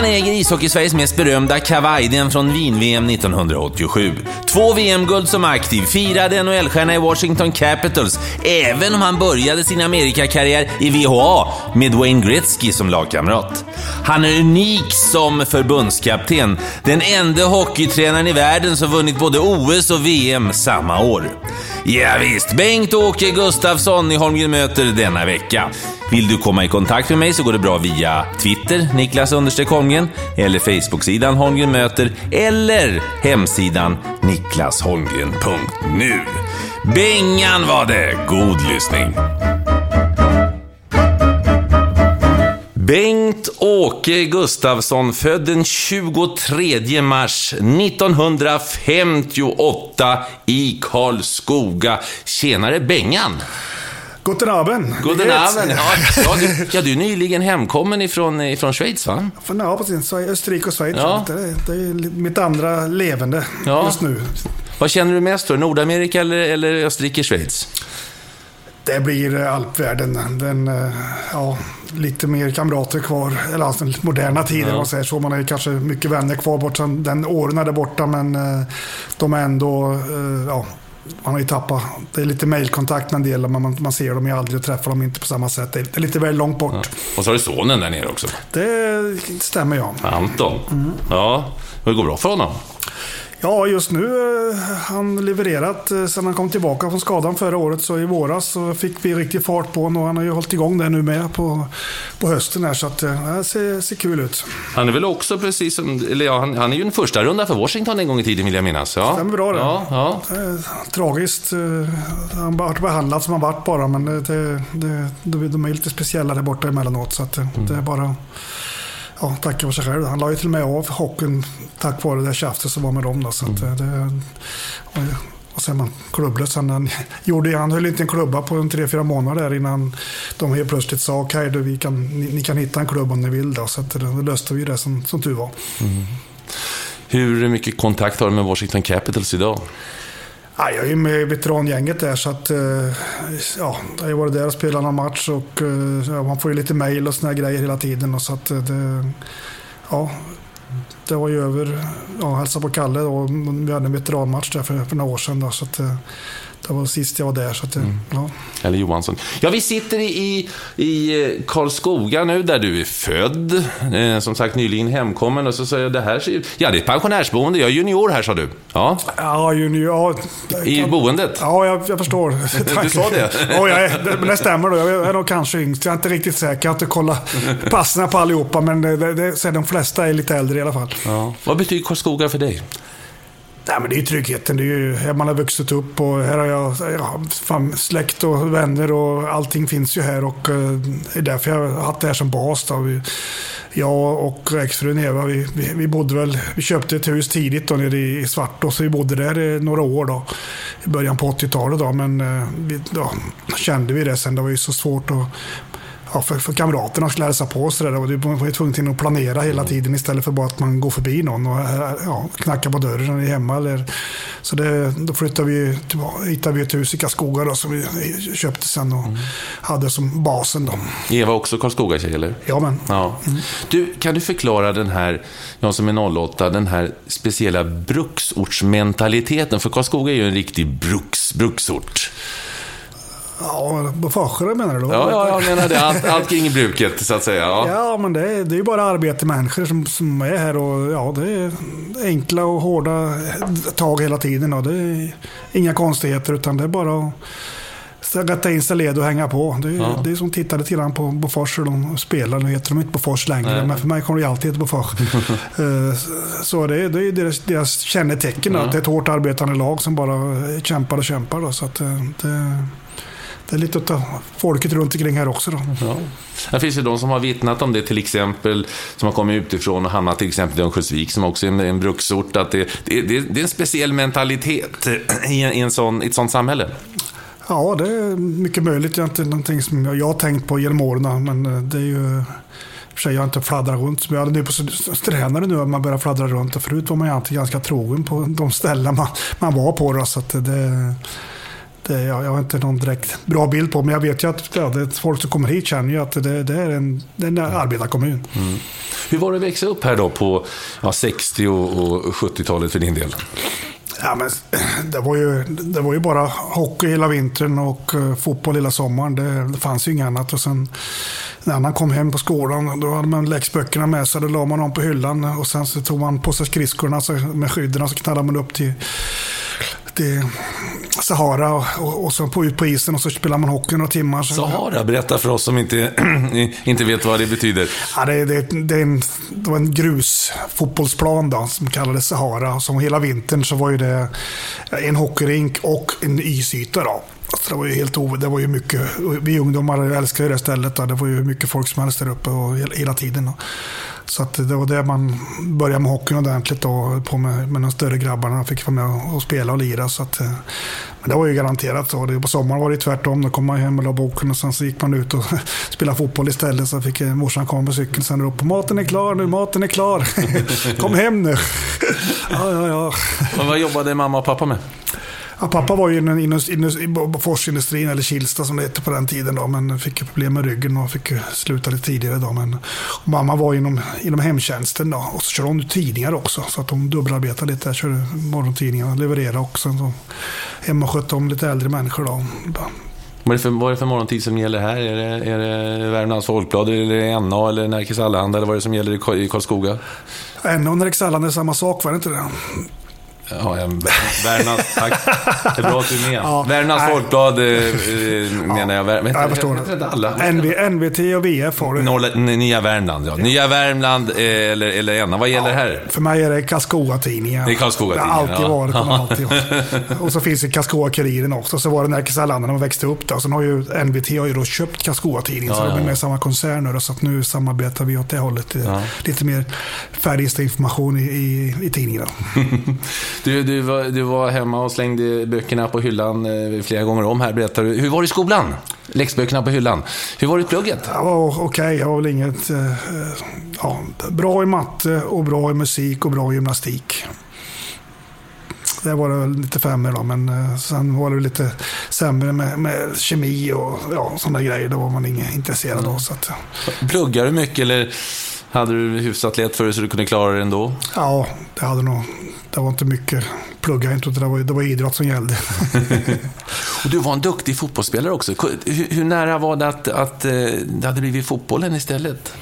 Han äger ishockey-Sveriges mest berömda kavaj, den från Wien-VM 1987. Två VM-guld som aktiv, firade NHL-stjärna i Washington Capitals, även om han började sin Amerikakarriär i VHA med Wayne Gretzky som lagkamrat. Han är unik som förbundskapten, den enda hockeytränaren i världen som vunnit både OS och VM samma år. Ja, visst, Bengt-Åke Gustafsson i Holmgren möter denna vecka. Vill du komma i kontakt med mig så går det bra via Twitter, Niklas Holmgren, eller Facebooksidan Holmgren möter, eller hemsidan niklasholmgren.nu. Bengan var det! God lyssning! Bengt-Åke Gustafsson, född den 23 mars 1958 i Karlskoga. Tjenare Bengan! Guten Abend. Guten Abend. Ja, ja, du, ja, du är nyligen hemkommen ifrån, ifrån Schweiz, va? Ja, precis. Österrike och Schweiz. Ja. Det, är, det är mitt andra levande ja. just nu. Vad känner du mest för? Nordamerika eller, eller Österrike-Schweiz? Det blir alpvärlden. Den, eh, ja, lite mer kamrater kvar. Eller alltså moderna tiden, ja. man säger så. Man har ju kanske mycket vänner kvar bort sedan den åren är där borta, men eh, de är ändå, eh, ja, man har ju tappat, det är lite mailkontakt med en del, men man, man ser dem ju aldrig och träffar dem inte på samma sätt. Det är lite väl långt bort. Ja. Och så har du sonen där nere också. Det stämmer ja. Anton. Mm. Ja, det går bra för honom. Ja, just nu har eh, han levererat eh, sen han kom tillbaka från skadan förra året. Så i våras så fick vi riktigt fart på honom och han har ju hållit igång det nu med på, på hösten här. Så att eh, det ser, ser kul ut. Han är väl också precis som, eller ja, han, han är ju en första runda för Washington en gång i tiden vill jag minnas. Ja. Stämmer bra det. Ja, ja. tragiskt. Han har behandlad som han varit bara, men det, det, det, de är lite speciella där borta emellanåt. Så att det är bara ja, tacka för sig själv. Han la ju till och med av hockeyn tack vare det tjafset som var med dem. Då, så mm. det, och, och sen man klubblös. Han, han, gjorde, han höll inte en klubba på en tre, fyra månader innan de helt plötsligt sa okej, okay, vi kan, ni, ni, kan hitta en klubb om ni vill. Då. Så att, då löste vi det som, som tur var. Mm. Hur mycket kontakt har du med Washington Capitals idag? Ja, jag är med i veterangänget där så att eh, ja, jag har varit där och spelat någon match och eh, ja, man får ju lite mail och såna grejer hela tiden. Och så att eh, det, ja, det var ju över, ja, hälsa på Kalle då, vi hade en veteranmatch där för, för några år sedan. Då, så att, det var sist jag var där. Så att, mm. ja. Eller Johansson. Ja, vi sitter i, i eh, Karlskoga nu, där du är född. Eh, som sagt, nyligen hemkommen. Och så säger jag, det här Ja, det är ett pensionärsboende. Jag är junior här, sa du. Ja, ja junior. Ja, I kan... boendet? Ja, jag, jag förstår. du sa det? ja, jag är, men det stämmer. Då. Jag är nog kanske yngst. Jag är inte riktigt säker. Jag har inte kollat passen på allihopa, men det, det, de flesta är lite äldre i alla fall. Ja. Vad betyder Karlskoga för dig? Nej, men det är tryggheten. Det är ju här man har vuxit upp och här har jag ja, släkt och vänner och allting finns ju här och eh, det är därför jag har haft det här som bas. Då. Vi, jag och exfrun Eva, vi, vi, vi, bodde väl, vi köpte ett hus tidigt då nere i Svartå, så vi bodde där i några år då. I början på 80-talet då, men eh, vi, då kände vi det sen. Det var ju så svårt att ja, för, för kamraterna skulle hälsa på och sådär. Och du var tvungen att planera hela tiden istället för bara att man går förbi någon och ja, knackar på dörren när ni är hemma. Eller, så det, då flyttade vi, hittade vi ett hus i Karlskoga då, som vi köpte sen och mm. hade som basen. Då. Eva också Karlskoga-tjej eller? Ja, men. Ja. Mm. Du, kan du förklara den här, jag som är 08, den här speciella bruksortsmentaliteten? För Karlskoga är ju en riktig bruks, bruksort. Ja, Bofors menar du då? Ja, ja, jag menar det. Allt, allt kring bruket, så att säga. Ja, ja men det är, det är ju bara arbetarmänniskor som, som är här och ja, det är enkla och hårda tag hela tiden. Och det är inga konstigheter, utan det är bara att rätta in sig led och hänga på. Det är, ja. det är som tittade till på Bofors hur de spelar. Nu heter de inte Bofors längre, Nej. men för mig kommer det alltid heta Bofors. Eh, så det, det är deras, deras kännetecken, ja. att det är ett hårt arbetande lag som bara kämpar och kämpar. Då, så att eh, det, det är lite av folket runt omkring här också. Då. Ja. Det finns ju de som har vittnat om det, till exempel, som har kommit utifrån och hamnat till exempel i Örnsköldsvik, som också är en, en bruksort. Att det, det, det, det är en speciell mentalitet i, en, i en sån, i ett sånt samhälle. Ja, det är mycket möjligt. Det är inte någonting som jag, har tänkt på genom åren, men eh, det är ju för sig jag har inte fladdrat runt som jag hade nu på tränare nu, man börjar fladdra runt. Förut var man ju alltid ganska trogen på de ställen man, man var på. Då, så det, jag, jag har inte någon direkt bra bild på, men jag vet ju att ja, det folk som kommer hit känner ju att det, det är en, det är en arbetarkommun. Mm. Hur var det att växa upp här då på ja, 60 och, och 70-talet för din del? Ja, men det, var ju, det var ju bara hockey hela vintern och uh, fotboll hela sommaren. Det, det fanns ju inget annat. Och sen när man kom hem på skolan då hade man läxböckerna med sig. Då la man dem på hyllan och sen så tog man på sig skridskorna med skydden och så knallade man upp till till Sahara och, och, och så på, ut på isen och så spelar man hockey några timmar. Sahara, berätta för oss som inte, inte vet vad det betyder. Ja, det, det, det, är en, det var en grusfotbollsplan då, som kallades Sahara. Som hela vintern så var ju det en hockeyrink och en isyta. Då. Alltså det var ju helt det var ju mycket, vi ungdomar älskade det stället. Det var ju mycket folk som helst där uppe och hela, tiden. Så att det var där man började med hockeyn ordentligt då, på med, med de större grabbarna. Fick vara med och spela och lira. Så att, eh, men det var ju garanterat så. På sommaren var det tvärtom. Då kom man hem och la boken och sen så gick man ut och spelade fotboll istället. Så fick eh, morsan komma med cykeln sen upp. Maten är klar nu, maten är klar. Kom hem nu. ja, ja, ja. Och vad jobbade mamma och pappa med? Ja, pappa var ju inom, inom, inom Boforsindustrin, eller Kilsta som det hette på den tiden. Då, men fick problem med ryggen och fick sluta lite tidigare. Då, men, mamma var inom, inom hemtjänsten då, och så körde hon tidningar också. Så att hon dubbelarbetade lite. Där, körde morgontidningar, levererade också. Så hemma och skötte om lite äldre människor. Då. Vad är, det för, vad är det för morgontid som gäller här? Är det, är det Värmlands Folkblad, eller NA eller Nerikes Allehanda? Eller vad är det som gäller i Karlskoga? NA och Nerikes Allehanda är samma sak, var det inte det? Ja, Värmlands, tack. Det är bra att du är med. Ja, Värmlands Folkblad eh, eh menar jag. Vär, ja, jag förstår det. Alla. NV, NVT och VF har du. Norrla, Nya Värmland, ja. Nya Värmland eh, eller, eller ena. Vad gäller ja, här? För mig är det Karlskoga-tidningen. Det är Karlskoga-tidningen. Det har alltid varit. Ja. Alltid varit. och så finns det Karlskoga-Kuriren också. Så var det när man växte upp där. Sen har ju NVT har ju då köpt Karlskoga-tidningen. så de är med i samma koncern nu. Så att nu samarbetar vi åt det hållet. Lite mer färdigställd information i, i, i tidningarna. Du, du, var, du var hemma och slängde böckerna på hyllan eh, flera gånger om här, berättar du. Hur var det i skolan? Läxböckerna på hyllan. Hur var det i plugget? Det var okej. Okay. Jag var väl inget... Eh, ja, bra i matte och bra i musik och bra i gymnastik. Det var det lite femmor då, men eh, sen var det lite sämre med, med kemi och ja, sådana grejer. Då var man inte intresserad av. Så att, Pluggar du mycket eller hade du hyfsat lätt för dig så du kunde klara det ändå? Ja, det hade nog det var inte mycket plugga inte, det var, det var idrott som gällde. och du var en duktig fotbollsspelare också. Hur, hur nära var det att, att eh, det hade blivit fotbollen istället?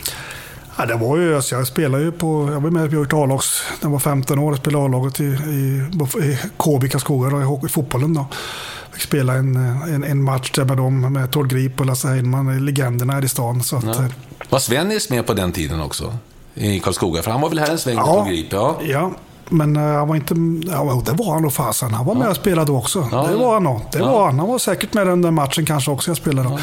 Ja, det var ju, alltså jag spelade ju på, jag var med i A-lags, när jag var 15 år och spelade A-laget i, i, i KB Karlskoga, i fotbollen då. Fick spela en, en, en, match där med dem, med Tord Grip och Lasse Heinman, legenderna här i stan. Så att, ja. Eh, var Svennis med på den tiden också? I Karlskoga? För han var väl här en sväng ja, Tord Grip? Ja, ja. Men uh, han var inte... Ja, det var han nog fasen. Han var med och spelade också. Ja, det var han nog. Det var han. Han var säkert med den där matchen kanske också jag spelade. Då.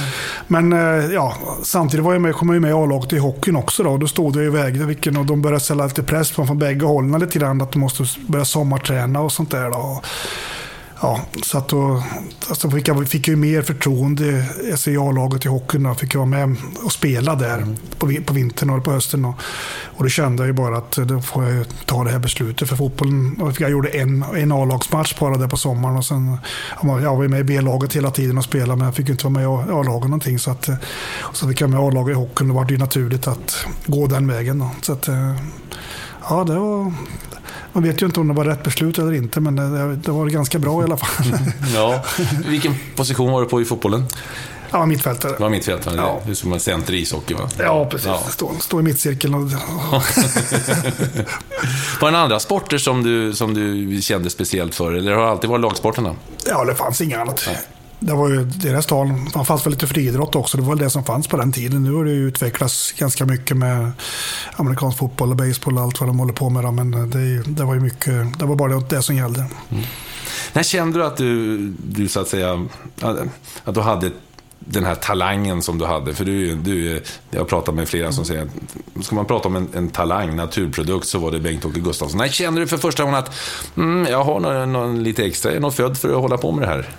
Men ja, samtidigt var jag med, kom jag med i A-laget i hockeyn också. Då, då stod jag i vägen vilken, och de började ställa lite press på från bägge hållen lite grann. Att de måste börja sommarträna och sånt där. Då. Ja, så att då, alltså fick jag fick ju mer förtroende SCA-laget i hockeyn. Då. Fick jag vara med och spela där mm. på, på vintern och på hösten. Och, och då kände jag ju bara att då får jag ta det här beslutet för fotbollen. Jag gjorde en, en A-lagsmatch bara där på sommaren. Och sen, jag var med i B-laget hela tiden och spelade, men jag fick inte vara med i A-laget någonting. Så, att, så fick jag med A-laget i hockeyn. Då var det ju naturligt att gå den vägen. Då. Så att, ja, det var, man vet ju inte om det var rätt beslut eller inte, men det, det var ganska bra i alla fall. ja. Vilken position var du på i fotbollen? Ja, mittfältare. Det var mittfältare, ja. är som en center i ishockey va? Ja, precis. Ja. Stå, stå i mittcirkeln och... var det andra sporter som du, som du kände speciellt för, eller har det alltid varit lagsporterna? Ja, det fanns inget annat. Nej det var ju deras tal. Det fanns väl lite friidrott också. Det var väl det som fanns på den tiden. Nu har det ju utvecklats ganska mycket med amerikansk fotboll och baseball och allt vad de håller på med. Men det, det var ju mycket, det var bara det som gällde. Mm. När kände du att du, du så att säga, att du hade den här talangen som du hade. För du, du, jag har pratat med flera som säger att ska man prata om en, en talang, naturprodukt, så var det Bengt-Åke Gustafsson. När kände du för första gången att mm, jag har någon, någon lite extra, jag är nog född för att hålla på med det här?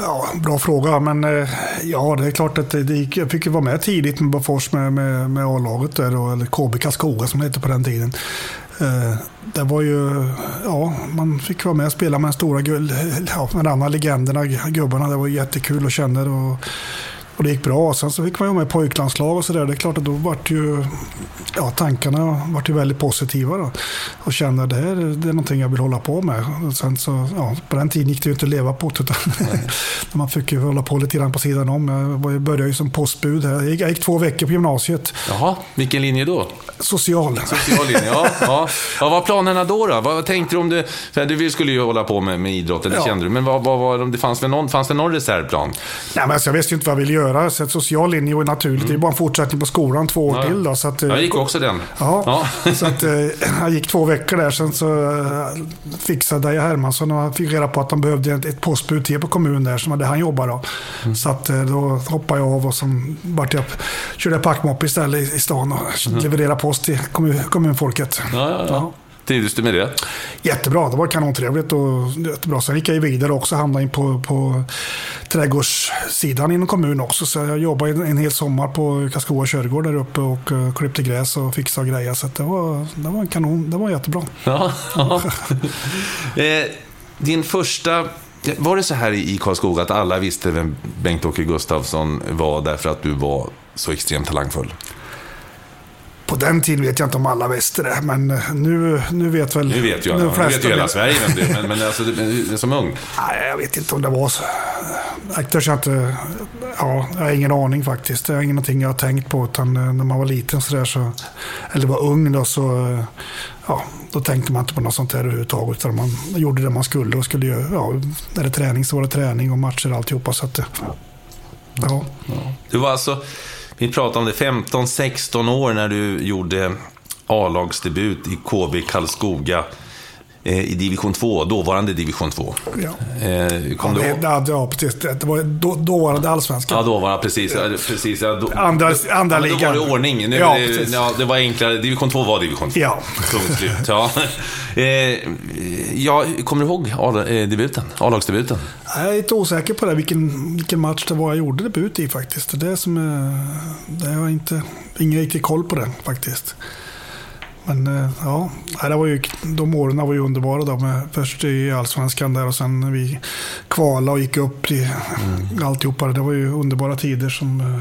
Ja, bra fråga, men eh, ja, det är klart att det gick, jag fick ju vara med tidigt med Bofors med, med, med A-laget där, då, eller KB Karlskoga som det hette på den tiden. Eh, det var ju, ja, man fick vara med och spela med de stora, ja, med de andra legenderna, gubbarna. Det var jättekul att känna det. Och, och det gick bra. Sen så fick man ju med pojklandslag och sådär. Det är klart att då vart ju ja, tankarna vart ju väldigt positiva. Då. Och kände att det här det är någonting jag vill hålla på med. Och sen så, ja, på den tiden gick det ju inte att leva på utan man fick ju hålla på lite grann på sidan om. Jag började ju som postbud. Här. Jag gick, jag gick två veckor på gymnasiet. Jaha, vilken linje då? Social. Social linje, ja. ja. Vad var planerna då? då? Vad tänkte du om? För du skulle ju hålla på med, med idrott, det ja. kände du. Men vad, vad var det? Fanns det någon, fanns det någon reservplan? Nej, men alltså, jag visste ju inte vad jag ville göra göra. Så social linje var naturligt. Mm. Det är bara en fortsättning på skolan två år ja. till. Då, så att, jag gick också den. Ja, ja. så att, eh, jag gick två veckor där. Sen så eh, fixade jag Hermansson och fick reda på att de behövde ett postbud till på kommunen där. Som var där han jobbade. Då. Mm. Så att, eh, då hoppade jag av och så vart jag, körde jag packmoppe istället i stan och mm. levererade post till kommun, kommunfolket. Ja, Trivdes du med det? Jättebra, det var kanontrevligt och jättebra. Sen gick jag vidare också och hamnade in på, på trädgårdssidan inom kommunen också. Så jag jobbade en hel sommar på Karlskoga körgård där uppe och uh, klippte gräs och fixade och grejer. Så det var, det var en kanon, det var jättebra. Ja, ja. eh, din första var det så här i Karlskoga att alla visste vem Bengt-Åke Gustafsson var därför att du var så extremt talangfull? På den tiden vet jag inte om alla visste det, men eh, nu, nu vet väl... Nu vet ju alla. Nu vet ju hela Sverige vem det är, men, men alltså, det som ung. Nej, jag vet inte om det var så. Jag törs inte... Ja, jag har ingen aning faktiskt. Det är ingenting jag har tänkt på, utan eh, när man var liten så där så... Eller var ung då så... Eh, ja, då tänkte man inte på något sånt här överhuvudtaget. Utan man gjorde det man skulle och skulle göra. Ja, när det är träning så var det träning och matcher och alltihopa. Så att, ja. ja. Du var alltså vi pratade om det, 15-16 år när du gjorde A-lagsdebut i KB Karlskoga i division 2, dåvarande division 2. Ja, eh, kom ja, det, det, ja precis. Det var då, dåvarande allsvenskan. Ja, dåvarande, precis. precis ja, då, andra andra ja, ligan. Då var det ordning. Nu, ja, det, ja, det var enklare. Division 2 var division 2. Ja. Punkt slut. Ja. Eh, ja, kommer du ihåg A-debuten? A-lagsdebuten? Jag är lite osäker på det, vilken, vilken match det var jag gjorde debut i faktiskt. Det är som... Det har inte... Ingen riktig koll på det faktiskt. Men eh, ja, det var ju, de åren var ju underbara. Då, med, först i allsvenskan där och sen vi kvalade och gick upp i mm. alltihopa. Det var ju underbara tider som... Eh,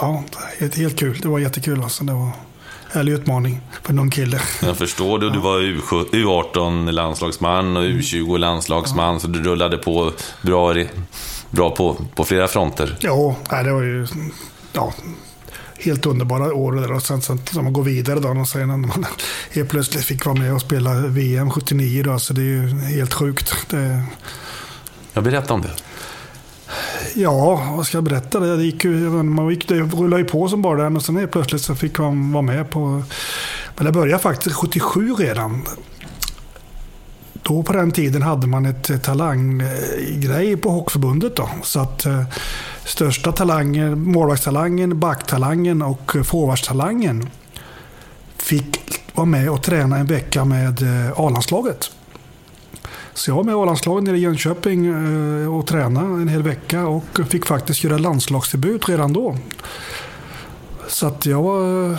ja, helt, helt kul. Det var jättekul alltså. Det var härlig utmaning för någon kille. Jag förstår det. Du var U18-landslagsman och U20-landslagsman, så du rullade på bra, bra på, på flera fronter. Ja, det var ju... Ja, helt underbara år. Där. Och sen, sen när man går vidare då, och sen när man helt plötsligt fick vara med och spela VM 79. Då, så det är ju helt sjukt. Det... Jag berätta om det. Ja, vad ska jag berätta? Det, gick ju, man gick, det rullade ju på som bara den och sen helt plötsligt så fick man vara med på... Men det började faktiskt 77 redan. Då på den tiden hade man ett talanggrej på Hockeyförbundet. Då, så att eh, största talangen, målvaktstalangen, backtalangen och forwardstalangen fick vara med och träna en vecka med eh, A-landslaget. Så jag var med i A-landslaget nere i Jönköping eh, och tränade en hel vecka och fick faktiskt göra landslagsdebut redan då. Så att jag var...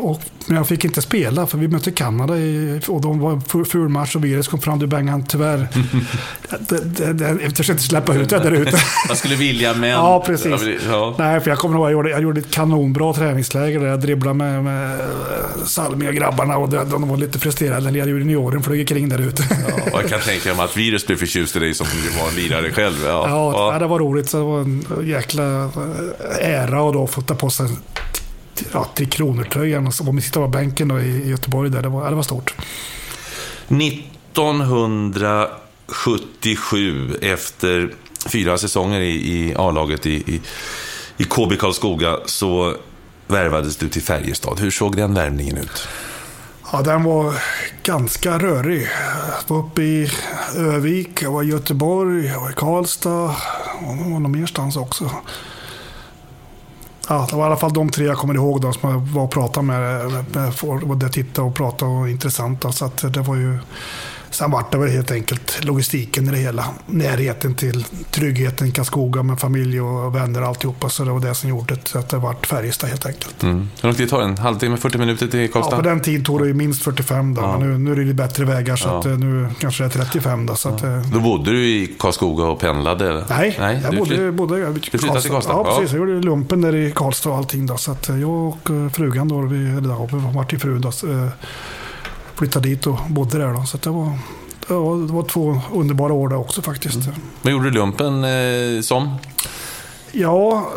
Och, men jag fick inte spela för vi mötte Kanada i, och de var en ful match och Virus kom fram. Du Bengan, tyvärr. det, det, det, jag försökte inte släppa ut det där ute. Jag skulle vilja men... Ja, precis. Ja. Nej, för jag kommer ihåg jag gjorde, jag gjorde ett kanonbra träningsläger där jag dribblade med, med Salmi och grabbarna och de, de var lite frustrerade. Jag junioren flög kring där ute. Ja, och jag kan tänka mig att Virus blev förtjust i dig som du var en lirare själv. Ja, Ja, det var roligt. Så det var en jäkla ära att då få ta på sig ja, Tre Kronor-tröjan och så sitta på bänken då i Göteborg. Där. Det, var, det var stort. 1977, efter fyra säsonger i, i A-laget i, i, i KB Karlskoga, så värvades du till Färjestad. Hur såg den värvningen ut? Ja, den var ganska rörig. Jag var uppe i Övik, jag var i Göteborg, jag var i Karlstad och någon merstans också. Ja, det var i alla fall de tre jag kommer ihåg då, som jag var och pratade med. med, med både tittade och pratade och intressanta. Så att det var ju... Sen vart det väl helt enkelt logistiken i det hela. Närheten till tryggheten i Karlskoga med familj och vänner och alltihopa. Så det var det som gjorde det, att det vart Färjestad helt enkelt. Mm. Hur lång tid tar det? En halvtimme, 40 minuter till Karlstad? Ja, på den tiden tog det ju minst 45 då. Ja. Men nu, nu är det bättre vägar så att, eh, nu kanske det är 35 då. Så att, eh, Då bodde du i Karlskoga och pendlade? Eller? Nej, jag bodde, flytt- bodde jag Du flyttade till Karlstad? Ja, precis. Jag gjorde lumpen där i Karlstad och allting. Då, så att eh, jag och frugan, då, vi, eller vi var till frun, då, så, flyttade dit och bodde där. Då, så det, var, det, var, det var två underbara år där också faktiskt. Vad gjorde du lumpen eh, som? Ja,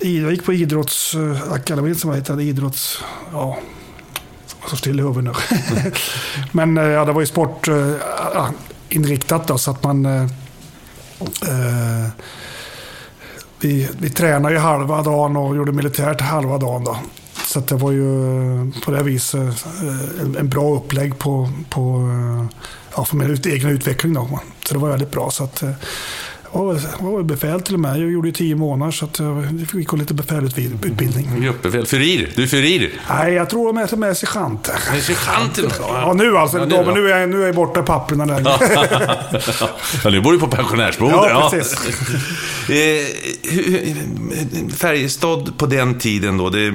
i- jag gick på idrottsakademin som heter idrotts... Ja, står still i huvudet nu. Men eh, ja, det var ju sport eh, då, så att man... eh, Eh, vi, vi tränade ju halva dagen och gjorde militärt halva dagen. Då. Så att det var ju eh, på det viset eh, en, bra upplägg på, på eh, ja, för min egen utveckling. Då. Så det var väldigt bra. Så att, jag var, befäl till och med. Jag gjorde tio månader så att jag fick gå lite befälutbildning. Gruppbefäl. Furir. Du är furir. Nej, jag tror de är med sergeant. Ja, nu alltså. Ja, nu men då. nu är, jag, nu är jag borta i papperna. Där. ja, nu bor du på pensionärsboende. Ja, precis. Färjestad på den tiden då, det...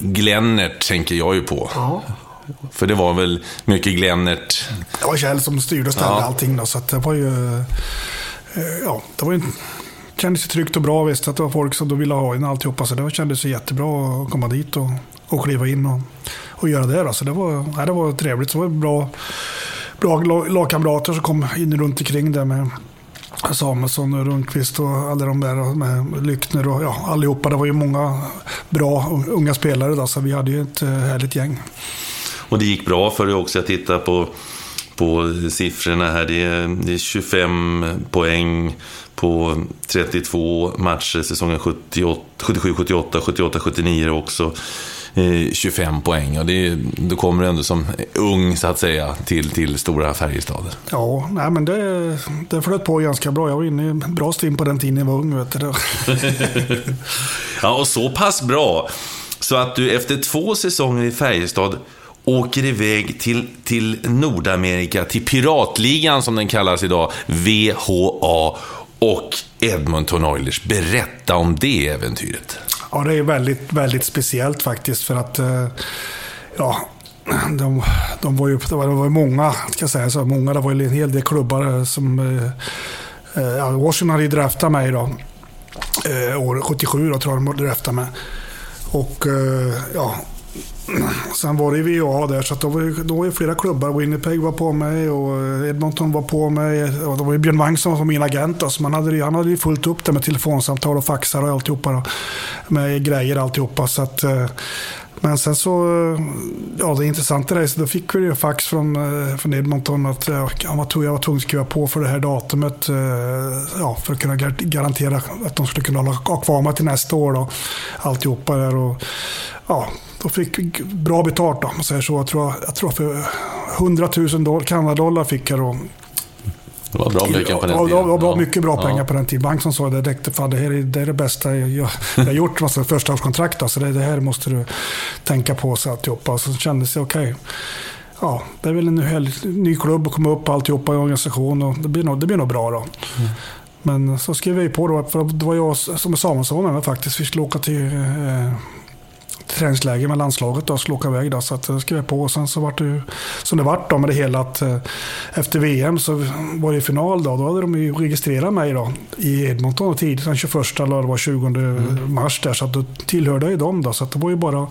Glennert tänker jag ju på. Ja. För det var väl mycket Glennert. Det var Kjell som styrde och ställde Ja. allting. Då, så det var ju... eh, Ja, det var ju... kändes ju tryggt och bra. Visst att det var folk som då ville ha in alltihopa. Så det kändes ju jättebra att komma dit och, och kliva in och, och göra det. Då. Så det var, nej, det var trevligt. Så det var bra, bra lag- lagkamrater som kom in runt omkring där med Alltså Samuelsson och Rundqvist och alla de där med Lyckner och ja, allihopa. Det var ju många bra unga spelare då, så vi hade ju ett eh, härligt gäng. Och det gick bra för dig också. Jag tittar på, på siffrorna här. Det är, det är 25 poäng på 32 matcher säsongen 77, 78, 78, 79 också. Eh, 25 poäng och det, då kommer du ändå som ung så att säga till, till stora Färjestad. Ja, nej, men det, det flöt på ganska bra. Jag var inne i en bra stim på den tiden jag var ung. Vet du. Ja, och så pass bra så att du efter två säsonger i Färjestad åker iväg till, till Nordamerika, till Piratligan som den kallas idag, VHA och Edmonton Oilers. Berätta om det äventyret. Ja, det är väldigt, väldigt speciellt faktiskt för att eh, ja, de, de var ju det var, det var ju många, ska jag säga så, många, det var ju en hel del klubbar eh, som eh, eh, ja, Washington hade ju draftat mig då. Eh, år 77 då, tror jag de draftade mig. Och eh, ja, sen var det ju VA där, så att då var ju, då var ju flera klubbar. Winnipeg var på mig och eh, Edmonton var på mig. Och det var ju Björn Wang som var min agent. Då, så man hade, han hade ju fullt upp det med telefonsamtal och faxar och alltihopa. Då, med grejer alltihopa. Så att, eh, men sen så, eh, ja det intressanta är så då fick vi ju fax från, från Edmonton att eh, han var, tvungen- jag var tvungen att skriva på för det här datumet. Ja, för att kunna garantera att de skulle kunna ha ha kvar mig till nästa år. Då, alltihopa där. Och, ja, då fick bra betalt då, om man säger så. Jag tror, jag tror för 100 000 dollar, Kanadadollar fick jag då. Det var bra pengar på den Ja, det var, bra, mycket bra Ja. pengar på den tiden. Banken sa det direkt, fan det här är det, är det bästa jag, jag, jag har gjort. Alltså, förstaårskontrakt, alltså, det, det här måste du tänka på. Så alltihopa. Så kändes det okej. ja, det är väl en ny klubb att komma upp alltihopa i organisation och det blir nog, det blir nog bra då. Mm. Men så skrev vi på då, för det var jag som är Samuelsson med faktiskt. Vi skulle åka till eh, träningsläger med landslaget och skulle åka iväg. Då, så att skrev jag på. Och sen så vart det som det vart då med det hela att eh, efter VM så var det final då. Då hade de ju registrerat mig då i Edmonton tidigt, den 21 eller det var 20 mm. mars där. Så att då tillhörde jag ju dem då. Så att det var ju bara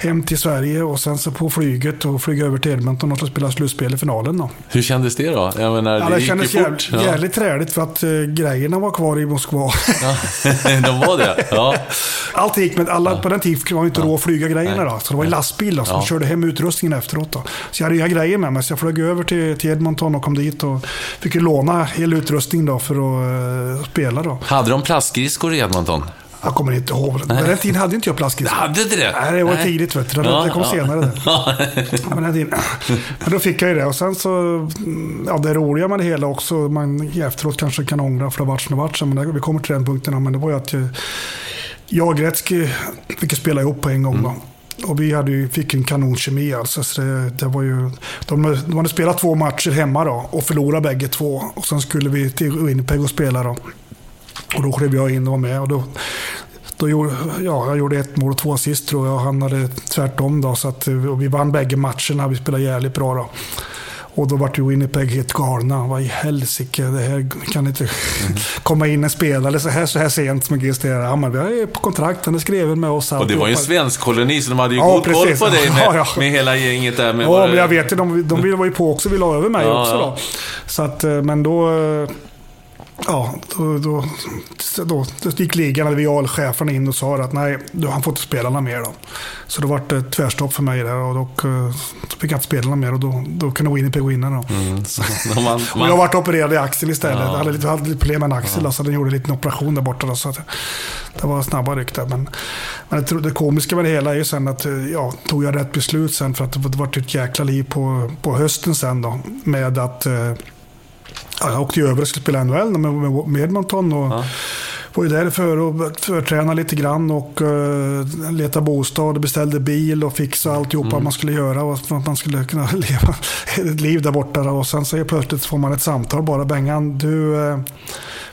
hem till Sverige och sen så på flyget och flyga över till Edmonton och spela slutspel i finalen. Då. Hur kändes det då? Jag menar, ja, det, det kändes jävligt, ja. jävligt träligt för att uh, grejerna var kvar i Moskva. Ja, de var det? Ja. Allt gick, men alla, på den tiden var inte råd att flyga grejerna. Då, så det var en lastbil då, som ja. körde hem utrustningen efteråt. Då. Så jag hade inga grejer med mig, så jag flög över till, till Edmonton och kom dit och fick låna hel utrustning då för att uh, spela. Då. Hade de plastskridskor i Edmonton? Jag kommer inte ihåg. På den tiden hade inte jag plastskridskor. Hade inte det? Nej, det var Nej. tidigt. Vet du. Det, ja, det kom ja. senare. Det. men, den tiden. men då fick jag ju det. Och sen så, ja, det roliga med det hela också, man efteråt kanske kan ångra för det har varit som det varit. Men vi kommer till den punkten. Men det var ju att jag och Gretzky fick spela ihop på en gång. Mm. Och vi hade ju, fick en kanonkemi alltså. Så det, det, var ju, de, de hade spelat två matcher hemma då och förlorat bägge två. Och sen skulle vi till Winnipeg och spela då. Och då klev jag in och var med. Och då, då gjorde, ja, jag gjorde ett mål och två assist tror jag. Han hade tvärtom. Då, så att, vi vann bägge matcherna. Vi spelade jävligt bra. Då. Och då vart ju Winnipeg helt galna. Vad i helsike, det här kan inte mm. komma in en spelare så här, så här sent som GST. Ja, men vi är på kontrakt, han är skriven med oss. Och det var ju en svensk koloni, så de hade ju ja, god koll på dig med, ja, ja. med hela gänget där. Med ja, men jag vet ju, de, de var ju på också, ville ha över mig också då. Så att, eh, men då Ja, då, då, då, då gick ligan, eller vialchefen in och sa att nej, han får inte spela några mer. Då. Så då var det tvärstopp för mig där och då, då fick jag inte spela några mer och då, då kunde Winnipeg vinna. Då. Mm. Så, man, man... Och jag varit opererad i axeln istället. Ja. Jag hade lite, hade lite problem med en axel, ja. så den gjorde en liten operation där borta. Då, så att, det var snabba ryck där. Men, men det, det komiska med det hela är ju sen att ja, tog jag rätt beslut sen för att det var ett jäkla liv på, på hösten sen då. Med att eh, jag åkte ju över och skulle spela NHL med, med Edmonton. Och ja. var ju där för att förträna lite grann och uh, leta bostad och beställde bil och fixa alltihopa mm. man skulle göra och att man skulle kunna leva ett liv där borta. Och sen så plötsligt får man ett samtal bara. Bengan, du... Uh,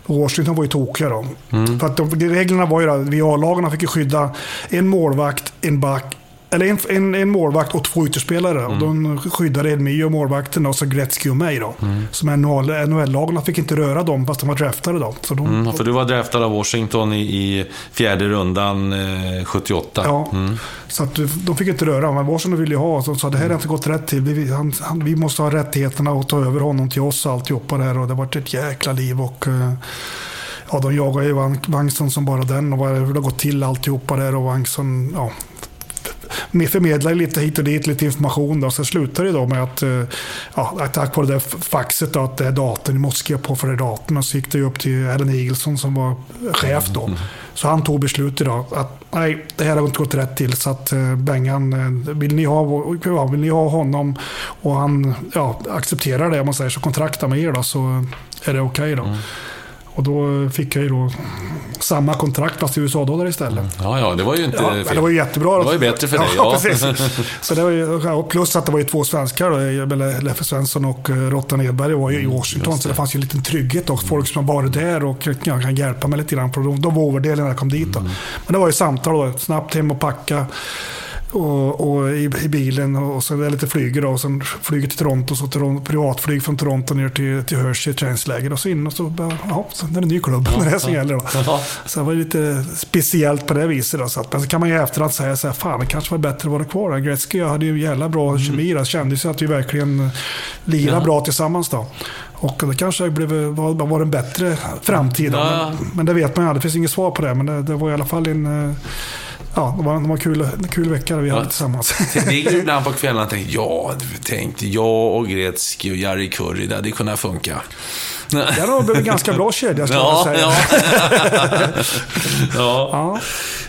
Washington var ju tokiga då. Mm. För att de, reglerna var ju att vi A-lagarna fick skydda en målvakt, en back, eller en, en, en målvakt och två ytterspelare. Mm. Och de skyddade Elmi och målvakten och så Gretzky och mig. Då. Mm. Som NHL-lagarna fick inte röra dem fast de var draftade. Då. Så de, mm, för du var draftad av Washington i, i fjärde rundan eh, 78. Ja, mm. så att de fick inte röra. Men Washington ville ju ha. Så de sa det här har inte gått rätt till. Vi, han, han, vi måste ha rättigheterna att ta över honom till oss och alltihopa där. Och det varit ett jäkla liv. Och, eh, Ja, de jagade ju Vangsson som bara den och hur det har gått till alltihopa där. Och Vangsson, ja, förmedlar lite hit och dit, lite information. Då. Sen slutar det då med att, eh, ja, tack vare det faxet, då, att det är datorn, ni måste skriva på för det datorn. Och så gick det upp till Allen Eagleson som var chef då. Mm. Så han tog beslut idag att nej, det här har inte gått rätt till. Så att uh, Bengan, uh, vill, ni ha, ja, vill ni ha honom och han ja, accepterar det, om man säger så, kontrakta med er då, så är det okej okay då. Mm. Och då fick jag ju då samma kontrakt fast i USA-dollar istället. Mm. Ja, ja, det var ju inte ja, fel. Det var ju jättebra. Det var ju bättre för dig. Ja, ja. precis. Så det var ju, plus att det var ju två svenskar, då, Leffe Svensson och eh, Rotta Edberg var ju i mm, Washington. Det. Så det fanns ju en liten trygghet och folk som har varit där och ja, kan hjälpa mig lite grann. De, de var ovärderliga när jag kom dit. Då. Mm. Men det var ju samtal då, snabbt hem och packa och, och i, i, bilen och så är lite flyger då. Och sen flyger till Toronto, så Toronto, privatflyg från Toronto ner till, till Hershey träningsläger och så in och så, ja, så är det en ny klubb. Ja, det är som gäller då. Ja. Så det var lite speciellt på det viset. Då, så att, men så kan man ju i efterhand säga så här, fan det kanske var bättre att vara kvar där. Gretzky hade ju jävla bra mm. kemi. Det kändes ju att vi verkligen lirade ja. bra tillsammans då. Och det kanske blev, var, var en bättre framtid. Ja. Men, men, det vet man ju aldrig. Det finns inget svar på det. Men det, det var i alla fall en ja, det var, det var kul, kul vecka vi ja. hade tillsammans. Det gick ibland på kvällarna och tänkte, ja, tänkte jag och Gretzky och Jari Kurri, det hade kunnat funka. Det är nog en ganska bra kedja, skulle jag Ja, säga. ja. ja. Ja.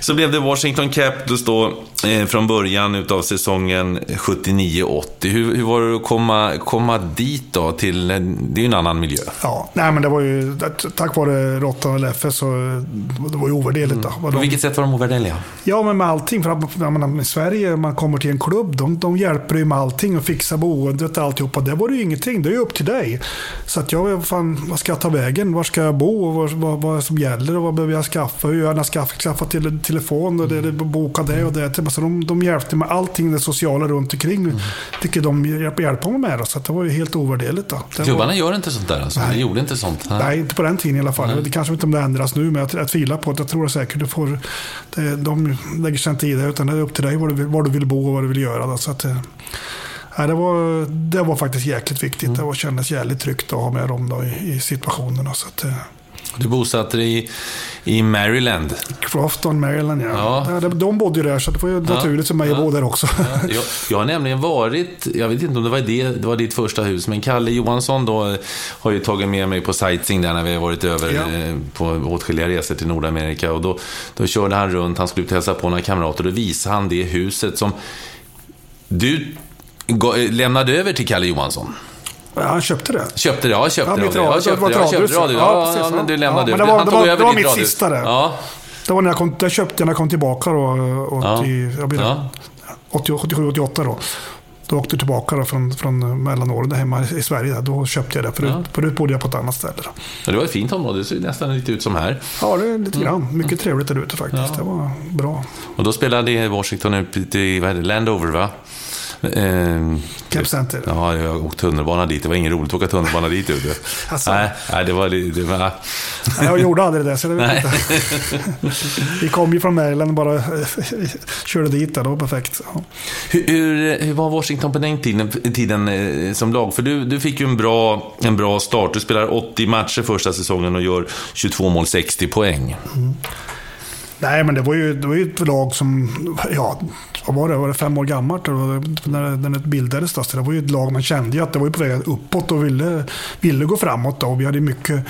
Så blev det Washington Capitals då eh, från början utav säsongen 79-80. Hur, hur var det att komma, komma dit då? Till, en- det är ju en annan miljö. Ja, nej men det var ju tack vare Råttan och Leffe så det var ju ovärderligt. Vad På de- vilket sätt var de ovärderliga? Ja, men med allting. För att jag menar, i Sverige, man kommer till en klubb, de, de hjälper ju med allting och fixar boendet och alltihopa. Det var det ju ingenting, det är ju upp till dig. Så att jag, fan, vad ska jag ta vägen? Var ska jag bo? Vad, vad, vad som gäller? Och vad behöver jag skaffa? Hur gör jag skaffar, skaffa till telefon? Och det, det, boka det och det. Så de, de hjälpte med allting det sociala runt omkring. Mm. Tycker de hjälper, hjälper mig med. Så det var ju helt ovärderligt. Var, Klubbarna gör inte sånt där alltså? De gjorde inte sånt? Nej, inte på den tiden i alla fall. Det kanske inte om det ändras nu, men jag, jag tvivlar på det. Jag tror säkert du får... Det, de lägger sig inte i det, utan det är upp till dig var du vill, var du vill bo och vad du vill göra. Då, så att, nej, det, var, det var faktiskt jäkligt viktigt. Det var, kändes jävligt tryggt att ha med dem då i, i situationerna. Så att, eh, Du bosatte dig i, i Maryland. Crofton, Maryland, ja. Ja. ja. de, de bodde ju där, så det var ju naturligt för mig att bo där också. Jag, jag har nämligen varit, jag vet inte om det var, det, det var ditt första hus, men Kalle Johansson då har ju tagit med mig på sightseeing där när vi har varit över Ja. eh, på åtskilliga resor till Nordamerika. Och då, då körde han runt, han skulle ut och hälsa på några kamrater och då visade han det huset som du lämnade över till Kalle Johansson. Ja, han köpte det. Köpte det? Ja, köpte Ja, det. Ja, radio- jag köpte det var det. Jag köpte radio. Ja, Ja, precis, ja, men ja. du lämnade Ja, över. det var- Han det tog var- över det var mitt radhus. sista där. Ja, Det var när jag, kom, jag köpte när jag kom tillbaka då. Och Ja. i, jag blir Ja. 87-88 då. Då åkte jag tillbaka då från, från mellanåren hemma i Sverige. Där. Då köpte jag det. Förut, Ja. förut bodde jag på ett annat ställe. Då. Men det var ett fint område. Det ser nästan lite ut som här. Ja, det är lite Mm. grann. Mycket trevligt där ute faktiskt. Det var bra. Och då spelade Washington ut i det, Landover, va? Eh, Camp Center. Ja, jag har åkt tunnelbana dit. Det var ingen roligt att åka tunnelbana dit. Ute. Alltså. Nej, nej, det var lite... Det var, Nej, jag gjorde aldrig det, så det vet Nej. inte. Vi kom ju från Maryland bara körde dit. Där. Det var perfekt. Ja. hur, hur, hur var Washington på den tiden, tiden eh, som lag? För du, du fick ju en bra, en bra start. Du spelar 80 matcher första säsongen och gör 22 mål, 60 poäng. Nej, men det var ju, det var ju ett lag som, ja, vad var det, var det fem år gammalt när, det- när det bildades. Då. Så det var ju ett lag man kände ju att det var på väg uppåt och ville, ville gå framåt. Då. Och vi hade mycket,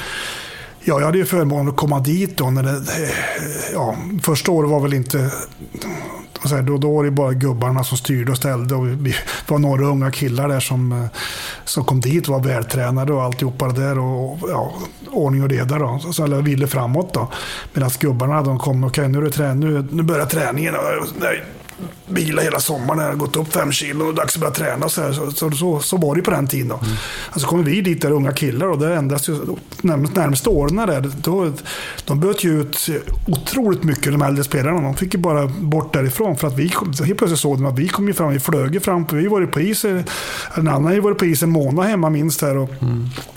ja, jag hade ju förmånen att komma dit då. När det, eh, ja, första året var väl inte, vad då, då var det bara gubbarna som styrde och ställde. Och vi, var några unga killar där som, eh, som kom dit och var vältränade och alltihopa det där. Och, ja, ordning och reda då. Så, så, eller ville framåt då. Medan gubbarna de kom, okej nu, är det trä, nu, nu börjar träningen. Och, nej, bila hela sommaren, jag har gått upp fem kilo och dags att börja träna. Så, här. så, så, så, så var det på den tiden. Då. Mm. Alltså kommer vi dit där unga killar och det ändras ju närmast, närmaste åren där. Då, de böt ju ut otroligt mycket, de äldre spelarna. De fick ju bara bort därifrån för att vi kom, helt plötsligt såg de att vi kom ju fram, vi flög ju fram. Vi var ju på is, en annan har ju varit på is en månad hemma minst här och,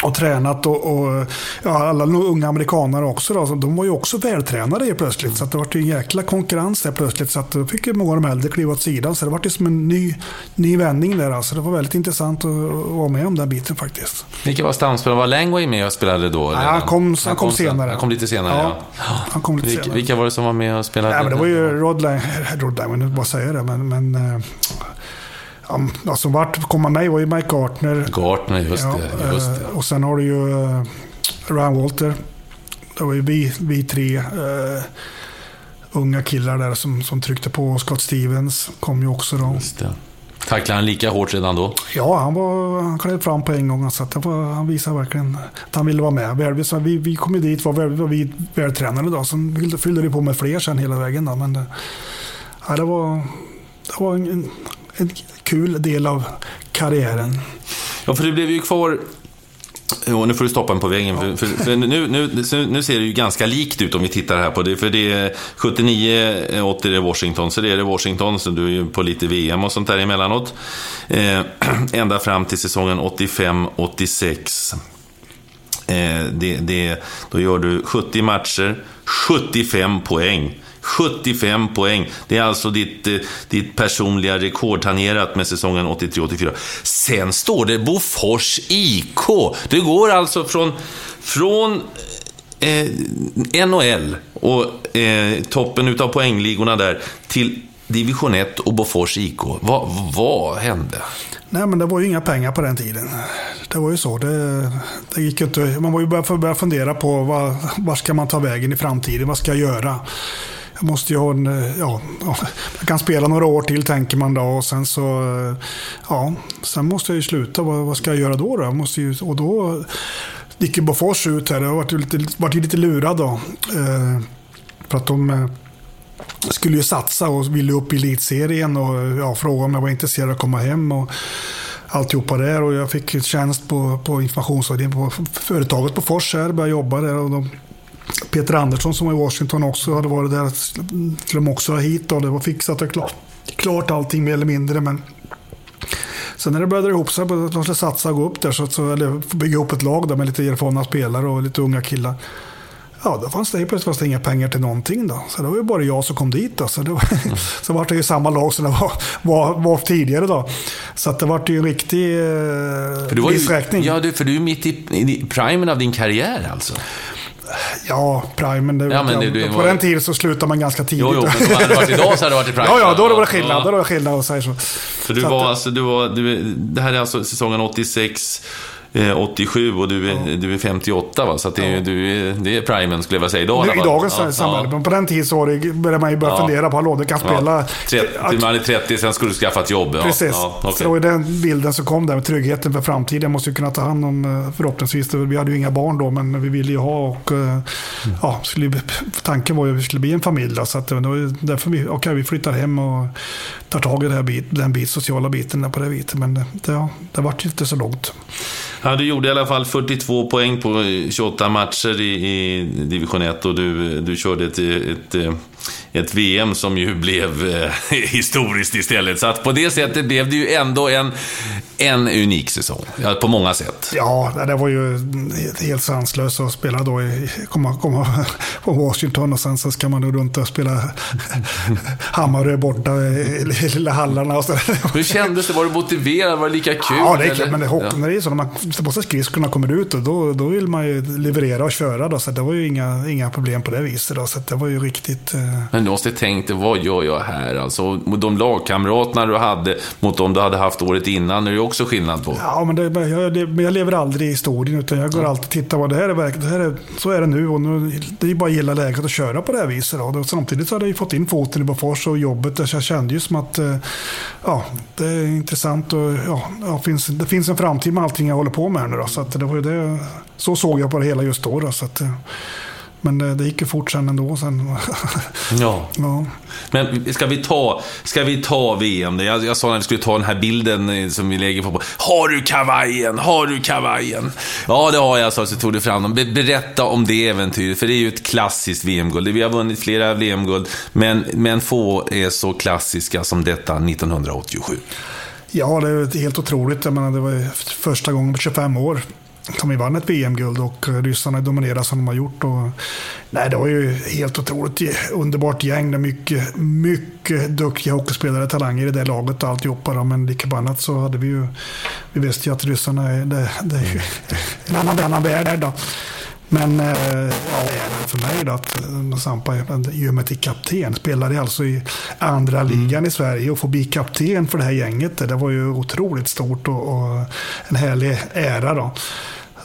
och tränat. Och, och ja, alla unga amerikanare också då, så de var ju också vältränade helt plötsligt. Så det var ju en jäkla konkurrens där plötsligt. Så att då fick ju många av de äldre kliva åt sidan. Så det var som en ny, ny vändning där. Alltså. Det var väldigt intressant att, vara med om den biten faktiskt. Vilka var stamspelarna? Var Langway med och spelade då? Ja, han kom- han kom sen- senare. Han kom lite senare, ja. Ja, han kom lite Vilka, senare. vilka var det som var med och spelade? Nej, men det var ju Rod Lang, Rod Lang, jag vill bara säga det. Men, men eh, ja, som vart komma med var ju Mike Gartner. Gartner, just Ja, det. Just eh, det. Och sen har du ju uh, Ryan Walter. Det var ju vi, vi tre eh, unga killar där som, som tryckte på. Scott Stevens kom ju också då. Tacklade han lika hårt redan då? Ja, han, var, han klev fram på en gång. Så var, han visade verkligen att han ville vara med. Väl- så Vi, vi kom ju dit, var, väl, var vi vältränade då. Sen fyllde, det på med fler sen hela vägen. Då. Men det, ja, det var, det var en, en, en kul del av karriären. Ja, för det blev ju kvar... Jo, nu får du stoppa mig på vägen. För, för, för nu, nu, nu ser det ju ganska likt ut om vi tittar här på det. För det är 79, 80 är Washington. Så det är det Washington, så du är ju på lite VM och sånt där emellanåt. Eh, ända fram till säsongen 85-86. Eh, det, det, då gör du 70 matcher, 75 poäng. 75 poäng. Det är alltså ditt, eh, ditt personliga rekord tangerat med säsongen 83-84. Sen står det Bofors IK. Det går alltså från, från eh, NHL och eh, toppen utav poängligorna där till division 1 och Bofors IK. Vad, vad hände? Nej, men det var ju inga pengar på den tiden. Det var ju så. Det, det gick inte. Man var ju börja fundera på vad, var ska man ta vägen i framtiden? Vad ska jag göra? Jag måste ju ha en, eh, ja, jag kan spela några år till tänker man då och sen så, eh, ja, sen måste jag ju sluta. Vad, vad ska jag göra då? då? Jag måste ju, och då gick ju Bofors ut här. Jag var lite, lite lurad då. Eh, för att de eh, skulle ju satsa och ville upp i elitserien och ja, frågade om jag var intresserad av att komma hem. Och, alltihopa där och jag fick tjänst på, på informationsavdelningen på företaget på Fors här, började jobba där. Och de, Peter Andersson som var i Washington också hade varit där, skulle de också ha hit och det var fixat och klart, klart allting mer eller mindre. Men Sen när det började ihop sig, de skulle satsa och gå upp där, så, så, eller bygga ihop ett lag där med lite erfarna spelare och lite unga killar. Ja, då fanns det plötsligt fanns det inga pengar till någonting. Då. Så det var ju bara jag som kom dit. Då. Så, det var, mm. så var det ju samma lag som det var, var, var tidigare. Då. Så att det var ju en riktig eh, missräkning. Ja, du, för du är mitt i, i primen av din karriär alltså. Ja, primen. Det, ja, men det, det, på var... den tiden så slutade man ganska tidigt. Jo, jo, men om det hade varit idag så hade det varit i prime. Ja, ja, då hade det varit skillnad. Ja. Då var det skillnad att säga så. För du så var att, alltså, du var, du, det här är alltså säsongen 86. 87 eh, och du är, ja. du är 58 va? Så att det, är, ja. du är, det är primen skulle jag vilja säga idag. I dagens ja, samhälle. Men på den tiden så började man ju börja fundera på, hallå, du kan spela... 30, man är 30, sen skulle du skaffa ett jobb. Precis. Okay. Så var den bilden som kom med tryggheten för framtiden. Jag måste ju kunna ta hand om, eh, förhoppningsvis, vi hade ju inga barn då, men vi ville ju ha och... Mm. Ja, skulle, tanken var ju att vi skulle bli en familj då, så att det var därför vi, okay, vi flyttar hem och tar tag i det här bit, den bit, sociala biten på det viset. Men det, det, det vart inte så långt. Ja, du gjorde i alla fall 42 poäng på 28 matcher i, i division 1 och du, du körde ett, ett, ett VM som ju blev eh, historiskt istället. Så att på det sättet blev det ju ändå en, en unik säsong. Ja, på många sätt. Ja, det var ju helt sanslöst att spela då i, komma, komma på Washington och sen så ska man då runt och spela Hammarö borta i lilla hallarna och så. Hur kändes det? Var du motiverad? Var det lika kul? Ja, det är kul. Men det, ja. är så, när man sätter på sig skridskorna och kommer ut, och då, då vill man ju leverera och köra. Då, så det var ju inga, inga problem på det viset. Då, så det var ju riktigt... Eh... Men du måste tänkt, vad gör jag här? Alltså, de lagkamraterna du hade mot de du hade haft året innan, är det också skillnad på. Ja, men, det, jag, det, jag lever aldrig i historien, utan jag går ja. alltid och tittar vad det här är. Det här är, så är det nu och nu, det är bara att gilla läget att köra på det här viset. Då. Samtidigt så hade jag ju fått in foten i Bofors och jobbet. Så jag kände ju som att eh, ja, det är intressant och ja, ja, finns, det finns en framtid med allting jag håller på med nu. Då, så det var det, så såg jag på det hela just då. då så att, eh, men det, det gick ju fort sen ändå. Sen. ja. ja. Men ska vi ta, ska vi ta VM? Jag, jag sa när vi skulle ta den här bilden eh, som vi lägger på. Har du kavajen? Har du kavajen? Ja, det har jag, så, så tog du fram dem. Berätta om det äventyret, för det är ju ett klassiskt VM-guld. Vi har vunnit flera VM-guld, men, men få är så klassiska som detta 1987. Ja, det är helt otroligt. Jag menar, det var första gången på 25 år som vi vann ett VM-guld och ryssarna dominerade som de har gjort. Och, nej, det var ju helt otroligt underbart gäng. Det mycket, mycket duktiga hockeyspelare, talanger i det laget och alltihopa. Då. Men lika annat så hade vi ju, vi visste ju att ryssarna är, det, det är ju en annan, annan värld. Då. Men eh, ja, för mig då att eh, Sampa gör mig till kapten. Spelade alltså i andra mm. ligan mm. i Sverige och få bli kapten för det här gänget. Det var ju otroligt stort och, och en härlig ära då.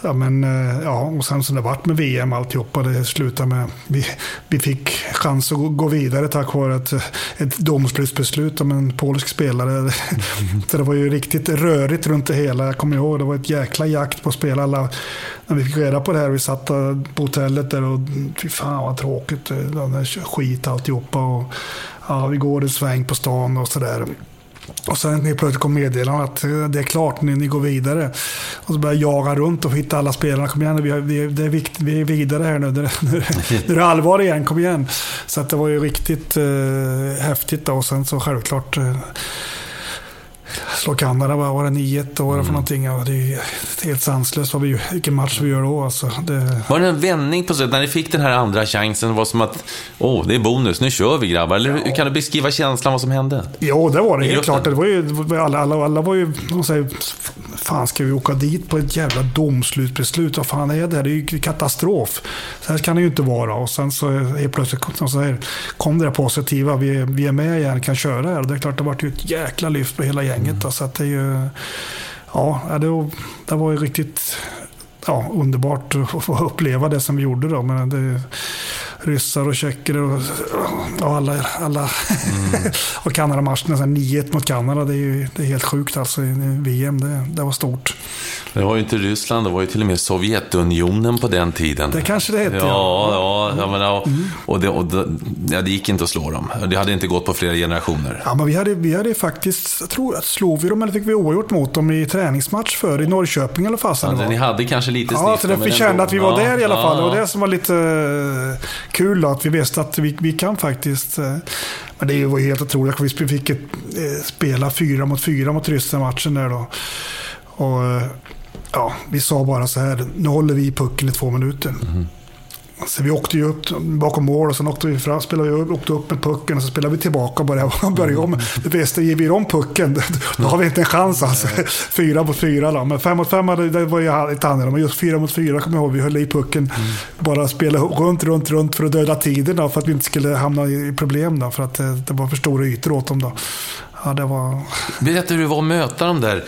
Ja, men, eh, ja, och sen som det vart med VM alltihopa, det slutade med vi, vi fick chans att gå vidare tack vare ett, ett domslutsbeslut om en polsk spelare. Mm. Så det var ju riktigt rörigt runt det hela. Jag kommer ihåg, det var ett jäkla jakt på att spela alla. När vi fick reda på det här, vi satt på hotellet där och fy fan vad tråkigt. Eh, det skit alltihopa. Och, ja, vi går en sväng på stan och sådär. Och sen helt plötsligt kom meddelandet att eh, det är klart, ni, ni går vidare. Och så började jag jaga runt och hitta alla spelarna. Kom igen, vi, vi, det är vikt, vi är vidare här nu. Nu, nu, nu är det allvar igen, kom igen. Så att det var ju riktigt eh, häftigt. Då. Och sen så självklart eh, slå Kanada, vad var det, 9-1 då mm. för någonting. Ja, det är helt sanslöst vad vi, vilken match vi gör då. Alltså, det... Var det en vändning på sätt när ni fick den här andra chansen? Det var som att, åh, oh, det är bonus, nu kör vi grabbar. Eller ja. kan du beskriva känslan vad som hände? Jo, det var det helt klart. Det var ju, alla, alla, alla var ju, säger, fan ska vi åka dit på ett jävla domslutsbeslut? Vad fan är det? Det är ju katastrof. Så här kan det ju inte vara. Och sen så helt plötsligt så här, kom det där positiva. Vi, vi är med igen, kan köra här. Det är klart, det vart ju ett jäkla lyft på hela gänget. Mm. Så att det är ju... Ja, det, det var ju riktigt ja, underbart att få uppleva det som vi gjorde då. Men det, ryssar och tjecker och, och alla, alla mm. och Kanada-matcherna, 9-1 mot Kanada, det är ju det är helt sjukt alltså i VM. Det, det var stort. Det var ju inte Ryssland, det var ju till och med Sovjetunionen på den tiden. Det kanske det hette, ja. Ja, ja, men, ja. Mm. Och, det, och det, ja, det gick inte att slå dem. Det hade inte gått på flera generationer. Ja, men vi hade, vi hade faktiskt, jag tror att slog vi dem eller fick vi oavgjort mot dem i träningsmatch för i Norrköping eller fasen ja, Ni hade kanske lite snitt. Ja, så det, kände att vi var där i alla fall. Det var det som var lite eh, kul då, att vi visste att vi, vi kan faktiskt eh, men det var ju helt otroligt. Vi fick ett, eh, spela fyra mot fyra mot ryssen matchen där då. Och eh, ja, vi sa bara så här, nu håller vi pucken i två minuter. Mm. Så vi åkte ju upp bakom mål och sen åkte vi fram, spelade vi upp, åkte upp med pucken och så spelade vi tillbaka och började, började om. Det bästa, ger vi dem pucken, då har vi inte en chans alltså. Fyra mot fyra då. Men fem mot fem det var ju inte annorlunda. Men just fyra mot fyra kommer jag ihåg, vi höll i pucken. Mm. Bara spela runt, runt, runt för att döda tiden då, för att vi inte skulle hamna i problem då. För att det, det var för stora ytor åt dem då. Ja, det var... Berätta hur det var att möta dem där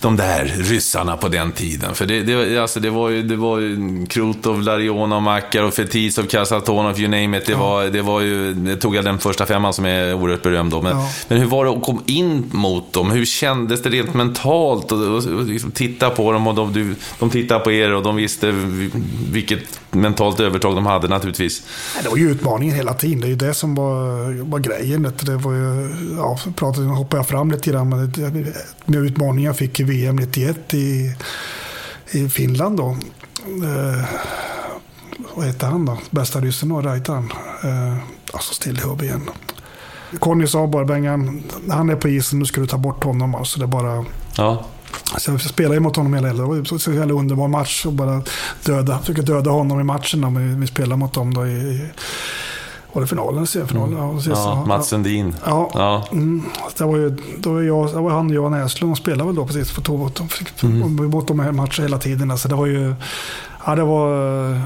de där ryssarna på den tiden. För det, det, alltså det var ju, det var ju Krutov, Larionov, Makarov, Fetisov, Kasatonov, you name it. Det, ja. var, det var ju, det tog jag den första femman som är oerhört berömd då. Men, ja. men hur var det att komma in mot dem? Hur kändes det rent mentalt? Och, och, och liksom titta på dem och de, du, de tittade på er och de visste vilket mentalt övertag de hade naturligtvis. Det var ju utmaningen hela tiden. Det är ju det som var, var grejen. Det var ju, ja, pratade, hoppade jag fram lite grann. Men det, med utmaningen jag fick i VM 91 i, i Finland då. Eh, vad hette han då? Bästa ryssen då, Raitan. Eh, alltså still i huvudet igen. Conny sa bara, Bengan, när han är på isen, nu ska du ta bort honom. Alltså det bara... Ja. Så jag spelade ju mot honom hela Det var så jävla underbar match. Och bara döda, försöka döda honom i matchen. Vi, vi spelade mot dem då i, var det finalen? Semifinalen? Mm. Ja, ja, Mats Sundin. Ja. ja. Mm, det var ju då var jag, det var han, Johan Näslund, spelade väl då precis för tog mot, mm. mot de här matcherna hela tiden. Alltså det var ju, ja det var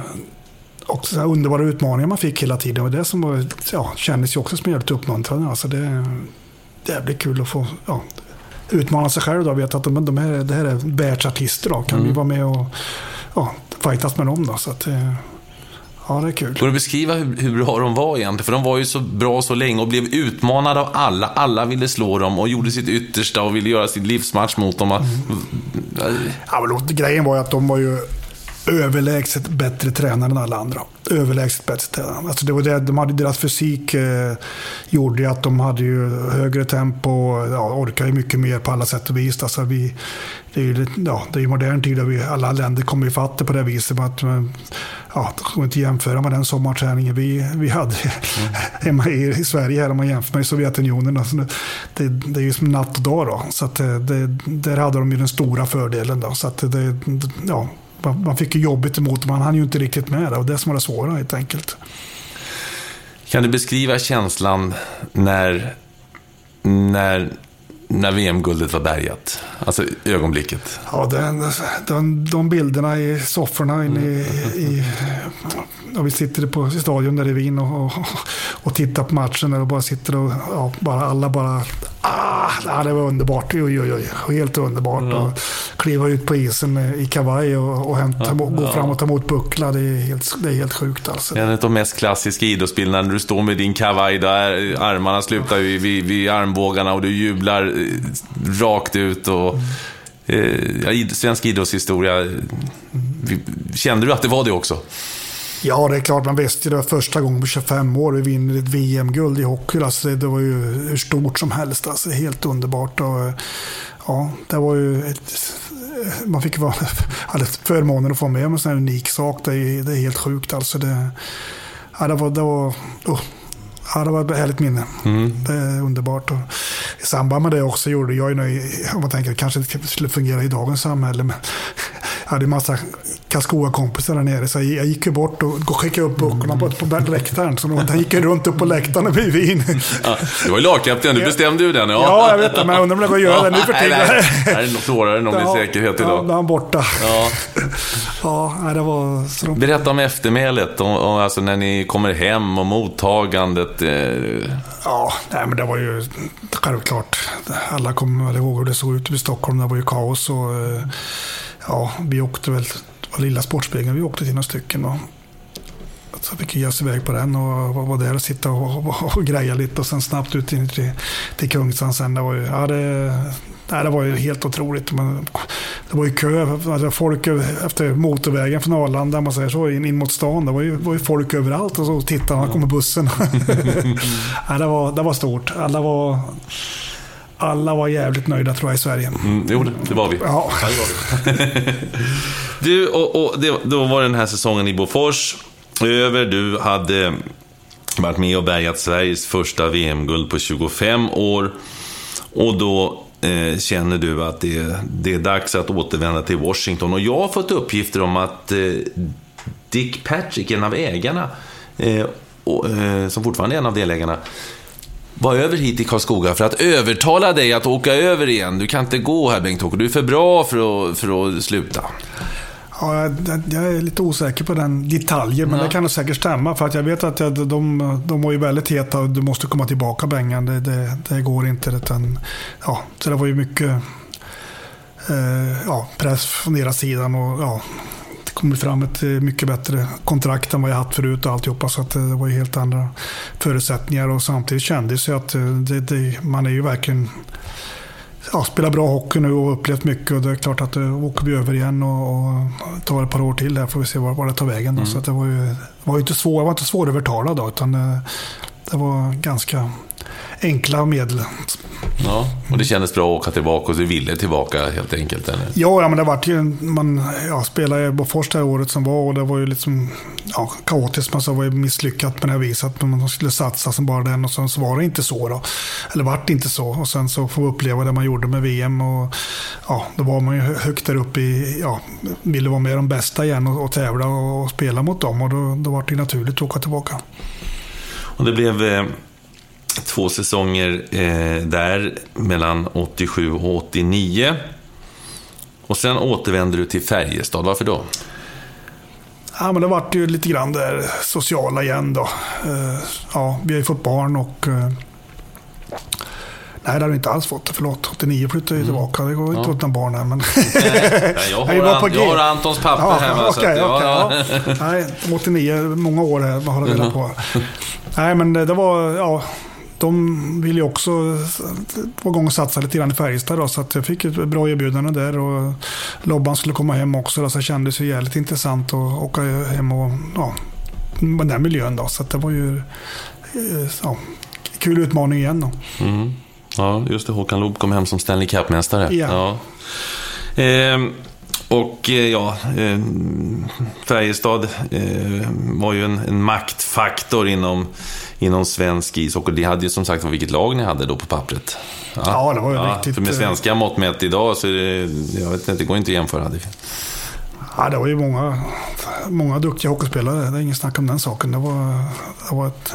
också underbara utmaningar man fick hela tiden. Och det som var, ja, kändes ju också som jävligt uppmuntrande. Alltså det, det blir kul att få ja, utmana sig själv. Då. Vet att de, de här, det här är världsartister. Då. Kan mm. vi vara med och ja, fightas med dem. Då. Så att, Ja, det är kul. Går det att beskriva hur, hur bra de var egentligen? För de var ju så bra så länge och blev utmanade av alla. Alla ville slå dem och gjorde sitt yttersta och ville göra sitt livsmatch mot dem. Mm. Ja, men grejen var ju att de var ju överlägset bättre tränare än alla andra. Överlägset bättre tränare. Alltså det var det, de hade, deras fysik eh, gjorde att de hade ju högre tempo, ja, orkade mycket mer på alla sätt och vis. Alltså vi, det är ju ja, det är modern tid och vi, alla länder kommer ifatt det på det viset. Att, ja, det går inte att jämföra med den sommarträningen vi, vi hade mm. hemma i, i Sverige här om man jämför med Sovjetunionen. Alltså det, det, är ju som natt och dag. Då. Så att det, det, där hade de ju den stora fördelen. Då. Så att det, ja, man fick ju jobbigt emot dem. Man hann ju inte riktigt med det. Och det som var det svåra helt enkelt. Kan du beskriva känslan när, när när VM-guldet var bärgat? Alltså ögonblicket. Ja, den, den, de bilderna i sofforna inne i, i ja, vi sitter på stadion där i Wien och, och, och tittar på matchen och bara sitter och ja, bara, alla bara ah, det var underbart. Oj, oj, oj. Helt underbart. Mm. Och kliva ut på isen i kavaj och, och hämta, ja, gå fram och ta emot buckla. Det är helt, det är helt sjukt alltså. En av de mest klassiska idrottsbilderna när du står med din kavaj där armarna slutar vid, vid, vid armbågarna och du jublar Eh, rakt ut. Och, mm. eh, svensk idrottshistoria. Kände du att det var det också? Ja, det är klart. Man visste ju det första gången på 25 år vi vinner ett VM-guld i hockey. Alltså, det var ju hur stort som helst. Alltså, helt underbart. Och, eh, ja, det var ju ett, eh, man fick vara, hade förmånen att få med en sån här unik sak. Det är, det är helt sjukt. Alltså, det, ja, det var, det var, oh, ja, det var ett härligt minne. Mm. Det är underbart. Och I samband med det också gjorde jag, om man tänker kanske inte skulle fungera i dagens samhälle, men jag hade en massa Karlskoga-kompisar där nere. Så jag gick ju bort och skickade upp puckorna på, på läktaren. Så han gick runt upp på läktaren och blev in. Ja, du var ju lagkapten, du bestämde ju den. Ja, ja jag vet det. Men jag undrar om jag går göra det nu för tiden. Det här är nog svårare än om det är säkerhet idag. Ja, då är han borta. Ja. ja, det var... Så de... Berätta om eftermälet, om, om, alltså när ni kommer hem och mottagandet. Eh... Ja, nej, men det var ju självklart. Alla kommer väl ihåg hur det såg ut i Stockholm. Det var ju kaos och eh, ja, vi åkte väl, det lilla Sportspegeln, vi åkte till några stycken. Och, så fick vi ge oss iväg på den och var där och sitta och, och, och greja lite och sen snabbt ut in till, till Kungsan sen. Det var ju, ja, det, nej, det var ju helt otroligt. Men, det var ju kö, alltså folk efter motorvägen från Arlanda, man säger så, in, in mot stan. Det var ju, var ju folk överallt och så tittade man, kommer bussen. nej, det, var, det var stort. Alla var alla var jävligt nöjda tror jag i Sverige. Mm, jo, det var vi. Ja. ja det var vi. du, och, och det, då var den här säsongen i Bofors över. Du hade varit med och bärgat Sveriges första VM-guld på 25 år. Och då eh, känner du att det, det är dags att återvända till Washington. Och jag har fått uppgifter om att eh, Dick Patrick, en av ägarna, eh, och, eh, som fortfarande är en av delägarna, var över hit till Karlskoga för att övertala dig att åka över igen. Du kan inte gå här Bengt-Åke, du är för bra för att, för att sluta. Ja, jag, jag är lite osäker på den detaljen, men ja. det kan nog säkert stämma. För att jag vet att jag, de, de var ju väldigt heta och du måste komma tillbaka Bengan. Det, det, det, går inte. Utan, ja, så det var ju mycket eh, ja, press från deras sidan. Och, ja, det kom fram ett mycket bättre kontrakt än vad jag haft förut och alltihopa. Så att det var ju helt andra förutsättningar. Och samtidigt kändes det att det, man är ju verkligen ja, spelat bra hockey nu och upplevt mycket. Och det är klart att då åker vi över igen och, och tar ett par år till här får vi se var, var det tar vägen. Mm. Så det var ju, var inte svår, jag var inte svårövertalad då, utan det, det var ganska enkla medel. Ja, och det kändes bra att åka tillbaka och du ville tillbaka helt enkelt? Eller? Ja, ja men det var ju, man ja, spelade i Bofors det här året som var och det var ju liksom ja, kaotiskt. Man sa det var ju misslyckat på det här viset. Man skulle satsa som bara den och sen så var det inte så då. Eller vart inte så. Och sen så får vi uppleva det man gjorde med VM och ja, då var man ju högt där uppe i, ja, ville vara med de bästa igen och, och tävla och, och, spela mot dem och då, då var det naturligt att åka tillbaka. Och det blev eh två säsonger eh, där mellan 87 och 89. Och sen återvänder du till Färjestad. Varför då? Ja, men det vart ju lite grann det sociala igen då. Eh, ja, vi har ju fått barn och... Eh, nej, det har vi inte alls fått. Förlåt, 89 flyttade jag mm. tillbaka. Det går inte ja. utan barn här, men... Nej, jag, har jag, an, jag har Antons papper ja, här. Okej, okej. Ja. Nej, 89, många år här, har reda på. nej, men det var... Ja, de vill ju också få igång och satsa lite grann i Färjestad. Då, så att jag fick ett bra erbjudande där. Och Lobban skulle komma hem också. Då, så det kändes ju jävligt intressant att åka hem och ja, den miljön. Då, så det var ju eh, ja, kul utmaning igen. Då. Mm. Ja, just det. Håkan Loob kom hem som Stanley Cup-mästare. Ja. ja. Eh, och eh, ja, eh, Färjestad eh, var ju en, en maktfaktor inom inom svensk ishockey. Det hade ju som sagt vilket lag ni hade då på pappret. Ja, ja det var ju ja, riktigt... För med eh, svenska mått mätt idag så är det, jag vet inte, det går inte att jämföra. Ja, det var ju många, många duktiga hockeyspelare. Det är inget snack om den saken. Det var, det var ett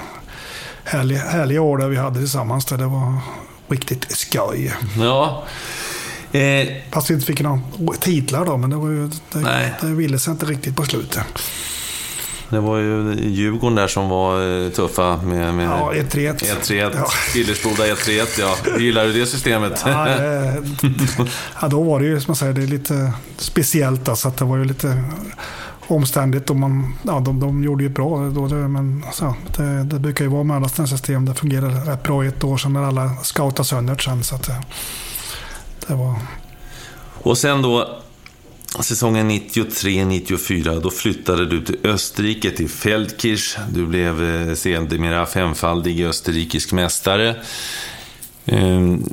härliga, härliga år där vi hade tillsammans. Där det var riktigt skoj. Ja. Eh, Fast vi inte fick några titlar då, men det, var ju, det, det ville sig inte riktigt på slutet. Det var ju Djurgården där som var eh, tuffa med... med ja, 1-3. 1-3. Ja. Bildersboda 1-3, ja. Gillar du det systemet? Ja, det, ja, då var det ju som man säger, det är lite speciellt. Då, så att det var ju lite omständigt. Och man, ja, de, de gjorde ju bra då. Det, men alltså, det, det brukar ju vara med alla system. Det fungerade rätt bra ett år sedan när alla scoutade sönder sen. Så att det, var... Och sen då Säsongen 93-94, då flyttade du till Österrike, till Feldkirch. Du blev eh, sedermera femfaldig österrikisk mästare. Ehm,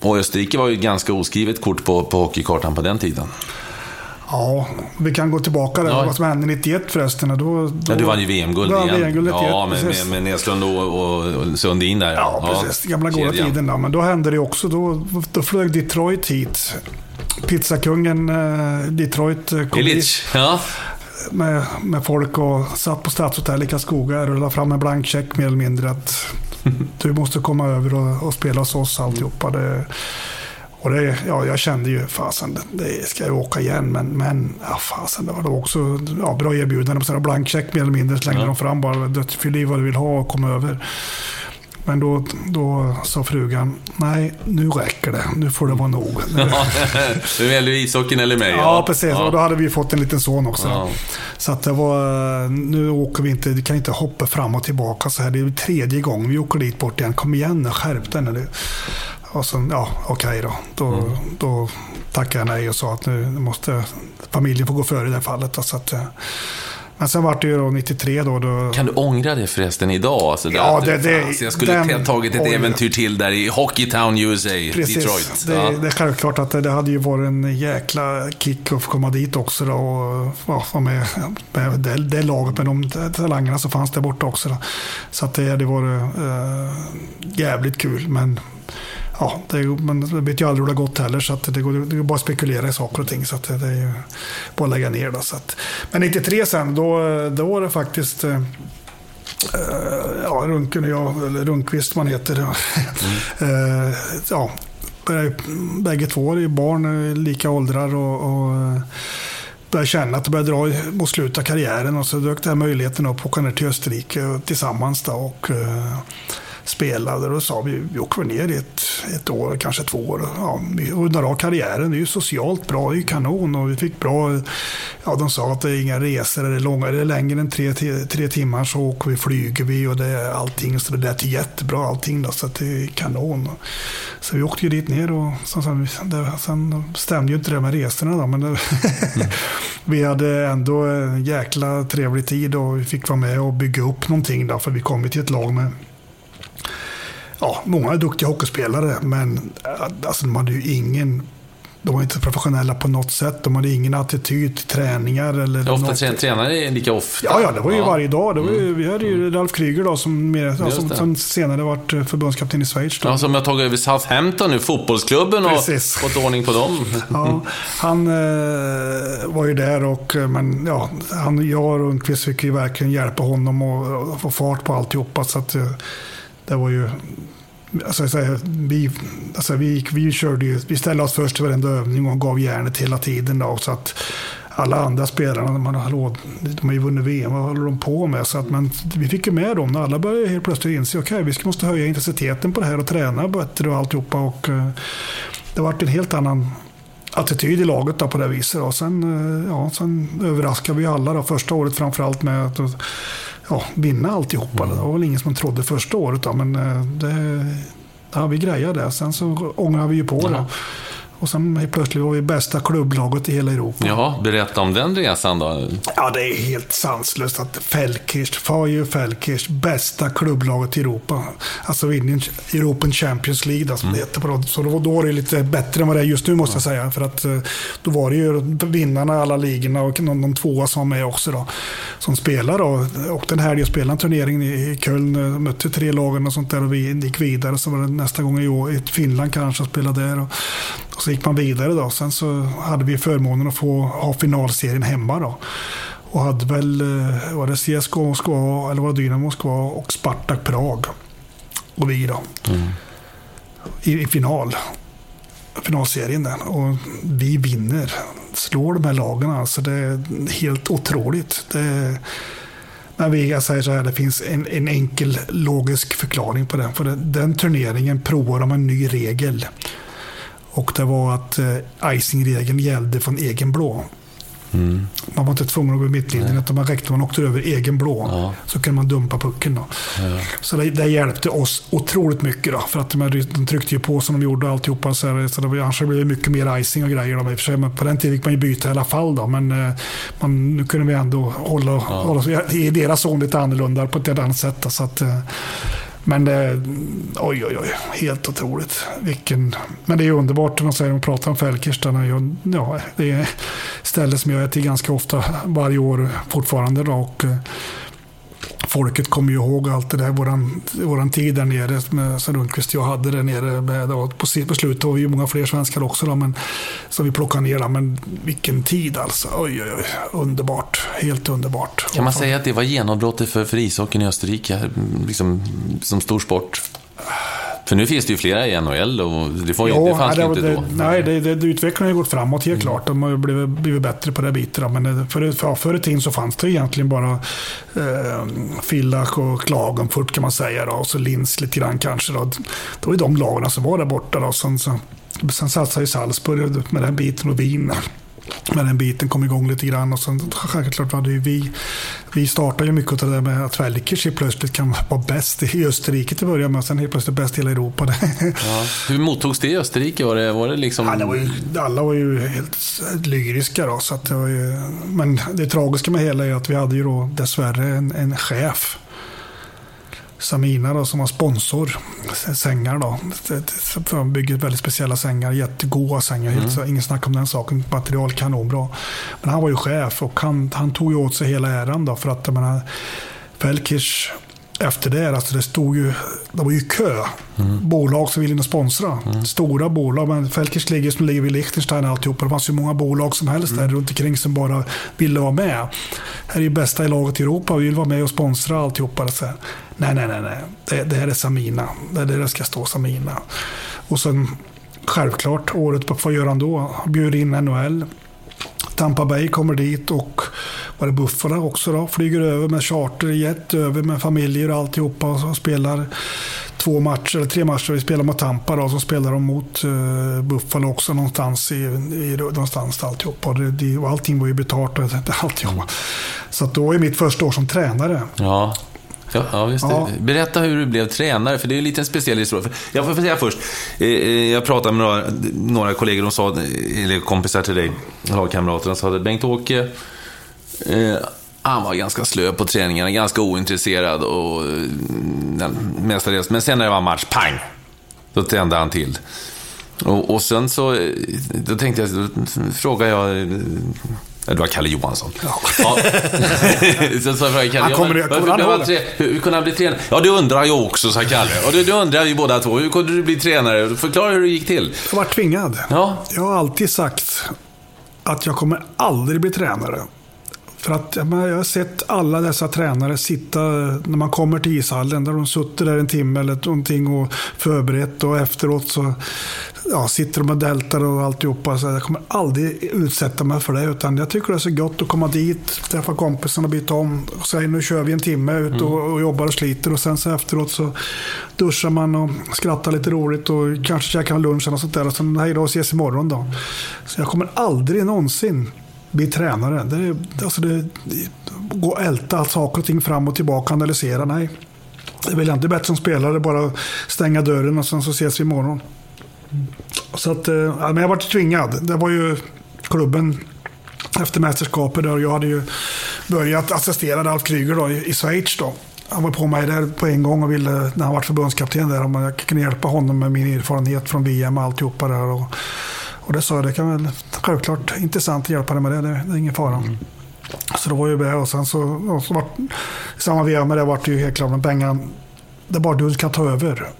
och Österrike var ju ganska oskrivet kort på, på hockeykartan på den tiden. Ja, vi kan gå tillbaka där. Ja. Vad som hände 91 förresten. Då, då, ja, du vann ju VM-guld igen. VM ja, med, med, med Näslund och, och, och Sundin där. Ja, precis. Gamla goda tiden. Då. Men då hände det också. Då, då flög Detroit hit pizzakungen eh, Detroit eh, kom Illich. Ja. med, med folk och satt på Stadshotellet i Karlskoga och rullade fram en blank check mer eller mindre att du måste komma över och, och spela hos oss alltihopa. Det, och det, ja, jag kände ju, fasen, det, det ska jag åka igen, men, men ja, fasen, det var då också ja, bra erbjudande. Så här blank check mer eller mindre slängde Ja. de fram bara, "Du, fyll i vad du vill ha och kom över. Men då, då sa frugan, nej, nu räcker det, nu får det vara nog. Du väljer ishockeyn eller mig? Ja, precis. Ja. Och då hade vi fått en liten son också. Ja. Så att det var, nu åker vi inte, vi kan inte hoppa fram och tillbaka så här. Det är tredje gången vi åker dit bort igen. Kom igen nu, skärp dig nu. Och så, ja, okej då. Då, Mm. då tackade jag nej och sa att nu måste familjen få gå före i det här fallet. då. Så att, eh, men sen var det ju då 93 då. då Kan du ångra det förresten idag? Alltså, Ja, det- det- fan, jag skulle den- ha tagit ett oj. äventyr till där i Hockeytown, USA, Precis. Detroit. Det, Ja. det är självklart att det, det hade ju varit en jäkla kick att få komma dit också då, och vara med, med det, det laget med de talangerna som fanns där borta också. Då. Så att det hade varit eh, jävligt kul. Men ja, det, man vet ju aldrig hur det har gått heller. Så att det, går, det går bara att spekulera i saker och ting. Så att det, det är ju bara att lägga ner. Då, så att, men 93 sen, då, då var det faktiskt eh, Eh, ja, Runken och jag, eller Rundqvist man heter. Eh, ja, började- bägge två är barn, lika åldrar och, och började känna att det började dra mot slutet av karriären och så dök den här möjligheten upp att åka ner till Österrike tillsammans då och spelade. Då sa vi, vi åker väl ner i ett, ett år, kanske två år. Ja, vi undrar av karriären, det är ju socialt bra, det är ju kanon och vi fick bra, ja de sa att det är inga resor, är det långa, är det längre än tre, tre, timmar så åker vi, flyger vi och det är allting, så det lät jättebra allting då, så att det är kanon. Så vi åkte ju dit ner och sen, sen, det, sen stämde ju inte det med resorna då, men det, vi hade ändå en jäkla trevlig tid och vi fick vara med och bygga upp någonting då, för vi kom ju till ett lag med ja, många duktiga hockeyspelare, men äh, alltså, de hade ju ingen... De var inte professionella på något sätt. De hade ingen attityd till träningar eller Ofta något. trä- tränare är lika ofta. Ja, ja, det var ju Ja. varje dag. Det var ju, Vi hade ju Ralf Kryger då, som, mer, ja, Just som, som senare varit eh, förbundskapten i Schweiz. Då. Ja, som har tagit över Southampton nu, fotbollsklubben, och Precis. fått ordning på dem. Ja, han eh, var ju där och eh, men, ja, han, jag och Rundqvist fick ju verkligen hjälpa honom och, och få fart på alltihopa. Så att, eh, det var ju... Alltså, vi, alltså, vi, vi, körde ju, vi ställde oss först i varenda övning och gav järnet hela tiden. Då, så att alla andra spelarna, man hallå, de har ju vunnit VM, vad håller de på med? Så att, men vi fick ju med dem. Alla började helt plötsligt inse att okay, vi måste höja intensiteten på det här och träna bättre och alltihopa. Och, eh, det varit en helt annan attityd i laget då på det viset. Och sen, eh, ja, sen överraskade vi alla då, första året framförallt med att ja, vinna alltihopa. Det var väl ingen som trodde första året men eh, det, ja, vi grejade det. Sen så ångrade vi ju på det. Och sen plötsligt var vi bästa klubblaget i hela Europa. Jaha, berätta om den resan då. Ja, det är helt sanslöst att Felkirch, Fajo Felkirch, bästa klubblaget i Europa. Alltså vinner European Champions League, som det heter på det. Så då, då var det lite bättre än vad det är just nu, måste jag säga. För att eh, då var det ju vinnarna i alla ligorna och någon, någon tvåa som var med också då. Som spelar då. Och den här spelade en turnering i Köln, eh, mötte tre lagen och sånt där och vi gick vidare. Så var det nästa gång i, år, i Finland kanske spelade där. Och, och så gick man vidare då. Sen så hade vi förmånen att få ha finalserien hemma då. Och hade väl, eh, var det CSKA Moskva, eller var det Dynamo Moskva och Spartak Prag. Och vi då. I, I final. Finalserien där. Och vi vinner. Slår de här lagen alltså. Det är helt otroligt. Det, men vi, jag säger så här, det finns en, en enkel logisk förklaring på den. För den, den turneringen provar de en ny regel. Och det var att eh, icing-regeln gällde från egen blå. Man var inte tvungen att gå i mittlinjen, utan man räckte man åkte över egen blå. Ja. Så kunde man dumpa pucken. Då. Så det, det hjälpte oss otroligt mycket. Då, för att de, här- de tryckte ju på som de gjorde och alltihopa. Så, här, så det var, annars blev det mycket mer icing och grejer. Då, sig. Men på den tiden fick man ju byta i alla fall. Då, men eh, man, nu kunde vi ändå hålla, hålla oss i deras zon lite annorlunda på ett annat sätt. Då, så att, eh, men det, oj, oj, oj, helt otroligt. Vilken, men det är underbart när man säger, att pratar om Felkers. Ja, det är ett ställe som jag är till ganska ofta varje år fortfarande. Då, och, eh, folket kommer ju ihåg allt det där, våran, våran tid där nere med, som Rundqvist och jag hade där nere. Med, då, på, på slutet var vi ju många fler svenskar också då, men, som vi plockade ner. Då, men vilken tid alltså. Oj, oj, oj. Underbart. Helt underbart. Kan man säga att det var genombrottet för, för ishockeyn i Österrike, liksom, som stor sport? För nu finns det ju flera i NHL och det, får, jo, det fanns det, ju inte det, då. Nej, det, det, utvecklingen har gått framåt helt mm. klart. De har blivit, blivit bättre på det bitarna. Men för, för, förr i tiden så fanns det egentligen bara eh, Villach och Klagenfurt kan man säga. Då, och så Linz lite grann kanske. Då. Det var ju de lagarna som var där borta. Då. Sen, så, sen satsade ju Salzburg med den biten och Wien men den biten kom igång lite grann. Och sen självklart hade ju vi, vi startade ju mycket av det där med att Velkers plötsligt kan vara bäst i Österrike till att börja med. Och sen helt plötsligt bäst i hela Europa. Ja. Hur mottogs det i Österrike? Var det, var det liksom... Ja, det var ju, alla var ju helt lyriska då. Så att det ju, men det tragiska med hela är att vi hade ju då dessvärre en, en chef Samina då, som var sponsor. Sängar då. De bygger väldigt speciella sängar. Jättegoda sängar. Mm. Helt, ingen snack om den saken. Material kanonbra. Men han var ju chef och han, han tog ju åt sig hela äran då. För att jag menar, Felkers efter det, alltså det stod ju, det var ju kö. Mm. Bolag som ville in och sponsra. Mm. Stora bolag. Men Felkers ligger som ligger vid Liechtenstein och alltihopa. Det fanns ju många bolag som helst mm. där runt omkring som bara ville vara med. Här är ju bästa i laget i Europa. Vi vill vara med och sponsra alltihopa. Så här. Nej, nej, nej. nej. Det, det här är Samina. Det är där det ska stå Samina. Och sen självklart, året på vad gör han då? Bjuder in NHL. Tampa Bay kommer dit och var det Buffalo också då, flyger över med charterjet över med familjer och alltihopa och spelar två matcher, eller tre matcher. Vi spelar mot Tampa då, så spelar de mot uh, Buffalo också någonstans i, i någonstans alltihopa. Och, det, det, och allting var ju betalt och alltihopa. Så att då var ju mitt första år som tränare. Ja. Ja, just det. Ja. Berätta hur du blev tränare, för det är en liten speciell historia. Jag får säga först, eh, eh, jag pratade med några, några kollegor, de sa, eller kompisar till dig, lagkamrater, de sa att Bengt-Åke, eh, han var ganska slö på träningarna, ganska ointresserad och mestadels. Men sen när det var match, pang! Då tände han till. Och, och sen så, då tänkte jag, då frågade jag det var Kalle Johansson. Ja. ja. så, så Kalle, han kommer, ja, kommer han ihåg Hur kunde han bli tränare? Ja, det undrar jag också, sa Kalle. Och det, det undrar vi båda två. Hur kunde du bli tränare? Förklara hur det gick till. Jag var tvingad. Ja. Jag har alltid sagt att jag kommer aldrig bli tränare. För att jag har sett alla dessa tränare sitta när man kommer till ishallen. Där de suttit där en timme eller någonting och förberett och efteråt så ja, sitter och deltar och alltihopa. Så jag kommer aldrig utsätta mig för det. Utan jag tycker det är så gott att komma dit, träffa kompisarna och byta om. Och säga nu kör vi en timme ut och, mm. och jobbar och sliter. Och sen så efteråt så duschar man och skrattar lite roligt och kanske käkar lunchen och sånt där. Och sen hej då och ses imorgon då. Så jag kommer aldrig någonsin bli tränare. Det är, alltså det, gå och älta saker och ting fram och tillbaka, analysera. Nej, det vill jag inte. bättre som spelare, bara stänga dörren och sen så ses vi imorgon. Så att, eh, men jag var tvingad. Det var ju klubben efter mästerskapet där jag hade ju börjat assistera Ralf Kryger då, i, Schweiz. Då. Han var på mig där på en gång och ville, när han var förbundskapten där, om jag kunde hjälpa honom med min erfarenhet från VM och alltihopa där. Och, och det sa jag, det kan väl självklart intressant att hjälpa dig med det, det, det är ingen fara. Mm. Så det var ju det och sen så, och så var, i samma veva med det var det ju helt klart med pengar. Det är bara du som kan ta över.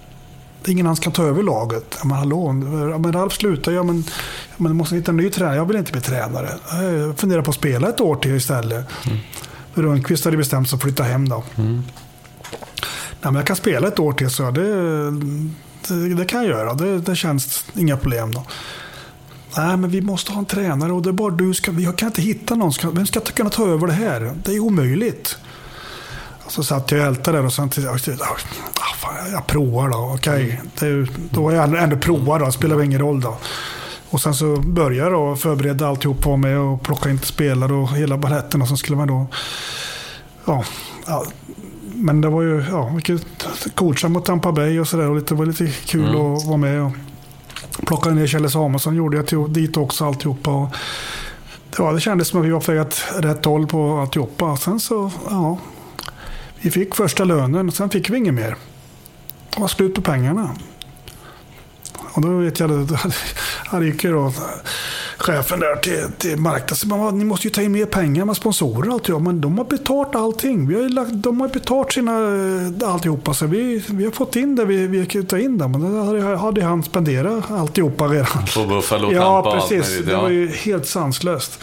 Det är ingen annan som kan ta över laget. Men hallå, men Ralf slutar. Ja, men, men måste hitta en ny tränare. Jag vill inte bli tränare. Jag funderar på att spela ett år till istället. Mm. Rundqvist hade bestämt sig att flytta hem då. Mm. Nej, men jag kan spela ett år till, så det, det, det kan jag göra. Det, det känns inga problem. då. Nej, men vi måste ha en tränare och det är bara du ska... Vi kan inte hitta någon. Vem ska kunna ta över det här? Det är omöjligt. Så satt jag och ältade och sen till, ah, fan, jag provar då. Okej, okay. då var jag ändå prova då. Det spelar ingen roll då. Och sen så började jag förbereda alltihop på mig och plocka in spelare och hela baletten. Och sen skulle man då... Ja, ja men det var ju ja, mycket coacha mot Tampa Bay och sådär. Det var lite kul mm. att vara med. Och, Plockade ner Kjelle Samuelsson gjorde jag till, dit också alltihopa. Och, ja, det kändes som att vi var på rätt håll på alltihopa. Sen så, ja. Vi fick första lönen och sen fick vi inget mer. Det var slut på pengarna. Och då vet jag, att det gick ju då chefen där till, till marknaden. Ni måste ju ta in mer pengar med sponsorer och allt. Ja, men de har betalt allting. Vi har lagt, de har betalt sina, eh, alltihopa. Så vi, vi har fått in det vi, vi kan ta in det. Men det hade, hade han spenderat alltihopa redan. På Buffalo Ja, precis. allt Det ja. var ju helt sanslöst.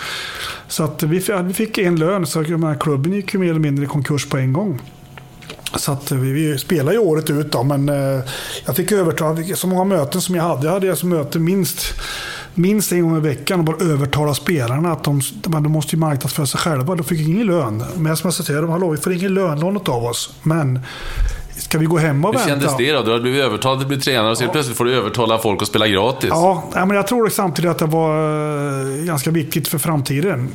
Så att vi, vi fick en lön, så här klubben gick ju mer eller mindre i konkurs på en gång. Så att vi, vi spelade ju året ut då, men eh, jag fick övertala, så många möten som jag hade. Jag hade alltså möten minst, minst en gång i veckan och bara övertala spelarna att de, de, måste ju marknadsföra sig själva. De fick ingen lön. Men jag som jag sa till dem, hallå, vi får ingen lön någon av oss. Men ska vi gå hem och Hur vänta? kändes det då? Du hade blivit övertalad att bli tränare och så plötsligt får du övertala folk att spela gratis. Ja, men jag tror samtidigt att det var eh, ganska viktigt för framtiden.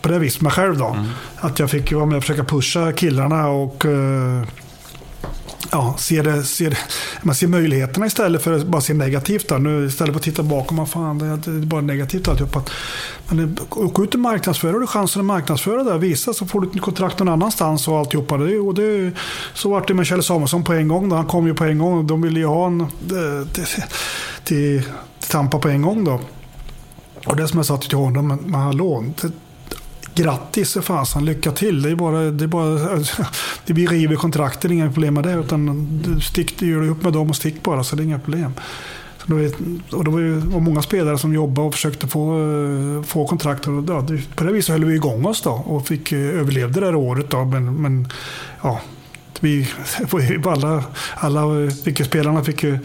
På det viset, mig själv då. Att jag fick vara med och försöka pusha killarna och eh, ja, ser, det, ser, det, man ser möjligheterna istället för att bara se negativt. Då. Nu, istället för att titta bakom, man fan, det, är bara negativt alltihop. Att- Men eh, åk gå ut och marknadsföra, har du chansen att marknadsföra det? Visa så får du ett kontrakt någon annanstans och alltihopa. Det, och det, så var det med Kjell Samuelsson på en gång. Då. Han kom ju på en gång. De ville ju ha en till, till Tampa på en gång då. Och det som jag sa till honom, men, men hallå, det, grattis och fasen, lycka till. Det är bara, det är bara, det blir river kontrakten, inga problem med det. Utan du, stick, du gör det upp med dem och stick bara, så det är inga problem. Så då, och det var ju många spelare som jobbade och försökte få, eh, få kontrakt. Och, ja, på det viset höll vi igång oss då och fick, eh, överlevde det här året. Då, men, men ja, vi, alla, alla eh, spelarna fick ju,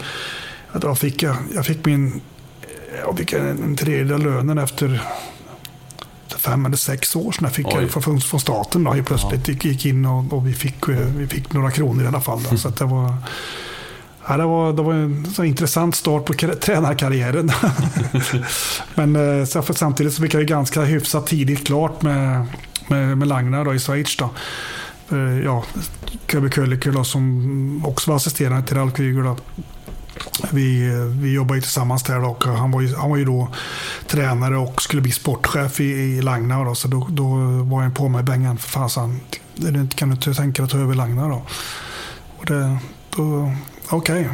Jag fick jag, fick min jag fick en, en tredjedel lönen efter fem eller sex år sedan jag fick Oj. jag från, från staten. Då, helt plötsligt gick, gick in och, och vi, fick, eh, vi fick några kronor i alla fall. Då, så det var... Ja, det, var, det var en så intressant start på kar- tränarkarriären. Men eh, så för samtidigt så fick jag ju ganska hyfsat tidigt klart med, med, med Langnar då, i Schweiz. Då. Eh, Ja, Köbe Kölliker som också var assisterande till Ralf Kryger. Då. Vi, vi jobbade ju tillsammans där och han var ju, han var ju då tränare och skulle bli sportchef i, i Langna. Då, så då, då var jag på mig bängen. För fasen, det är inte- kan du inte tänka dig att ta över Langna då? Och det, då Okej,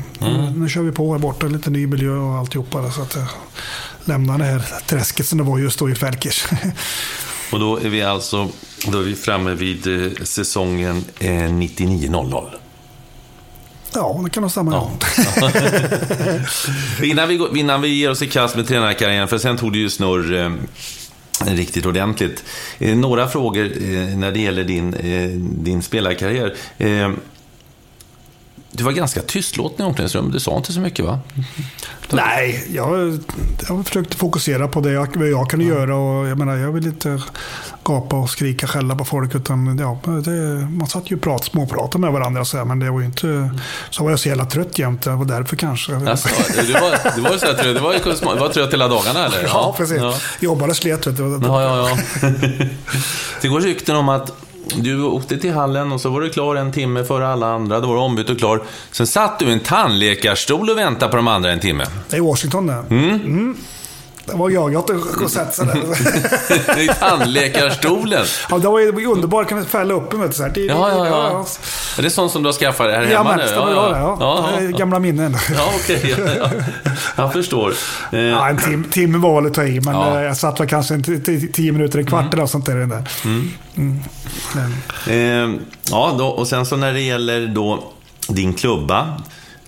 nu kör vi på här borta. Lite ny miljö och alltihopa. Då, så att jag lämnar det här träsket som det var just då i Färkers. Och då är vi alltså då är vi framme vid eh, säsongen eh, 99-00 ja, det kan nog samma Ja. Ja. Innan vi, går- innan vi ger oss i kast med tränarkarriären, för sen tog det ju snurr eh, riktigt ordentligt. Eh, några frågor eh, när det gäller din, eh, din spelarkarriär. Eh, du var ganska tystlåten i omklädningsrummet. Du sa inte så mycket, va? Nej, jag, jag försökte fokusera på det jag, vad jag kunde göra. Och jag, menar, jag vill inte gapa och skrika skälla på folk. Utan, ja, det, man satt ju och prat, småpratade med varandra. Så här, men det var ju inte... Så var jag så jävla trött jämt. Det var därför kanske. Alltså, du, var, du var ju så här trött. Du var, ju, du var trött hela dagarna, eller? Ja, precis. Ja. Jobbade och slet. Vet du. Ja, ja, ja. Det går rykten om att du åkte till hallen och så var du klar en timme före alla andra. Då var du ombytt och klar. Sen satt du i en tandläkarstol och väntade på de andra en timme. Det är Washington det. Mm. Det var jag. Jag har inte sett sådär. I tandläkarstolen. ja, det var ju underbart. Kan fälla upp en. vet du, Så här. Ja, ja, ja. Är det sånt som du har skaffat här Ja, hemma men nu? det. Ja. ja, Det är ja. Gamla minnen. Ja, okej. Ja, ja. Jag förstår. Eh, Ja, en tim, timme var väl att ta i, men Ja. eh, jag satt väl kanske en tio minuter, en kvart eller något sånt där. Den där. Mm. Men, Eh, ja, då, och sen så när det gäller då din klubba.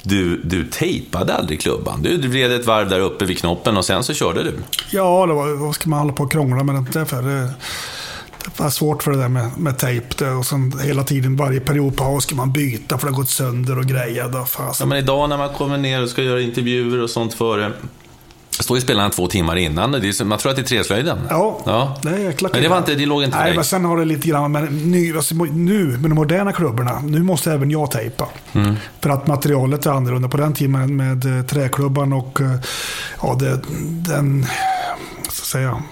Du, du tejpade aldrig klubban. Du vred ett varv där uppe vid knoppen och sen så körde du. ja, det var, vad ska man hålla på och krångla med det för? Det, var svårt för det där med, med tejp. Och sen hela tiden, varje periodpaus ska man byta för det har gått sönder och. Och Ja, men idag när man kommer ner och ska göra intervjuer och sånt före. Står ju spelarna två timmar innan. Är, så- man tror att det är treslöjden. Ja, ja. det är jäkla Men det, var inte, det låg inte Nej, men sen har det lite grann med ny, alltså, nu med de moderna klubborna. Nu måste även jag tejpa. Mm. För att materialet är annorlunda. På den tiden med, eh, träklubban och eh, ja, det, den ska jag säga,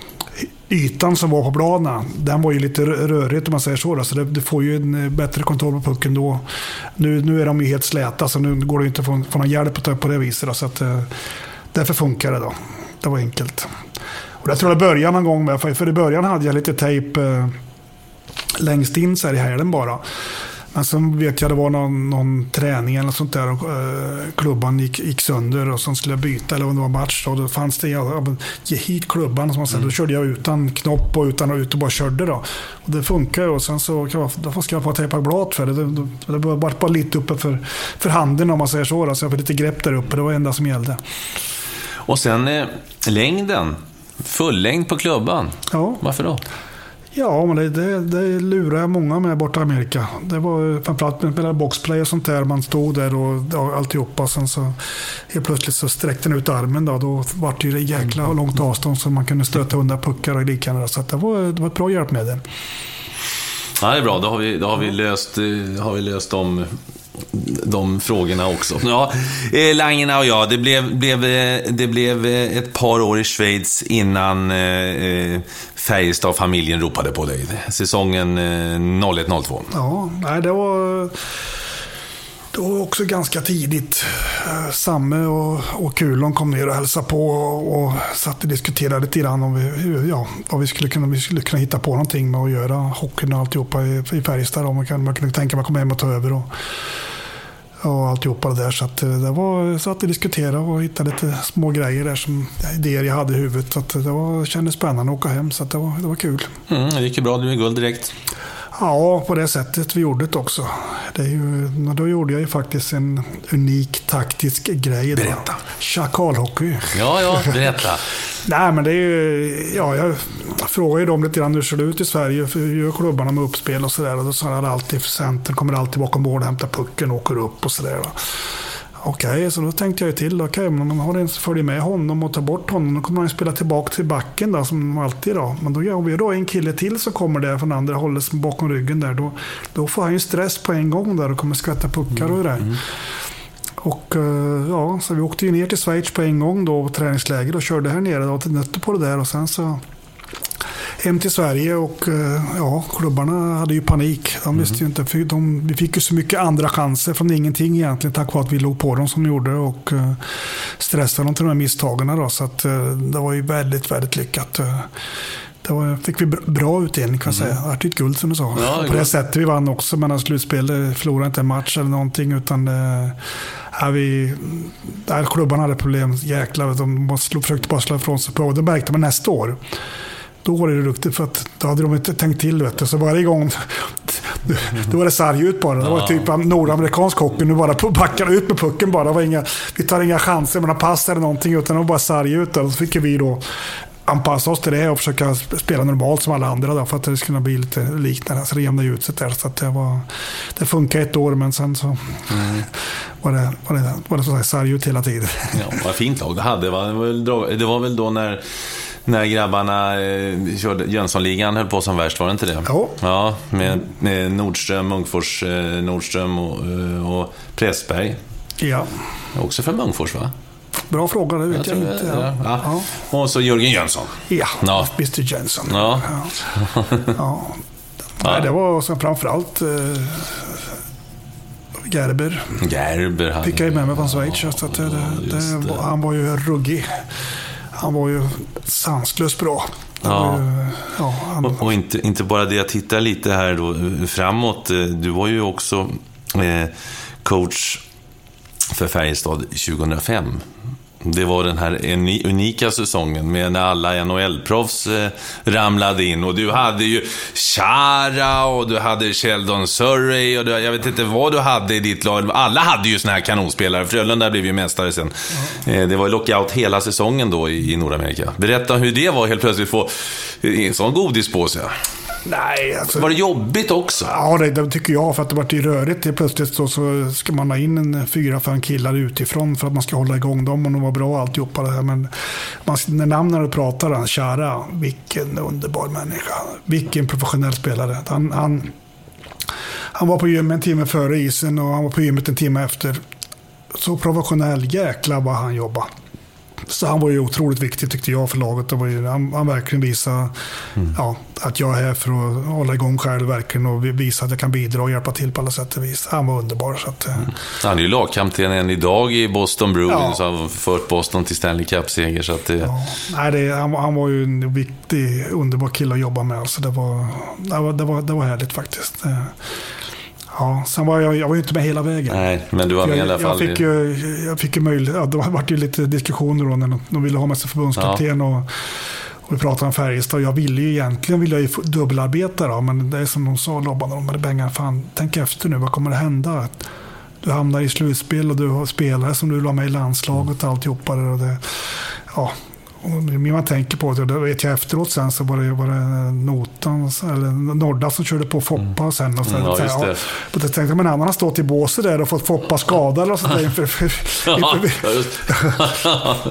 ytan som var på bladen, den var ju lite rö- rörigt om man säger så. Då. Så det, du får ju en eh, bättre kontroll på pucken då. Nu, nu är de ju helt släta, så nu går det ju inte att få, få någon hjälp att på det viset. Då. Så att, därför funkar det då. Det var enkelt. Och jag tror det började någon gång med, för, i början hade jag lite tejp eh, längst in så här i hälen bara. Men sen vet jag det var någon, någon träning eller sånt där och eh, klubban gick, gick sönder och så skulle jag byta eller om det var match. Och då fanns det, ja, ge hit klubban. Som man säger. Då körde jag utan knopp och utan och ut och bara körde då. Och det funkar och sen så då ska jag få tejpa blad för det. Det, det, det var bara, bara lite uppe för, för handen om man säger så. Då. Så jag fick lite grepp där uppe. Det var det enda som gällde. Och sen eh, längden. Fullängd på klubban. Ja. Varför då? Ja, men det, det, det lurar jag många med borta i Amerika. Det var framförallt spelade boxplay och sånt där. Man stod där och ja, alltihopa. Sen så helt plötsligt så sträckte den ut armen. Då, då var det ju jäkla långt avstånd så man kunde stöta undan puckar och liknande. Så det, var, det var ett bra hjälpmedel. Ja, det är bra. Då har vi, då har vi löst, eh, har vi löst de de frågorna också. Ja, eh, Langerna och jag, det blev, blev, eh, det blev ett par år i Schweiz innan eh, Färjestad-familjen ropade på dig. Säsongen 01-02. Ja, nej, det var... Det var också ganska tidigt. Samme och, och Kulon kom ner och hälsade på och, och satt och diskuterade lite grann om vi, ja, vad vi skulle, kunna, vi skulle kunna hitta på någonting med att göra hockeyn och alltihopa i, i Färjestad. Om man, kan, man kunde tänka mig att komma hem och ta över. Och, och alltihopa det där. Så att eh, det var, så att diskuterade och hittade lite små grejer där som idéer jag hade i huvudet. Så att eh, det var, kändes spännande att åka hem, så att det, var, det var kul. Mm, det gick ju bra, du är guld direkt. Ja, på det sättet vi gjorde det också. Det är ju, då gjorde jag ju faktiskt en unik taktisk grej. Då. Berätta. Chakalhockey. Ja, ja, berätta. Nej, men det är ju... Ja, jag frågade ju dem lite grann hur ser det ut i Sverige? Hur gör klubbarna med uppspel och sådär? Och då sa de alltid, centern kommer alltid bakom mål och hämtar pucken och åker upp och sådär. Okej, okay, så då tänkte jag till. Okej, okay, men om man har följer med honom och tar bort honom, då kommer han spela tillbaka till backen då, som alltid. Då. Men då gör vi då en kille till som kommer där från andra hållet, bakom ryggen där. Då, då får han ju stress på en gång där och kommer skvätta puckar och det mm. Och eh, ja, så vi åkte ju ner till Schweiz på en gång då, på träningsläger och körde här nere och nötte på det där. Och sen så hem till Sverige och eh, ja, klubbarna hade ju panik. De mm. visste ju inte, för de, vi fick ju så mycket andra chanser från ingenting egentligen tack vare att vi låg på dem som vi gjorde och uh, stressade dem till de här misstagen. Då, så att, uh, det var ju väldigt, väldigt lyckat. Det var, fick vi bra utdelning kan jag säga. Mm. Det ett guld som du sa. Ja, på det sättet vi vann också. Men slutspel förlorade inte en match eller någonting. Utan äh, vi, där klubbarna hade problem. Jäklar, de försökte bara slå ifrån sig på. Det märkte man nästa år då var det duktigt för att då hade de inte tänkt till. Vet du. Så varje gång då var det sarg ut bara. Det var typ nordamerikansk hockey. Nu bara backar ut med pucken bara. Det var inga, vi tar inga chanser med pass eller någonting. Utan det var bara sarg ut. Och så fick vi då anpassa oss till det och försöka spela normalt som alla andra. Då, för att det skulle kunna bli lite liknande. Så det jämnade ut sig där. Så det, var, det funkade ett år men sen så mm. var det, var det, var det så sarg ut hela tiden. Ja, vad fint lag du hade. Det var, det var väl då när när grabbarna eh, körde Jönssonligan höll på som värst, var det inte det? Jo. Ja, med, med Nordström, Munkfors, eh, Nordström och, eh, och Pressberg. Ja. Också från Munkfors, va? Bra fråga, det vet jag, jag inte. Ja. Ja. Ja. Och så Jörgen Jönsson. Ja, ja. Mr Jönsson. Ja. ja. Nej, det var så framförallt eh, Gerber. Gerber hade... Fick jag med mig från Schweiz. Så det, det, det, han var ju ruggig han var ju sanslöst bra. Ja. Ju, ja han... och, och, inte, inte bara det, jag tittar lite här då framåt. Eh, du var ju också eh, coach för Färjestad 2005. Det var den här unika säsongen med när alla NHL-proffs eh, ramlade in. Och du hade ju Chara och du hade Sheldon Surrey och du, jag vet inte vad du hade i ditt lag. Alla hade ju såna här kanonspelare. Frölunda blev ju mästare sen. Mm. det var lockout hela säsongen då i, Nordamerika. Berätta hur det var helt plötsligt få en sån godispåse. Nej, alltså, Var det jobbigt också? Ja, det, det tycker jag. För att det vart ju rörigt. Plötsligt så, så ska man ha in en fyra, fem killar utifrån för att man ska hålla igång dem och de var bra alltihopa det här. Men man, när namnen pratar, han, Chara, vilken underbar människa. Vilken professionell spelare. Han, han, han var på gymmet en timme före isen och han var på gymmet en timme efter. Så professionell, jäklar vad han jobbade. Så han var ju otroligt viktig tyckte jag för laget. Och han, han verkligen visade mm. ja, att jag är här för att hålla igång själv verkligen och visa att jag kan bidra och hjälpa till på alla sätt och vis. Han var underbar. Så att, eh. mm. Han är ju lagkapten än idag i Boston Bruins ja. och har fört Boston till Stanley Cup-seger. Så att det... ja. Nej, det, han, han, var ju en viktig, underbar kille att jobba med. Alltså det, var, det, var, det, var, det var härligt faktiskt. Ja, sen var jag, jag var ju inte med hela vägen. Nej, men du var med jag, i alla fall. Jag fick ju, jag fick ju möjlighet, ja, det var ju lite diskussioner då när de ville ha med sig förbundskapten. Ja. Och, och vi pratade om Färjestad. Jag ville ju egentligen vilja ju dubbelarbeta då, men det är som de sa, Lobban, de hade Bengan, fan, tänk efter nu, vad kommer det hända? Du hamnar i slutspel och du har spelare som du vill ha med i landslaget och alltihopa. Och det, ja, mer man tänker på det, det vet jag efteråt sen så var det, var det Notan, eller Norda som körde på Foppa mm. sen. Och sen, ja, just det. Ja, tänkte jag, men han har stått i båset där och fått Foppa skadad eller sånt där. Inför, för, ja,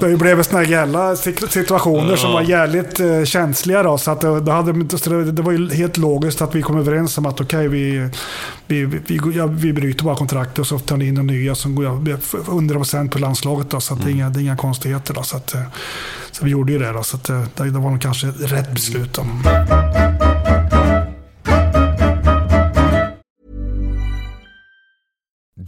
det blev sådana här situationer som var jävligt eh, känsliga. Då, så att det, hade, så det, det, var ju helt logiskt att vi kom överens om att okej, okay, vi, vi, vi, ja, vi bryter bara kontraktet och så tar ni in de nya som går 100% på landslaget. Då, så att mm. det, är inga, det är inga konstigheter. Då, så att, eh, så vi gjorde ju det då, så eh, det, det var nog kanske rätt beslut. Då.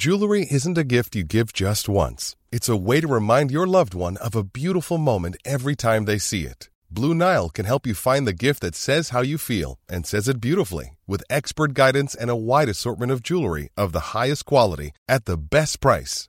Jewelry isn't a gift you give just once. It's a way to remind your loved one of a beautiful moment every time they see it. Blue Nile can help you find the gift that says how you feel and says it beautifully with expert guidance and a wide assortment of jewelry of the highest quality at the best price.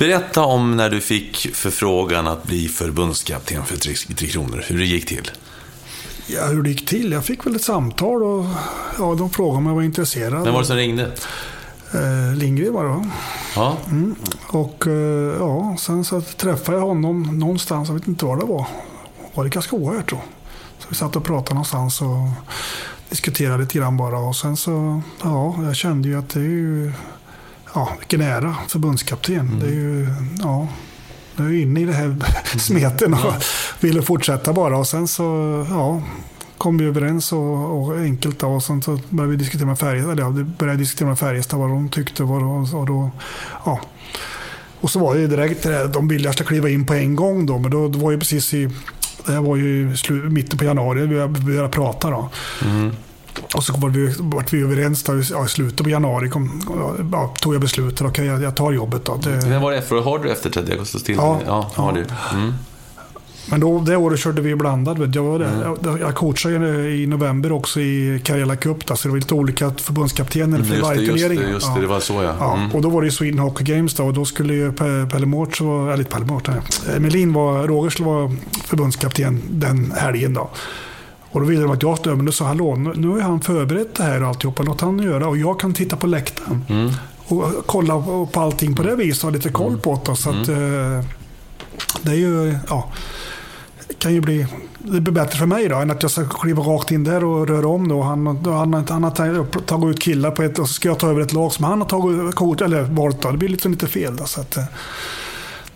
Berätta om när du fick förfrågan att bli förbundskapten för Tre, Kronor. Hur det gick till. Ja, hur det gick till? Jag fick väl ett samtal och ja, de frågade om jag var intresserad. Vem var det som ringde? Eh, Lindgren var det va? Ja. Mm. Och eh, ja, sen så träffade jag honom någonstans, jag vet inte var det var. Var det Karlskoga jag tror. Så vi satt och pratade någonstans och diskuterade lite grann bara. Och sen så, ja, jag kände ju att det är ju, ja, vilken ära, förbundskapten. Mm. Det är ju, ja, jag är inne i det här smeten och ville fortsätta bara. Och sen så, ja, kom vi överens och, och enkelt då, och sen så började vi diskutera med Färjestad. Eller ja, vi började diskutera med Färjestad vad de tyckte. Vad, och, och då, ja. Och så var det direkt det de ville att jag skulle kliva in på en gång då. Men då, då var ju precis i, det här var ju i mitten på januari vi började prata då. Mm. Och så var vi, var vi överens då, ja, i slutet på januari. Kom, ja, tog jag beslutet. Okej, jag, jag tar jobbet. Då. Det... Vem var det för? Har du efter 30 augusti till? Ja. ja, har du. Mm. Men då, det året körde vi blandad. Jag, var där. Mm. jag coachade i november också i Karela Cup. Då, så det var lite olika förbundskaptener för varje turnering. Just det, just det, det var så ja. ja. Mm. Och då var det Sweden Hockey Games då, och då skulle ju Pelle Mårts, eller Pelle Mårts, Melin var, Roger skulle vara förbundskapten den helgen då. Och då ville de att jag skulle, men då sa hallå, nu har han förberett det här och alltihopa, låt han göra. Och jag kan titta på läktaren. Mm. Och kolla på allting på det viset och ha lite koll på det. Så att, mm. eh, det är ju, ja kan ju bli, det blir bättre för mig då än att jag ska kliva rakt in där och röra om. Då. Han, han, han har tagit ut killar på ett och så ska jag ta över ett lag som han har tagit kort, eller valt. Då. Det blir liksom lite fel. Då, så att, eh,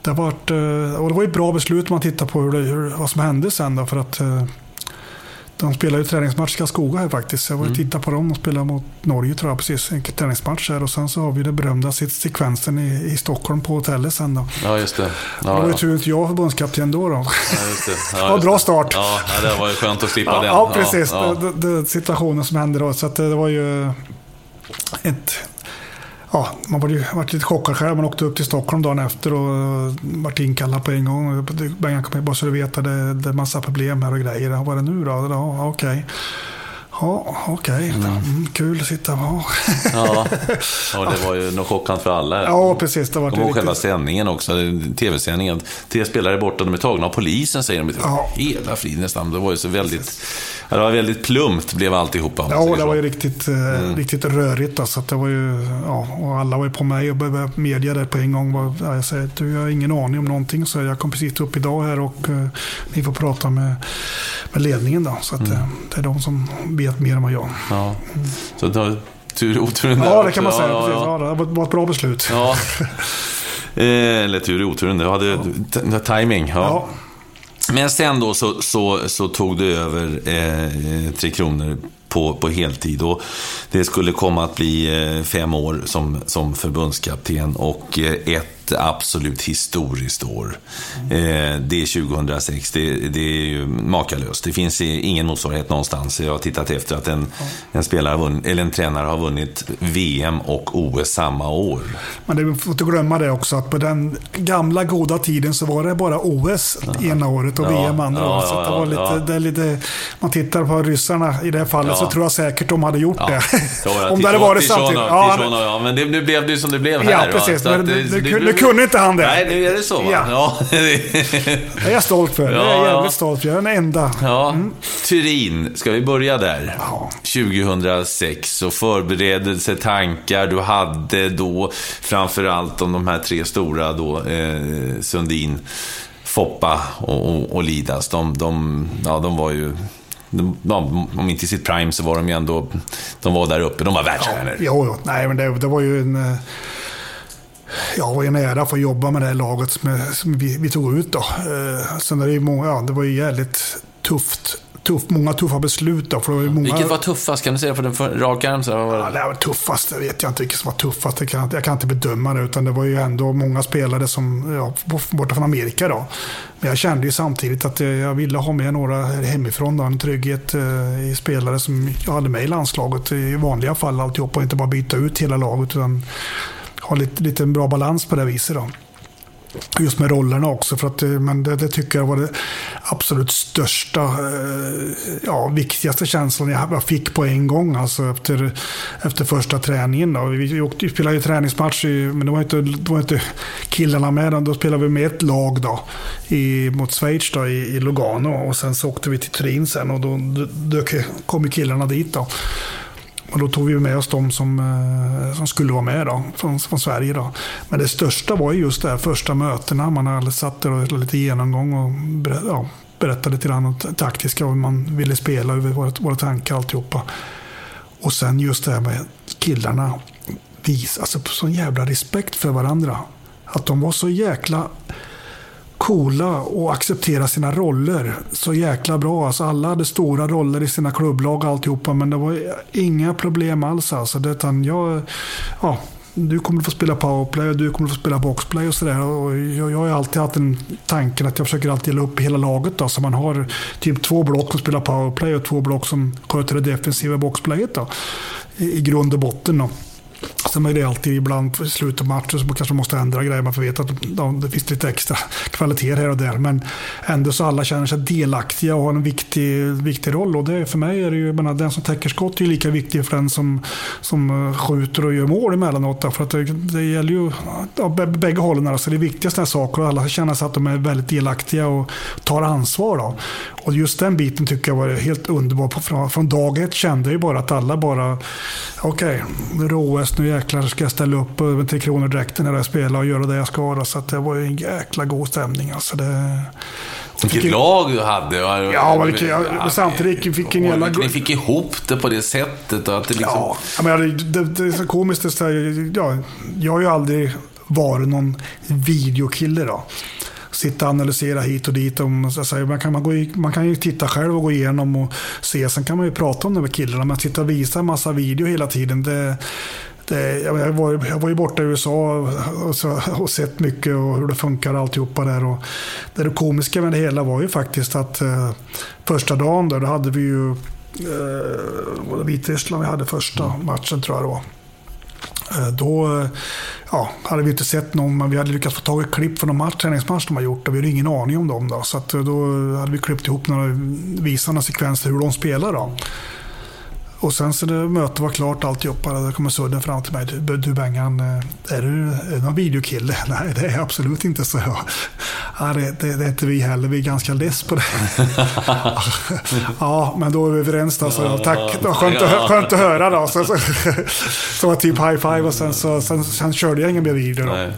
det, har varit, eh, och det var ett bra beslut om man tittar på hur det, vad som hände sen. Då, för att eh, de spelar ju träningsmatch i Karlskoga här faktiskt. Jag var och mm. tittade på dem och spelade mot Norge tror jag precis. En träningsmatch här och sen så har vi den berömda sekvensen i, i Stockholm på hotellet sen då. Ja just det. Ja, då var ju tur att jag var förbundskapten då. då. Ja, just det. Ja, just bra start. Ja, det var ju skönt att slippa ja, den. Ja precis. Ja, det, det, situationen som hände då. Så det var ju ett ja, man var, ju, var lite chockad själv. Man åkte upp till Stockholm dagen efter och vart inkallad på en gång. Bengan kom bara så du vet, det, det är massa problem här och grejer. Vad är det nu då? Ja, okej. Okay. Ja, okej. Okay. Mm. Mm, kul att sitta ja. ja, och det var ju något chockande för alla. Ja, precis. Det var Kom ihåg själva sändningen också, tv-sändningen. Tre spelare borta, de är tagna av polisen, säger de. Ja. Hela friden nästan. Det var ju så väldigt... Ja, det var väldigt plumpt blev alltihopa. Ja, det var ju riktigt, eh, mm. riktigt rörigt. Alltså, det var ju, ja, och alla var ju på mig och började media där på en gång. Jag säger du, jag har ingen aning om någonting. Så jag kom precis upp idag här och uh, ni får prata med, med ledningen. Då, så att, mm. uh, det är de som vet mer än vad jag. Ja. Så då, tur och oturen där Ja, det kan man säga. Ja, ja. ja, det var ett bra beslut. Ja. Eller tur och oturen, du hade ja. timing. Ja. ja. Men sen då så, så, så tog du över eh, Tre Kronor på, på heltid. Och det skulle komma att bli eh, fem år som, som förbundskapten och eh, ett absolut historiskt år. Eh, det är 2006. Det, det, är ju makalöst. Det finns ingen motsvarighet någonstans. Jag har tittat efter att en, en, spelare vunnit, eller en tränare har vunnit VM och OS samma år. Men du får inte glömma det också att på den gamla goda tiden så var det bara OS ja. ena året och ja. VM andra ja, året. Så det var lite, det lite, man tittar på ryssarna i det här fallet så tror jag säkert de hade gjort det. Om det hade varit samtidigt. Ja, men det, nu blev det som det blev här. Ja, precis. Men, det, det, det, kunde inte han det. Nej, nu är det så va? Ja. ja. det är jag stolt för. Det är jag jävligt stolt för. Jag är den enda. Ja. Mm. Turin, ska vi börja där? Ja. 2006 och förberedelse, tankar du hade då, framförallt om de här tre stora då, eh, Sundin, Foppa och, och, och Lidas. De, de, ja, de var ju de, de, om inte i sitt prime så var de ju ändå, de var där uppe, de var världsstjärnor. Ja, jo, nej men det, det var ju en ja, det var en ära att få jobba med det här laget som, vi, vi, tog ut. Då. Eh, sen är det, ju många, ja, det var ju jävligt tufft. Tuff, många tuffa beslut. Då, för det var många... Vilket var tuffast? Kan du säga på den rak arm? Så var... Ja, det var tuffast, det vet jag inte vilket som var tuffast. Det kan, jag kan inte bedöma det. Utan det var ju ändå många spelare som, ja, borta från Amerika. Då. Men jag kände ju samtidigt att jag ville ha med några hemifrån. Då, en trygghet eh, i spelare som jag hade med i landslaget i vanliga fall alltihopa. Och inte bara byta ut hela laget. Utan ha lite, lite en bra balans på det viset. Då. Just med rollerna också, för att, eh, men det, det tycker jag var det absolut största, eh, ja, viktigaste känslan jag fick på en gång. Alltså efter, efter första träningen. Då. Vi, åkte, vi spelade ju träningsmatch, men det var inte, det var inte killarna med. Då spelade vi med ett lag då, i, mot Schweiz då, i, i Lugano. Och sen så åkte vi till Turin sen och då, då, då kom killarna dit. Då. Och då tog vi med oss de som, eh, som skulle vara med då, från, från Sverige. Då. Men det största var just det här första mötena. Man hade satt där och lite genomgång och ja, berättade lite grann om taktiska och hur man ville spela, över våra, våra tankar alltihopa. Och sen just det här med killarna. Vis, alltså sån jävla respekt för varandra. Att de var så jäkla coola och acceptera sina roller så jäkla bra. Alltså alla hade stora roller i sina klubblag och alltihopa, men det var inga problem alls. Alltså. Det, utan jag, ja, du kommer få spela powerplay och du kommer få spela boxplay och sådär. Jag, jag har alltid haft den tanken att jag försöker alltid dela upp hela laget. Då, så man har typ två block som spelar powerplay och två block som sköter det defensiva boxplayet. Då, i, i grund och botten. Då. Sen är det alltid ibland i slutet av matchen så kanske måste ändra grejer. Man får veta att det finns lite extra kvaliteter här och där. Men ändå så alla känner sig delaktiga och har en viktig, viktig roll. Och det, för mig är det ju, menar, den som täcker skott är lika viktig för den som, som eh, skjuter och gör mål emellanåt. För att det, det gäller ju ja, bägge hållen. Alltså det är viktigaste sådana saker och alla känner sig att de är väldigt delaktiga och tar ansvar. Då. Och just den biten tycker jag var helt underbar. Från, från dag ett kände jag ju bara att alla bara, okej, okay, OS, nu jäklar ska jag ställa upp med Tre Kronor-dräkten när jag spelar och göra det jag ska. Så det var en jäkla god stämning. Alltså det, vilket lag du hade. Ja, men vilket, ja, samtidigt fick en jävla... Ni fick ihop det på det sättet. Och att det liksom... Ja, men det, det är så komiskt. Det ja, jag har ju aldrig varit någon videokille. Då sitta och analysera hit och dit. Om, så man, kan, man, gå, man kan ju titta själv och gå igenom och se. Sen kan man ju prata om det med killarna. Men att sitta och visa en massa video hela tiden. Det, det, jag, var, jag var ju borta i USA och, så, och sett mycket och hur det funkar alltihopa där. Och det komiska med det hela var ju faktiskt att eh, första dagen där, då hade vi ju eh, Vitryssland vi hade första matchen tror jag det var. Eh, då eh, ja, hade vi inte sett någon, men vi hade lyckats få tag i klipp från någon match, träningsmatch de har gjort och vi hade ingen aning om dem. Då. Så att eh, då hade vi klippt ihop några visande sekvenser hur de spelar. Då. Och sen så när mötet var klart alltihopa, då kommer Sudden fram till mig. Du, du Bengan, är du, är du någon videokille? Nej, det är jag absolut inte, så jag. Ja, det, det, det är inte vi heller, vi är ganska less på det. ja, men då är vi överens då. Så tack, det var skönt, att, skönt att höra då. Så, så, så var typ high five och sen, så, sen, sen körde jag ingen mer video. Då. Nej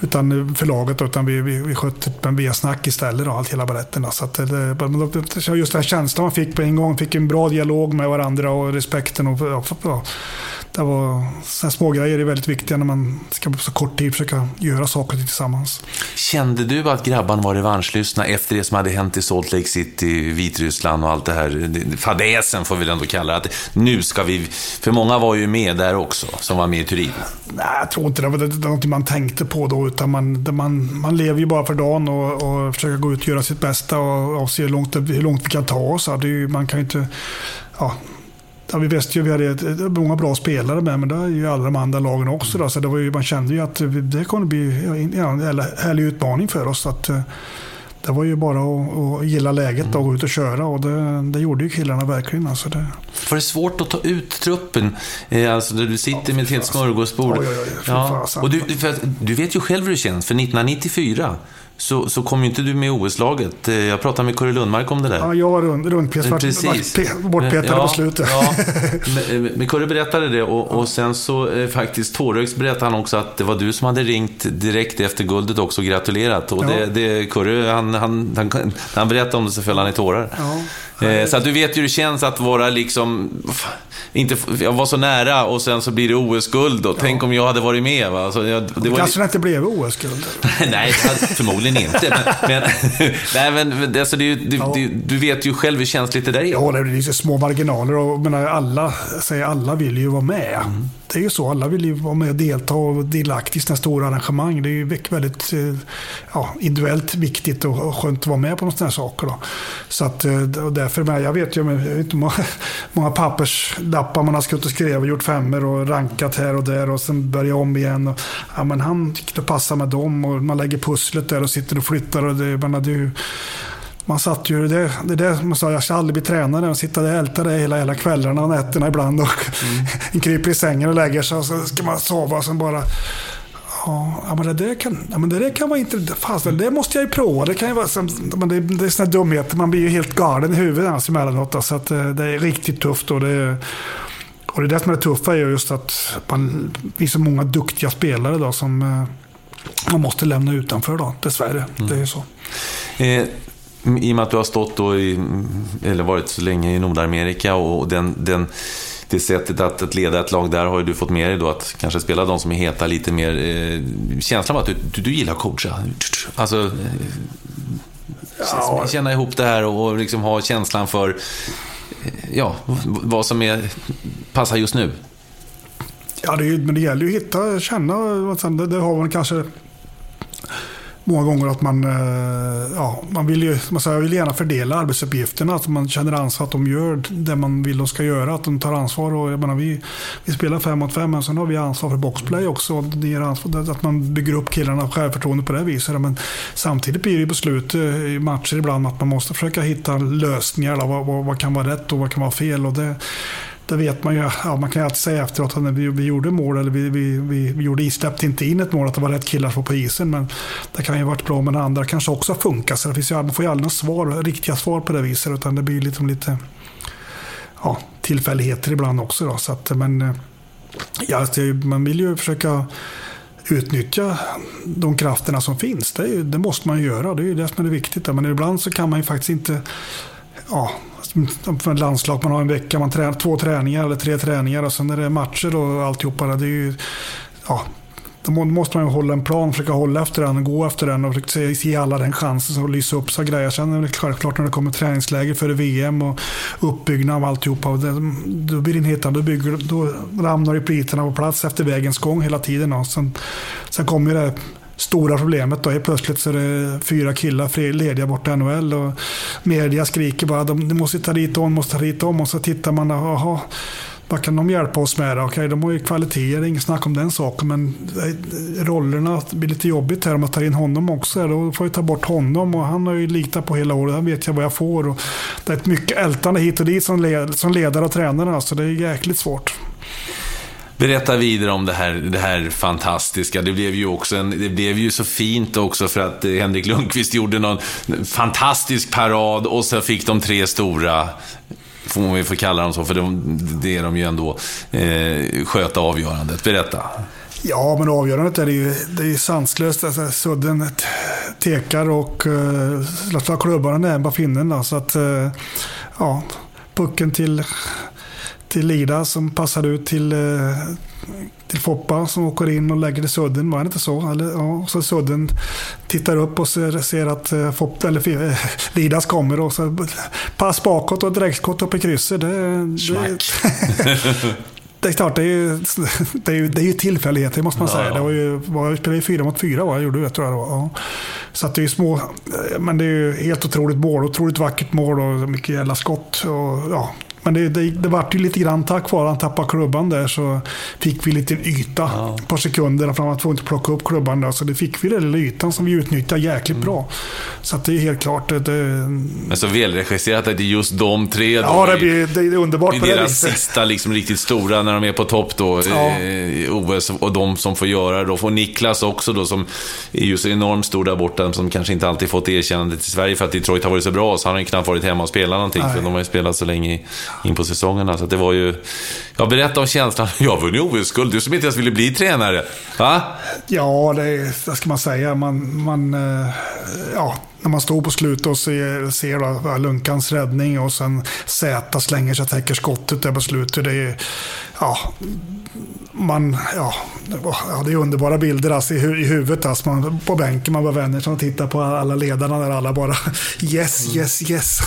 utan förlaget, utan vi, vi, vi skötte en via-snack istället, då, allt hela baletten. Så att det, just den här känslan man fick på en gång, fick en bra dialog med varandra och respekten. Och, ja, det var, sådana små grejer är väldigt viktiga när man ska på så kort tid försöka göra saker tillsammans. Kände du att grabbarna var revanschlystna efter det som hade hänt i Salt Lake City, Vitryssland och allt det här, fadäsen får vi ändå kalla det, att nu ska vi, för många var ju med där också, som var med i Turin. Nej, jag tror inte det var, något man tänkte på då, utan man, man, man lever ju bara för dagen och, och försöker gå ut och göra sitt bästa och, och se hur långt, hur långt vi kan ta oss. Det, man kan ju inte, ja, Ja, vi visste ju att vi hade många bra spelare med, men det är ju alla de andra lagen också. Då, så det var ju, man kände ju att det kommer bli en härlig utmaning för oss. Att, eh, det var ju bara att, att gilla läget och gå ut och köra och det, det gjorde ju killarna verkligen. Alltså det... Var det svårt att ta ut truppen? Eh, alltså där du sitter med ett helt smörgåsbord. Oj, oj, oj, ja. Och du, du vet ju själv hur det känns, för 1994 så, så kom ju inte du med i OS-laget. Eh, jag pratade med Kurre Lundmark om det där. Ja, jag var rund, rundpetad, bortpetad ja, på slutet. Ja. Men Kurre berättade det och, och sen så eh, faktiskt tårögst berättade han också att det var du som hade ringt direkt efter guldet också och gratulerat. Och ja. det, det, Kurre, han, han, han, han berättade om det så föll han i tårar. Ja. Eh, så att du vet hur det känns att vara liksom, inte, jag var så nära och sen så blir det OS-guld tänk om jag hade varit med. Va? Alltså, jag, det var kanske det inte blev OS-guld. nej, förmodligen inte. Men, men, nej, men alltså, det, det, ja. det, du vet ju själv hur känsligt det där är. Ja, det är så små marginaler och menar, alla, säger alla vill ju vara med. Mm det är ju så. Alla vill ju vara med och delta och delaktig i sina stora arrangemang. Det är ju väldigt eh, ja, individuellt viktigt och skönt att vara med på sådana här saker. Då. Så att, eh, och därför, jag vet ju inte många, många papperslappar man har skrivit och skrivit och gjort femmer och rankat här och där och sen börja om igen. Och, ja, men han tyckte det passade med dem och man lägger pusslet där och sitter och flyttar. Och det, man, det, man satt ju, det, det där man sa, jag ska aldrig bli tränare sitta där och älta det hela, hela kvällarna och nätterna ibland. Och mm. kryper i sängen och lägger sig och så ska man sova och sen bara Ja, men det där kan, ja, men det där kan vara intressant. Fast det måste jag ju prova. Det kan ju vara, men det, det är sådana dumheter. Man blir ju helt galen i huvudet alltså emellanåt. Så att eh, det är riktigt tufft. Och det, och det är det som är det tuffa, är just att man, vi är så många duktiga spelare då, som eh, man måste lämna utanför då, dessvärre. Mm. Det är ju så. Eh, i och med att du har stått då i, eller varit så länge i Nordamerika och den, den, det sättet att, att leda ett lag där har ju du fått med dig då att kanske spela de som är heta lite mer. Eh, känslan var att du, du, du gillar att coacha. Alltså, ja. känna ihop det här och liksom ha känslan för eh, ja, vad som är, passar just nu. Ja, det, men det gäller ju att hitta, känna, det, det har man kanske många gånger att man, eh, ja, man vill ju man säger, vill gärna fördela arbetsuppgifterna. Att man känner ansvar att de gör det man vill de ska göra. Att de tar ansvar. Och, jag menar, vi, vi spelar fem mot fem men sen har vi ansvar för boxplay också. Det ger ansvar, att man bygger upp killarna självförtroende på det viset. Men samtidigt blir det beslut eh, i matcher ibland att man måste försöka hitta lösningar. Vad, vad, vad, kan vara rätt och vad kan vara fel. Och det, det vet man ju. Ja, man kan ju alltid säga efteråt att när vi, vi gjorde mål, eller vi, vi, vi, vi gjorde, släppte inte in ett mål, att det var rätt killar som var på isen. Men det kan ju varit bra, men andra kanske också funkar. Så det finns ju, man får ju aldrig några svar, riktiga svar på det viset, utan det blir liksom lite ja, tillfälligheter ibland också. Då, så att, men eh, ja, alltså, man vill ju försöka utnyttja de krafterna som finns. Det, det måste man ju göra, det är ju det som är det viktiga. Men ibland så kan man ju faktiskt inte ja, för landslag, man har en vecka, man tränar två träningar eller tre träningar och sen är det matcher och alltihopa. Det är ju, ja, då måste man ju hålla en plan, försöka hålla efter den, gå efter den och försöka ge alla den chansen att lysa upp sig grejer. Sen är det självklart när det kommer träningsläger före VM och uppbyggnad av alltihopa. Då blir det en helt då, då ramlar plitorna på plats efter vägens gång hela tiden. Och sen, sen kommer det stora problemet. Då. Helt plötsligt så är det fyra killar lediga borta i NHL och media skriker bara de måste ta dit dem, måste ta dit dem. och så tittar man, jaha, vad kan de hjälpa oss med? Okej, okay, de har ju kvaliteter, inget snack om den saken. Men eh, rollerna blir lite jobbigt här om man tar in honom också. Då får jag ta bort honom och han har ju litat på hela året. Han vet jag vad jag får. Och det är ett mycket ältande hit och dit som, led, som ledare och tränare. Så det är jäkligt svårt. Berätta vidare om det här, det här fantastiska. Det blev, ju också en, det blev ju så fint också för att eh, Henrik Lundqvist gjorde någon fantastisk parad och så fick de tre stora får man väl kalla dem så, för de, det är de ju ändå, eh, sköta avgörandet. Berätta. Ja, men avgörandet är ju, det är ju sanslöst. Alltså, sudden tekar och eh, klubbarna är bara finnen. Så att, eh, ja, pucken till till Lida som passar ut till, eh, till Foppa som åker in och lägger i sudden. Var det inte så? Eller, ja, så sudden tittar upp och ser, ser att eh, Foppa, eller, eh, Lidas kommer. Och så pass bakåt och direktskott upp i krysset. Det, det, det är klart, det är ju, det är ju, det är ju tillfälligheter måste man ja, säga. Det var ju, var, spelade ju fyra mot fyra, va? gjorde du, tror jag det. Ja. Så att det är ju små, men det är ju helt otroligt mål. Otroligt vackert mål och mycket jävla skott. Och, ja, men det, det, det vart ju lite grann tack vare att han tappade klubban där så fick vi lite yta ja. ett par sekunder. För han var tvungen att plocka upp klubban där. Så det fick vi den lilla ytan som vi utnyttjade jäkligt mm. bra. Så det är helt klart. Det, Men så välregisserat att det är just de tre. Då, ja, det, blir, det är underbart. Det är deras det sista liksom, riktigt stora när de är på topp då. Ja. I OS och de som får göra det då. Och Niklas också då som är ju så enormt stor där borta. Som kanske inte alltid fått erkännande till Sverige för att Detroit har varit så bra. Så han har ju knappt varit hemma och spelat någonting. Nej. För de har ju spelat så länge in på säsongerna. Så det var ju... Jag berättade om känslan. Jag har vunnit OS-guld. Du som inte ens ville bli tränare. Va? Ja, det är, vad ska man säga? Man, man, eh, ja, när man står på slutet och ser, ser då, Lunkans räddning och sen Zäta slänger sig och täcker skottet där på slutet. Det är, ja, man, ja, det är underbara bilder alltså, i, i huvudet. Alltså, man, på bänken, man var vänner som tittar på alla ledarna där alla bara yes, mm. yes, yes.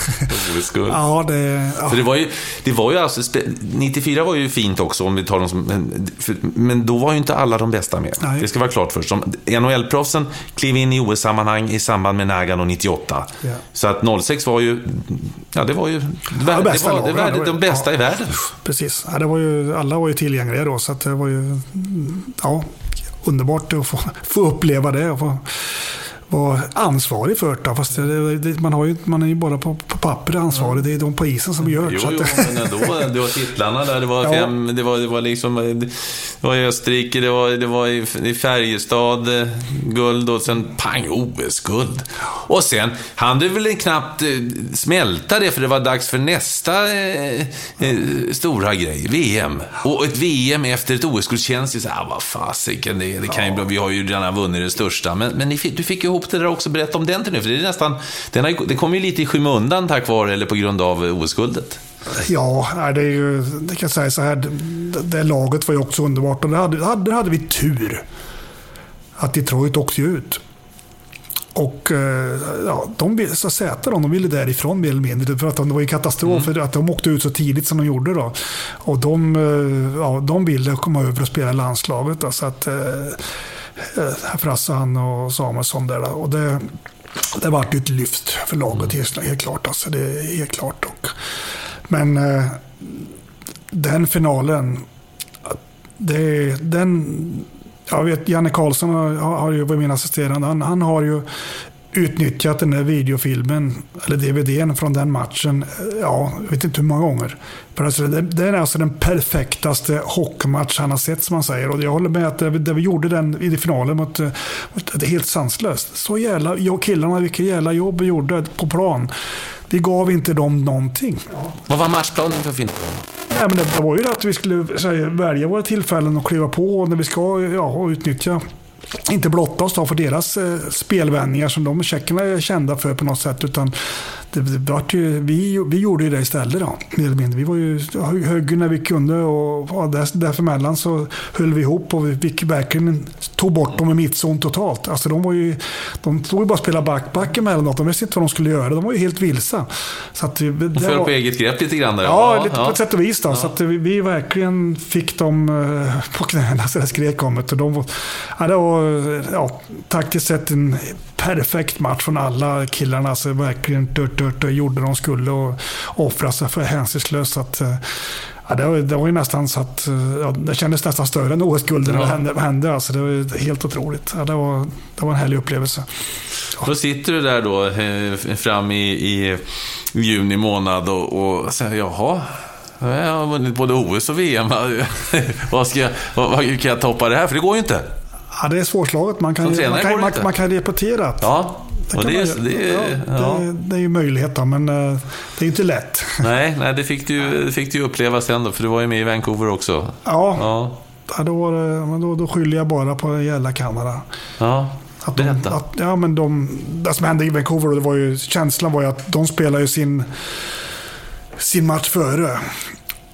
ja, det, ja. För det var ju, det var ju alltså, 94 var ju fint också om vi tar dem som, men, för, men då var ju inte alla de bästa med. Nej. Det ska vara klart först. NHL-proffsen klev in i OS-sammanhang i samband med Nagano 98. Ja. Så att 06 var ju, ja det var ju, ja, det, bästa det var, det var de bästa i världen. Precis, ja, det var ju, alla var ju tillgängliga då. Så att det var ju ja, underbart att få, få uppleva det. Och få, vara ansvarig för det. Fast det, det, man, har ju, man är ju bara på, på papper ansvarig. Det är de på isen som gör det. Jo, jo, men ändå. Det var titlarna där. Det var, ja. fem, det var, det var liksom... Det var i Österrike, det var, det var i, Färjestad, guld och sen pang, OS-guld. Och sen hann det väl knappt eh, smälta det, för det var dags för nästa eh, eh, stora grej, VM. Och ett VM efter ett OS-guld känns ju så här, ah, vad fasiken, det, det kan ju bli, vi har ju redan vunnit det största. Men, men ni, du fick ju ihop det där också. Berätta om den turnén, för det är nästan... Den har, det kom ju lite i skymundan tack vare, eller på grund av OS-guldet. Ja, det är ju... Det kan jag säga så här. Det, det laget var ju också underbart. Och där hade, hade, hade vi tur. Att Detroit åkte ut. Och eh, ja, de, så Säter de, de ville därifrån mer eller mindre. För att det var ju katastrof mm. att de åkte ut så tidigt som de gjorde. Då. Och de, eh, ja, de ville komma över och spela landslaget. Då, så att, eh, Frassan och Samuelsson där. Och det, det vart ett lyft för laget mm. helt klart. Alltså, det är helt klart. Och, men eh, den finalen, det, den, jag vet Janne Karlsson har, har ju varit min assisterande. Han, han har ju utnyttjat den där videofilmen, eller DVDn från den matchen, ja, jag vet inte hur många gånger. För alltså, det, det är alltså den perfektaste hockeymatch han har sett, som man säger. Och jag håller med att det, det vi gjorde den i finalen, mot, mot, det är helt sanslöst. Så jävla, jag killarna, vilket jävla jobb vi gjorde på plan. Vi gav inte dem någonting. Vad var matchplanen för film? Nej, men det var ju att vi skulle här, välja våra tillfällen och kliva på när vi ska ja, utnyttja inte blotta oss då för deras eh, spelvändningar som de tjeckerna är kända för på något sätt. Utan det, det ju, vi, vi gjorde ju det istället då, mer eller mindre. Vi var ju högg när vi kunde och, och där, däremellan så höll vi ihop och vi fick verkligen tog bort dem i mittzon totalt. Alltså de var ju, de stod ju bara och spelade back-back emellanåt. De visste inte vad de skulle göra. De var ju helt vilsa. Så att, det de föll var, på eget grepp lite grann där? Ja, ja lite ja. på ett sätt och vis. Då, ja. Så att vi, vi verkligen fick dem eh, på knäna så det skrek om det. Och de var, ja, det var ja, taktiskt sett en perfekt match från alla killarna. Alltså, verkligen dört, dört, dört, gjorde de skulle och offrade sig för hänsynslöst. Så att, eh, Ja, det, var, det var ju nästan så att ja, det kändes nästan större än OS-guldet ja. när det hände. Alltså, det var helt otroligt. Ja, det, var, det var en härlig upplevelse. Då sitter du där då fram i, i juni månad och, och säger jaha, jag har vunnit både OS och VM. vad, ska jag, vad, vad, kan jag toppa det här? För det går ju inte. Ja, det är svårslaget. Man kan, man kan, man, man, kan repetera. Ja, det, det, är, det, är, ja, det, det, är ju möjlighet då, men uh, det är inte lätt. Nej, nej det, fick du, det fick du uppleva sen då, för du var ju med i Vancouver också. Ja, ja. ja då, då, då skyller jag bara på jävla Kanada. Ja, att de. Att, ja, men de, det som hände i Vancouver, det var ju, känslan var ju att de spelade sin, sin match före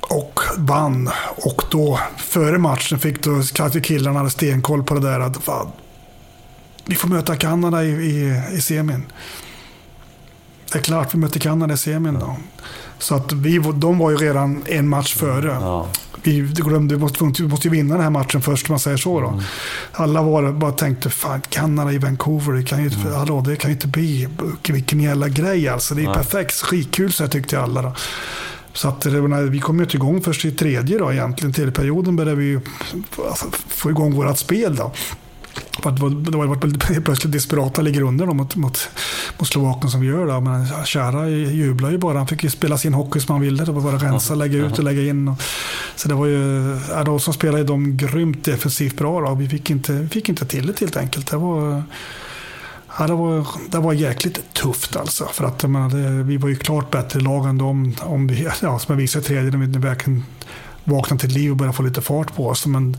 och vann. Och då, före matchen, fick då killarna stenkoll på det där. Att, fan, vi får möta Kanada i, i, i semin. Det är klart, vi möter Kanada i semin då. Så att vi, de var ju redan en match före. Ja. Vi glömde, vi måste, vi måste vinna den här matchen först, om man säger så. Då. Mm. Alla var, bara tänkte, fan, Kanada i Vancouver, det kan ju, mm. hallå, det kan ju inte bli, vilken jävla grej alltså. Det är ja. perfekt, skitkul så här tyckte alla. Då. Så att vi kom ju inte igång först i tredje då egentligen. Tredje perioden började vi alltså, få igång vårt spel då. För att det var plötsligt desperata ligger under mot, mot, mot Slovakien som vi gör. Då. Men Kära jublar ju bara. Han fick ju spela sin hockey som han ville. Det var bara rensa, lägga ut och lägga in. Och, så det var ju, då som spelade de grymt defensivt bra. Då. Vi fick inte, vi fick inte till det helt enkelt. Det var, Ja, det, var, det var jäkligt tufft alltså. För att men, vi var ju klart bättre lag än dem. Om vi, ja, som jag visade i tredje, när vi verkligen vaknade till liv och började få lite fart på oss. Men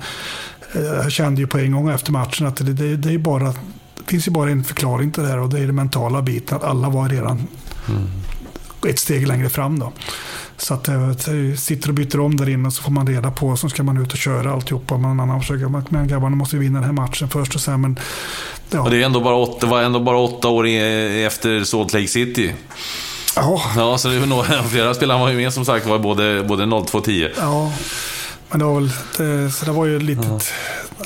eh, jag kände ju på en gång efter matchen att det, det, det, är bara, det finns ju bara en förklaring till det här och det är den mentala biten. Att alla var redan mm ett steg längre fram. Då. Så att jag eh, sitter och byter om där inne och så får man reda på, så ska man ut och köra alltihopa. Men annan försöker, men grabbarna måste vinna den här matchen först och sen. Men, ja. och det är ändå bara åtta, var ändå bara åtta år efter Salt Lake City. Ja. Ja, så det är nog, flera spelare var ju med som sagt var både, både 02 och 10. Ja. Men det var väl, det, så det var ju lite, ja.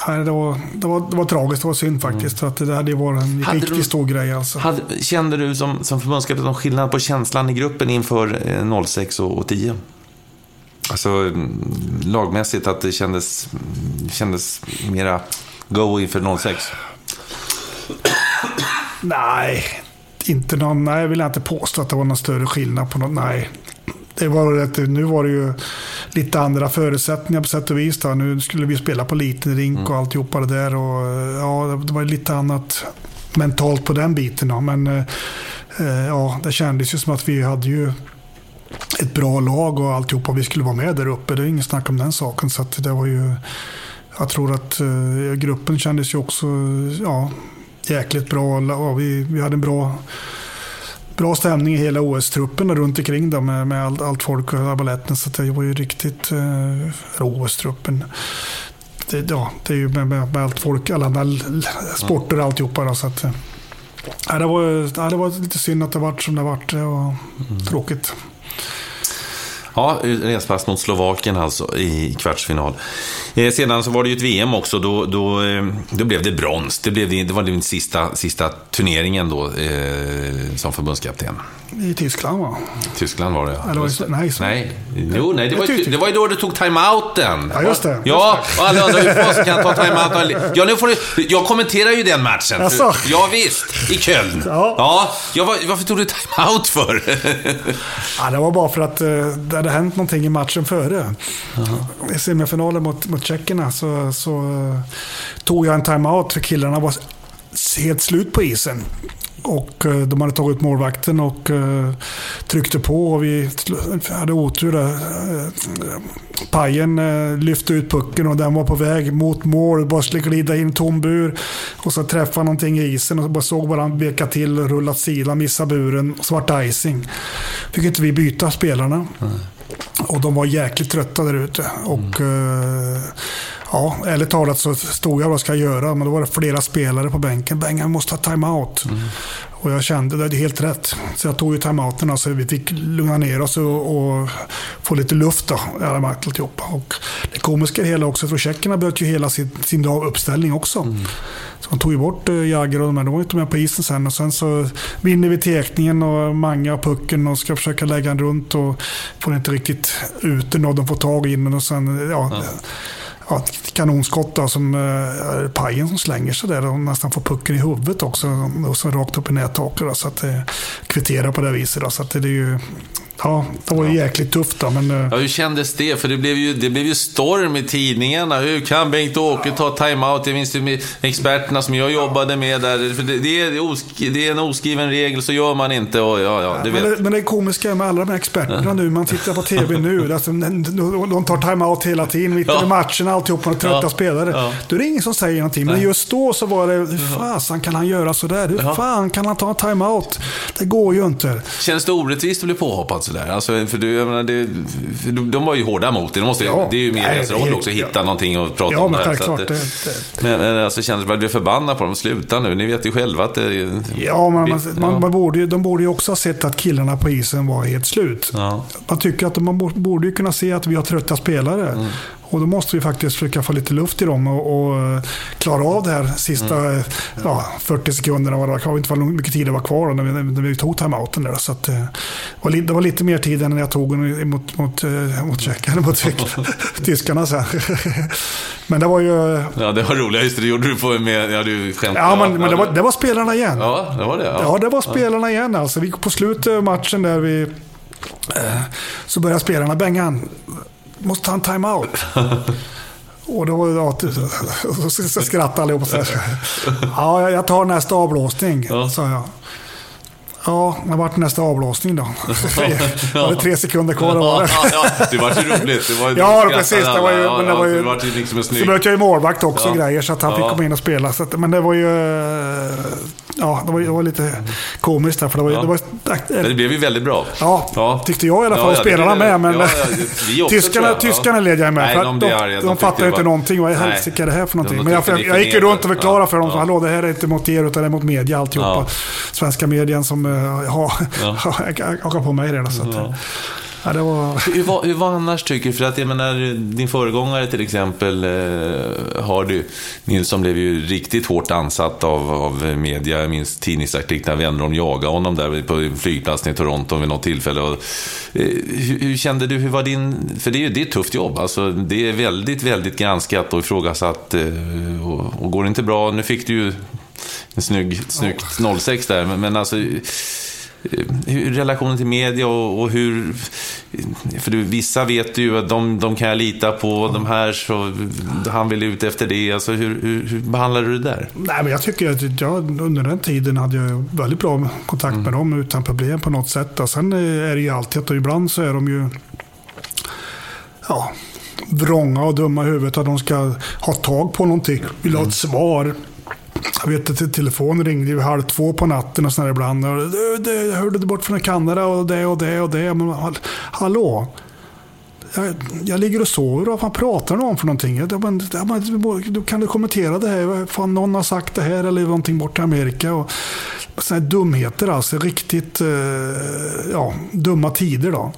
Nej, det, var, det, var, det var tragiskt, det var synd faktiskt. Mm. För att det hade varit en hade riktigt du, stor grej alltså. Hade, kände du som, som förbundskapten någon skillnad på känslan i gruppen inför 06 och, och 10? Alltså lagmässigt att det kändes, kändes mera go inför 06? Nej, inte någon, nej, jag vill inte påstå att det var någon större skillnad på något. Nej, det var rätt, nu var det ju lite andra förutsättningar på sätt och vis. Då. Nu skulle vi spela på liten rink och mm. alltihopa det där. Och, ja, det var lite annat mentalt på den biten. Då. Men eh, ja, det kändes ju som att vi hade ju ett bra lag och alltihopa. Vi skulle vara med där uppe. Det är inget snack om den saken. Så det var ju... Jag tror att uh, gruppen kändes ju också ja, jäkligt bra. Ja, vi, vi hade en bra bra stämning i hela OS-truppen runt omkring då, med, med allt, allt folk och baletten. Så det var ju riktigt eh, OS-truppen. Det, ja, det är ju med, med, med allt folk, alla, alla sporter och alltihopa. Då, så att, eh, ja, det, var, ja, det var lite synd att det vart som det vart. Det var mm. tråkigt. Ja, respass mot Slovakien alltså i kvartsfinal. Eh, sedan så var det ju ett VM också. Då, då, eh, då blev det brons. Det, blev, det var din sista, sista turneringen då eh, som förbundskapten. I Tyskland va? Tyskland var det ja. Eller, nej, så... nej. Jo, nej, det var, ju, det var ju då du tog timeouten. Ja, just det. Ja, och alla undrar hur fasen kan ta timeout? Ja, nu får du, jag kommenterar ju den matchen. Alltså. Ja, visst. I Köln. Ja. ja jag, varför tog du timeout för? ja, det var bara för att uh, hade hänt någonting i matchen före. -huh. I semifinalen mot, mot tjeckerna så, så uh, tog jag en timeout för killarna var helt slut på isen. Och eh, de hade tagit målvakten och uh, tryckte på och vi hade otur där. Pajen lyfte ut pucken och den var på väg mot mål. Bara skulle glida in tom bur. Och så träffade någonting i isen och bara såg bara han veka till rulla sida, missa buren. Och så vart det icing. Fick inte vi byta spelarna. Mm. Och de var jäkligt trötta där ute. Och, mm. Ja, ärligt talat så stod jag vad ska jag göra? Men då var det flera spelare på bänken. Bengan, vi måste ha timeout. Mm. Och jag kände att det är helt rätt. Så jag tog ju timeouten. Alltså, vi fick lugna ner oss och, och få lite luft då, i alla alltihopa. Och det komiska hela också, för tjeckerna bröt ju hela sin, sin dag uppställning också. Mm. Så man tog ju bort uh, Jagger och de här. De var inte med på isen sen. Och sen så vinner vi tekningen och Manga och pucken och ska försöka lägga den runt och får inte riktigt ut den och de får tag i den och sen, ja. ja ja, kanonskott då, som eh, är pajen som slänger sig där och nästan får pucken i huvudet också. Och så rakt upp i nättaket. Så att det kvitterar på det viset. Då, så att det är ju Ja, det var ju jäkligt tufft då, men... Eh, ja, hur kändes det? För det blev ju, det blev ju storm i tidningarna. Hur kan Bengt-Åke ta timeout? Jag minns ju experterna som jag jobbade med där. För det, det, är, oskri, det är en oskriven regel, så gör man inte. Och, ja, ja, men, det, men det komiska med alla de här experterna nu, man tittar på tv nu, alltså, de tar timeout hela tiden, mitt ja. i matchen, alltihop, och trötta ja. spelare. Ja. Då är det ingen som säger någonting. Men just då så var det, hur fasen kan han göra sådär? Hur fan kan han ta en timeout? Det går ju inte. Känns det orättvist att bli påhoppad sådär? Alltså, för du, menar, det, för de var ju hårda mot det. De måste, ja, det är ju medias roll också, att hitta ja. någonting att prata ja, om. Ja, men självklart. Det, det, men, men alltså, kändes det blev förbannad på dem. Sluta nu, ni vet ju själva att det... Ja, men man, man, man borde, de borde ju också ha sett att killarna på isen var helt slut. Man tycker att man borde ju kunna se att vi har trötta spelare. Mm. Och då måste vi faktiskt försöka få lite luft i dem och, och eh, klara av det här sista mm. ja, 40 sekunderna. Var det var inte hur mycket tid det var kvar när vi, när vi tog timeouten. Där, så att, eh, det var lite mer tid än när jag tog den mot, mot, eh, mot, tjeckarna, mot tyskarna sen. men det var ju... Ja, det var roligt. Just det, det gjorde du på med... Ja, du skämtade. Ja, men, men det, var, det var spelarna igen. Ja, det var det. Ja, ja det var spelarna igen. Alltså, vi, på slutet av matchen där vi... Så började spelarna, Bengan, måste ta en time-out. Och då ja, så skrattade allihopa. Ja, jag tar nästa avblåsning, ja. sa jag. Ja, det vart nästa avblåsning då. Det var tre sekunder kvar. Var det. ja, det var ju roligt. Det var ja, precis. Det var ju, men det var ju, det var ju liksom så mötte jag ju målvakt också ja. grejer, så att han fick komma in och spela. Så att, men det var ju... Ja, det var, det var lite komiskt där. För det, var, det, var, men det blev ju väldigt bra. Ja, tyckte jag i alla fall. Ja, spelarna med. Men också, tyskarna, tyskarna led jag med. Nej, för de, de, de, de fattar ju inte någonting. Vad i helsike är det här för någonting? Men jag, jag, jag gick ju runt och förklarade för dem. Hallå, det här är inte mot er, utan det är mot media alltihopa. Svenska medien som har ja. hakat på mig redan. Så att, ja. Ja, det var... hur, var, hur var annars tycker du? För att jag menar, din föregångare till exempel, eh, har du, Nilsson blev ju riktigt hårt ansatt av, av media. Jag minns tidningsartiklar, Wennerholm jagade honom där på flygplatsen i Toronto vid något tillfälle. Och, eh, hur, hur, kände du, hur var din, för det är ju det är ett tufft jobb, alltså, det är väldigt, väldigt granskat och ifrågasatt. Eh, och, och går det inte bra, nu fick du ju en snygg, snyggt 06 där, men, men alltså hur, relationen till media och, och, hur... För du, vissa vet ju att de, de kan jag lita på, de här så han vill ut efter det. Alltså, hur, hur, hur behandlar du det där? Nej, men jag tycker att jag, under den tiden hade jag väldigt bra kontakt med mm. dem utan problem på något sätt. Och sen är det ju alltid att ibland så är de ju... Ja, vrånga och dumma i huvudet att de ska ha tag på någonting, vill ha ett mm. svar. Jag vet att telefonen ringde vid halv två på natten och sådär ibland. Och, det, det, jag hörde det bort från Kanada och det och det och det. Men hallå? Jag, jag ligger och sover. Vad fan pratar du om för någonting? Jag, men, kan du kommentera det här? Fan, någon har sagt det här eller någonting bort i Amerika. Och, sådana här dumheter alltså. Riktigt eh, ja, dumma tider då.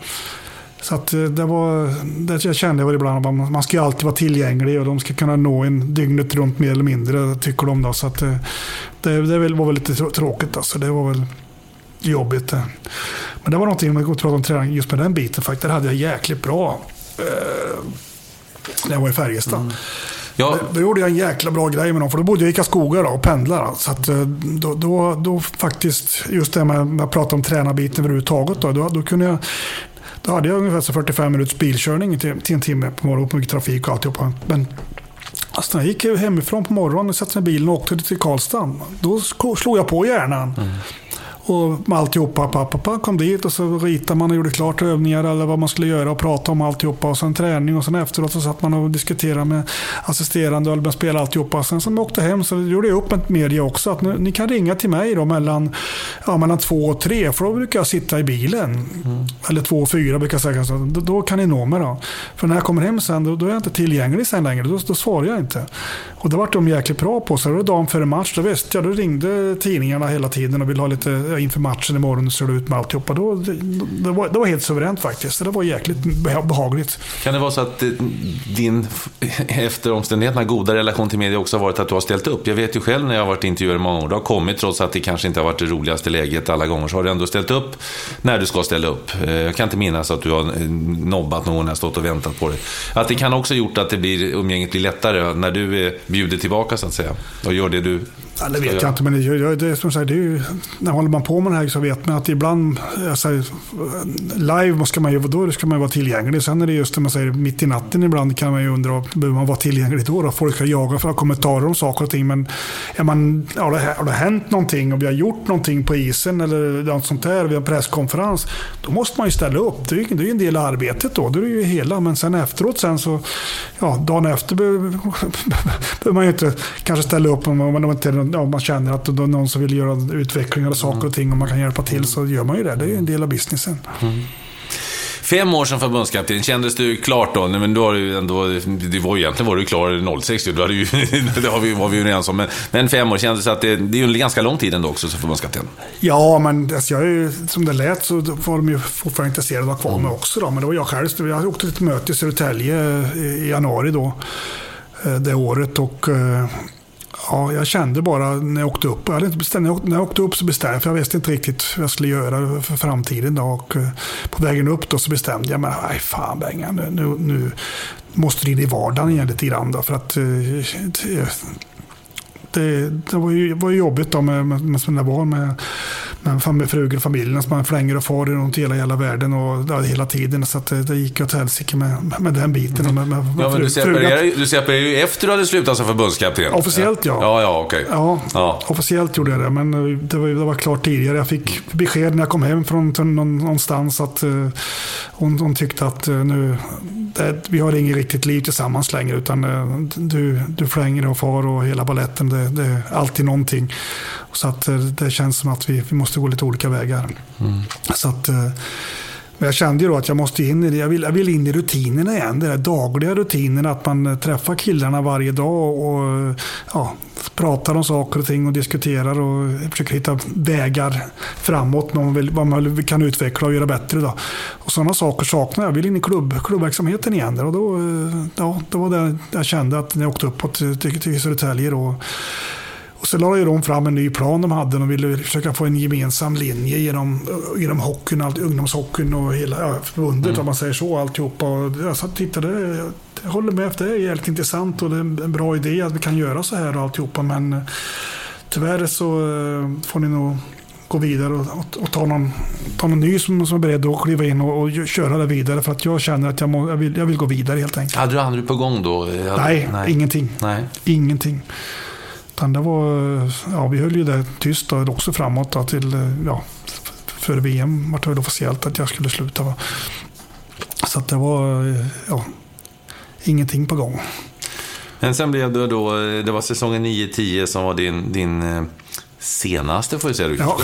Så att eh, det var, det jag kände jag ibland att man ska ju alltid vara tillgänglig och de ska kunna nå en dygnet runt mer eller mindre, tycker de då. Så att eh, det, det var väl lite tråkigt alltså. Det var väl jobbigt. Eh. Men det var någonting, om jag pratar om träning, just med den biten faktiskt, det hade jag jäkligt bra. När jag var i Färjestad. Mm. Ja. Då, gjorde jag en jäkla bra grej med dem, för då bodde jag i Karlskoga och pendlade. Så att, då, då, då faktiskt, just det med att prata om tränarbiten överhuvudtaget, då, då, då kunde jag då hade jag ungefär 45 minuters bilkörning till, till en timme på morgonen på mycket trafik och alltihopa. Men alltså, när jag gick hemifrån på morgonen, satte mig i bilen och åkte till Karlstad. Då slog jag på hjärnan. Mm och alltihopa, pappa, pappa kom dit och så ritade man och gjorde klart övningar eller vad man skulle göra och prata om alltihopa. Och sen träning och sen efteråt så satt man och diskuterade med assisterande och med spela alltihopa. Sen som jag åkte hem så gjorde jag upp med media också att nu, ni kan ringa till mig då mellan, ja, mellan två och tre för då brukar jag sitta i bilen. Mm. Eller två och fyra brukar jag säga. Så då, då, kan ni nå mig då. För när jag kommer hem sen då, då är jag inte tillgänglig sen längre. Då, då svarar jag inte. Och det vart de jäkligt bra på. Så det var dagen före match. Då visste jag, då ringde tidningarna hela tiden och ville ha lite inför matchen imorgon. Hur ser det ut med alltihopa. Då, det, det, var, det var helt suveränt faktiskt. Det var jäkligt behagligt. Kan det vara så att eh, din, efter omständigheterna, goda relation till media också har varit att du har ställt upp? Jag vet ju själv när jag har varit intervjuad i många år. Det har kommit trots att det kanske inte har varit det roligaste läget alla gånger. Så har du ändå ställt upp när du ska ställa upp. Eh, jag kan inte minnas att du har eh, nobbat någon när jag stått och väntat på dig. Att det kan också gjort att det blir, umgänget blir lättare när du bjuder tillbaka så att säga. Och gör det du Ja, det vet jag inte, men det, det, som sagt, det är ju, när håller man på med det här så vet man att ibland, säger, live ska man ju, då ska man ju vara tillgänglig. Sen är det just det man säger, mitt i natten ibland kan man ju undra, behöver man vara tillgänglig då? då? Folk ska jaga för kommentarer om saker och ting. Men är man, har, det, har det hänt någonting och vi har gjort någonting på isen eller något sånt där, vi har presskonferens, då måste man ju ställa upp. Det är, det är en del av arbetet då, det är ju hela. Men sen efteråt sen så, ja, dagen efter behöver, behöver man ju inte kanske ställa upp om man inte om man känner att det är någon som vill göra utvecklingar och saker och ting och man kan hjälpa till så gör man ju det. Det är ju en del av businessen. Mm. Fem år som förbundskapten, kändes du klart då? Men då har du ändå, det var egentligen var du klar 06 ju, ju det har vi, var vi överens om. Men, men fem år, kändes det att det, det är ju en ganska lång tid ändå också som förbundskapten? Ja, men alltså jag är, som det lät så var de ju fortfarande intresserade av att vara kvar med också. Då. Men det var jag själv. Jag åkte till ett möte i Södertälje i januari då, eh, det året. och eh, Ja, jag kände bara när jag åkte upp. Jag hade inte bestämt, när jag när jag åkte upp så bestämde jag, för jag visste inte riktigt vad jag skulle göra för framtiden. Då. Och eh, på vägen upp då så bestämde jag mig, nej fan Bengan, nu, nu, nu måste du in i vardagen igen lite grann. Då, för att eh, det, det var, ju, var ju jobbigt då med, med, med sådana barn. Med, med frugan och familjen som man flänger och far runt hela, hela världen och ja, hela tiden. Så att det, det gick åt helsike med, med den biten. Mm. Med, med, ja, men du separerade ju efter du hade slutat som förbundskapten. Officiellt ja. Ja, ja, okej. Okay. Ja, ja, officiellt gjorde jag det. Men det var, det var klart tidigare. Jag fick besked när jag kom hem från någonstans att uh, hon, hon tyckte att uh, nu, det, vi har inget riktigt liv tillsammans längre. Utan uh, du, du flänger och far och hela balletten. Det, det är alltid någonting. Så att eh, det känns som att vi, vi måste gå lite olika vägar. Mm. Så att, eh, men jag kände ju då att jag måste in i det. Jag vill, jag vill in i rutinerna igen. Det dagliga rutinerna. Att man eh, träffar killarna varje dag och eh, ja, pratar om saker och ting och diskuterar och försöker hitta vägar framåt. Man vill, vad man kan utveckla och göra bättre. Då. Och sådana saker saknar jag. Jag vill in i klubb, klubbverksamheten igen. Och då, eh, ja, det var det jag kände att när jag åkte uppåt till, till, till Södertälje. Då, och så la ju de fram en ny plan de hade. De ville försöka få en gemensam linje genom, genom hockeyn, ungdomshockeyn och hela ja, förbundet mm. om man säger så. Alltihopa. Och jag satt och tittade. Jag håller med, det är jävligt intressant och det är en bra idé att vi kan göra så här och alltihopa. Men eh, tyvärr så eh, får ni nog gå vidare och, och, och ta, någon, ta någon ny som, som är beredd att kliva in och, och köra det vidare. För att jag känner att jag, må, jag, vill, jag vill gå vidare helt enkelt. Hade du andra på gång då? Hade, nej, nej, ingenting. Nej. Ingenting. Utan det var, ja, vi höll ju det tyst då, också framåt då, till, ja, före VM var det officiellt att jag skulle sluta. Va? Så det var, ja, ingenting på gång. Men sen blev det då, det var säsongen 9-10 som var din, din eh, senaste, får vi säga. Ja.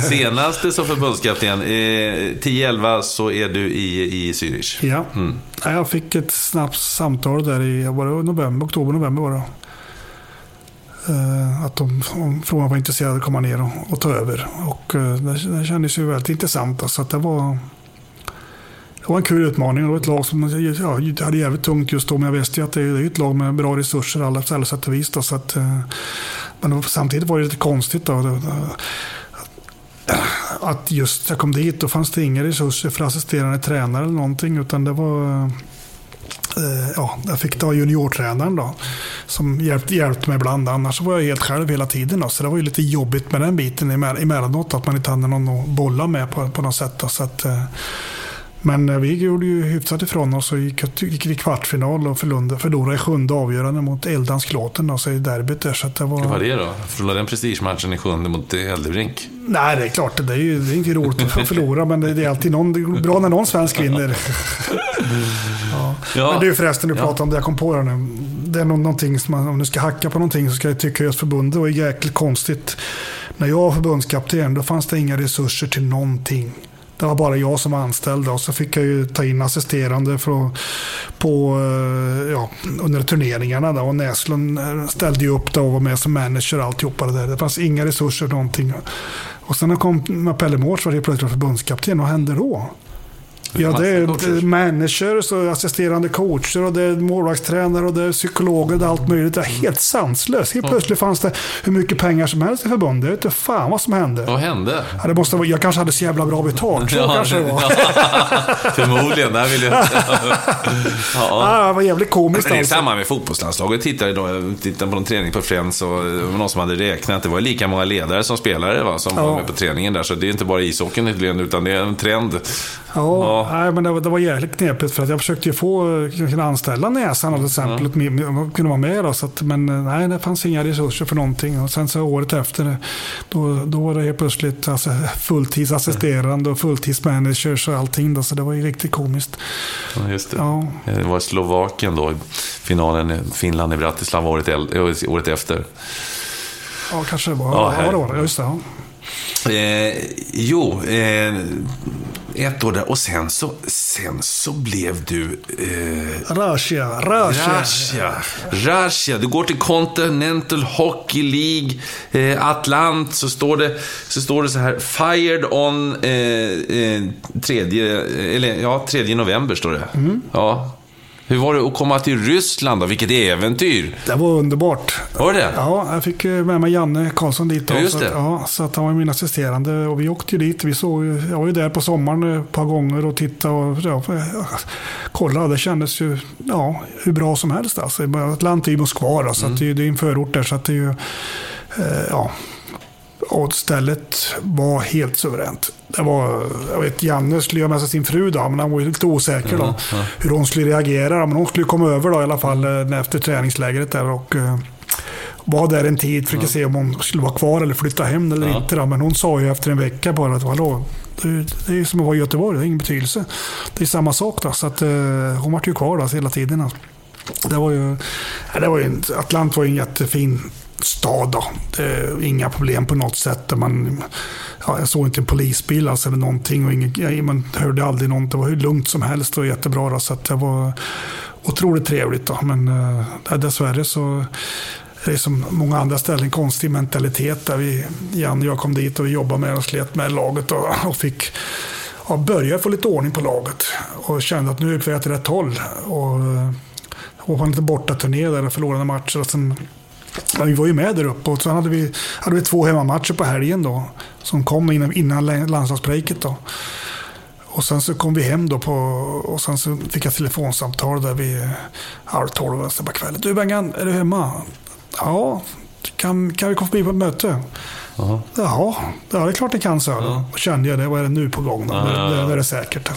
senaste som förbundskapten. Eh, 10-11 så är du i, i Zürich. Ja. Mm. Jag fick ett snabbt samtal där i var det november, oktober, november var det. Eh, att de från var intresserade att komma ner och, och ta över. Och eh, det, det kändes ju väldigt intressant. Så att det, var, det var en kul utmaning. Det var ett lag som ja, hade jävligt tungt just då. Men jag visste ju att det är ett lag med bra resurser alla, alla sätt och vis. Då, så att, eh, men samtidigt var det lite konstigt. Då, att just jag kom dit, då fanns det inga resurser för assisterande tränare eller någonting. Utan det var Eh, ja, jag fick ta juniortränaren då, som hjälpte, hjälpt mig ibland. Annars var jag helt själv hela tiden. Då, så det var ju lite jobbigt med den biten emellanåt, att man inte hade någon att bolla med på, på något sätt. Då, så att, eh, men eh, vi gjorde ju hyfsat ifrån oss och gick, gick i kvartsfinal och förlorade i sjunde avgörande mot Eldans Klåten, alltså i derbyt där. Så att det var... Var det då? Förlorade den prestigematchen i sjunde mot Eldebrink? Nej, det är klart. Det är ju det är inte roligt att förlora, men det är alltid någon, är bra när någon svensk vinner. ja. Ja. Men är förresten, du ja. pratade om det, jag kom på det nu. Det är någonting som man, om du ska hacka på någonting så ska jag tycka just förbundet var jäkligt konstigt. När jag var förbundskapten, då fanns det inga resurser till någonting. Det var bara jag som var anställd och så fick jag ju ta in assisterande från, på, eh, ja, under turneringarna. Då. Och Näslund eh, ställde ju upp då och var med som manager och alltihopa det där. Det fanns inga resurser någonting. Och sen när kom Pelle Mårts var det plötsligt förbundskapten. Vad hände då? Ja, det är managers och assisterande coacher och det är målvaktstränare och det är psykologer och allt möjligt. Det är helt sanslöst. Helt plötsligt fanns det hur mycket pengar som helst i förbundet. Jag vet inte fan vad som hände. Vad hände? Ja, det måste vara, jag kanske hade så jävla bra betalt. Så ja, kanske det var. Förmodligen. Där vill jag... ja. ja, det var jävligt komiskt. Det är alltså. samma med fotbollslandslaget. Tittade, idag, tittade på en träning på Friends och någon som hade räknat. Det var lika många ledare som spelare va, som ja. var med på träningen där. Så det är inte bara ishockeyn utan det är en trend. Ja, Nej, men det var, det var jävligt knepigt för att jag försökte ju få kunna anställa Näsan till exempel. Mm. kunde vara med då, så att, men nej, det fanns inga resurser för någonting. Och sen så året efter, då, då var det helt plötsligt alltså, fulltidsassisterande och fulltidsmanagers och allting. Då, så det var ju riktigt komiskt. Ja, just det. Ja. Det var Slovakien då, finalen i Finland i Bratislava året, året efter. Ja, kanske det var. Ja, ja, det var det. Just det. Ja. Eh, jo, eh, ett år där. Och sen så, sen så blev du... Eh, Russia, Russia. Russia. Russia. Du går till Continental Hockey League, eh, Atlant, så står, det, så står det så här, Fired on eh, eh, tredje, eller, ja, 3 november, står det. Mm. Ja, hur var det att komma till Ryssland då? Vilket äventyr! Det var underbart. Var det Ja, jag fick med mig Janne Karlsson dit. Då, ja, just det. Så, ja, så att han var min assisterande och vi åkte ju dit. Vi såg, jag var ju där på sommaren ett par gånger och tittade och ja, kollade. Det kändes ju ja, hur bra som helst. Alltså. Atlanta är ju Moskva, då, så mm. det, det är en förort där. Så att det är ju, eh, ja, och stället var helt suveränt. Det var, jag vet, Janne skulle göra med sig sin fru då, men han var lite osäker då. Mm. Hur hon skulle reagera. Men hon skulle komma över då i alla fall eh, efter träningslägret där. Och, uh, var där en tid, försöka mm. se om hon skulle vara kvar eller flytta hem eller ja. inte. Då. Men hon sa ju efter en vecka bara att hallå, det, är som att vara i Göteborg, det har ingen betydelse. Det är samma sak då. Så att, uh, hon var ju kvar då, hela tiden. Det var ju, det var ju, Atlant var ju en jättefin stad. Då. inga problem på något sätt. Man, ja, jag såg inte en polisbil alltså, eller någonting. Och ingen, man hörde aldrig någonting. Det var hur lugnt som helst och jättebra. Då, så det var otroligt trevligt. Då. Men eh, dessvärre så det är som många andra ställen konstig mentalitet. Där vi, Jan och jag kom dit och vi jobbade med och slet med laget och, och fick ja, börja få lite ordning på laget. Och kände att nu är vi på väg rätt håll. Och, och på en lite bortaturné där och förlorade matcher. Och sen vi var ju med där uppe och så hade vi, hade vi två hemmamatcher på helgen då. Som kom innan, innan landslagsbreaket då. Och sen så kom vi hem då på, och sen så fick jag telefonsamtal där vid halv tolv på kvällen. Du Bengan, är du hemma? Ja, kan, kan vi komma förbi på ett möte? Jaha. Jaha, ja, det är klart ni kan, så. Ja. Då kände jag det. Vad är det nu på gång? Då? Ja, ja, ja. Det, det är det säkert.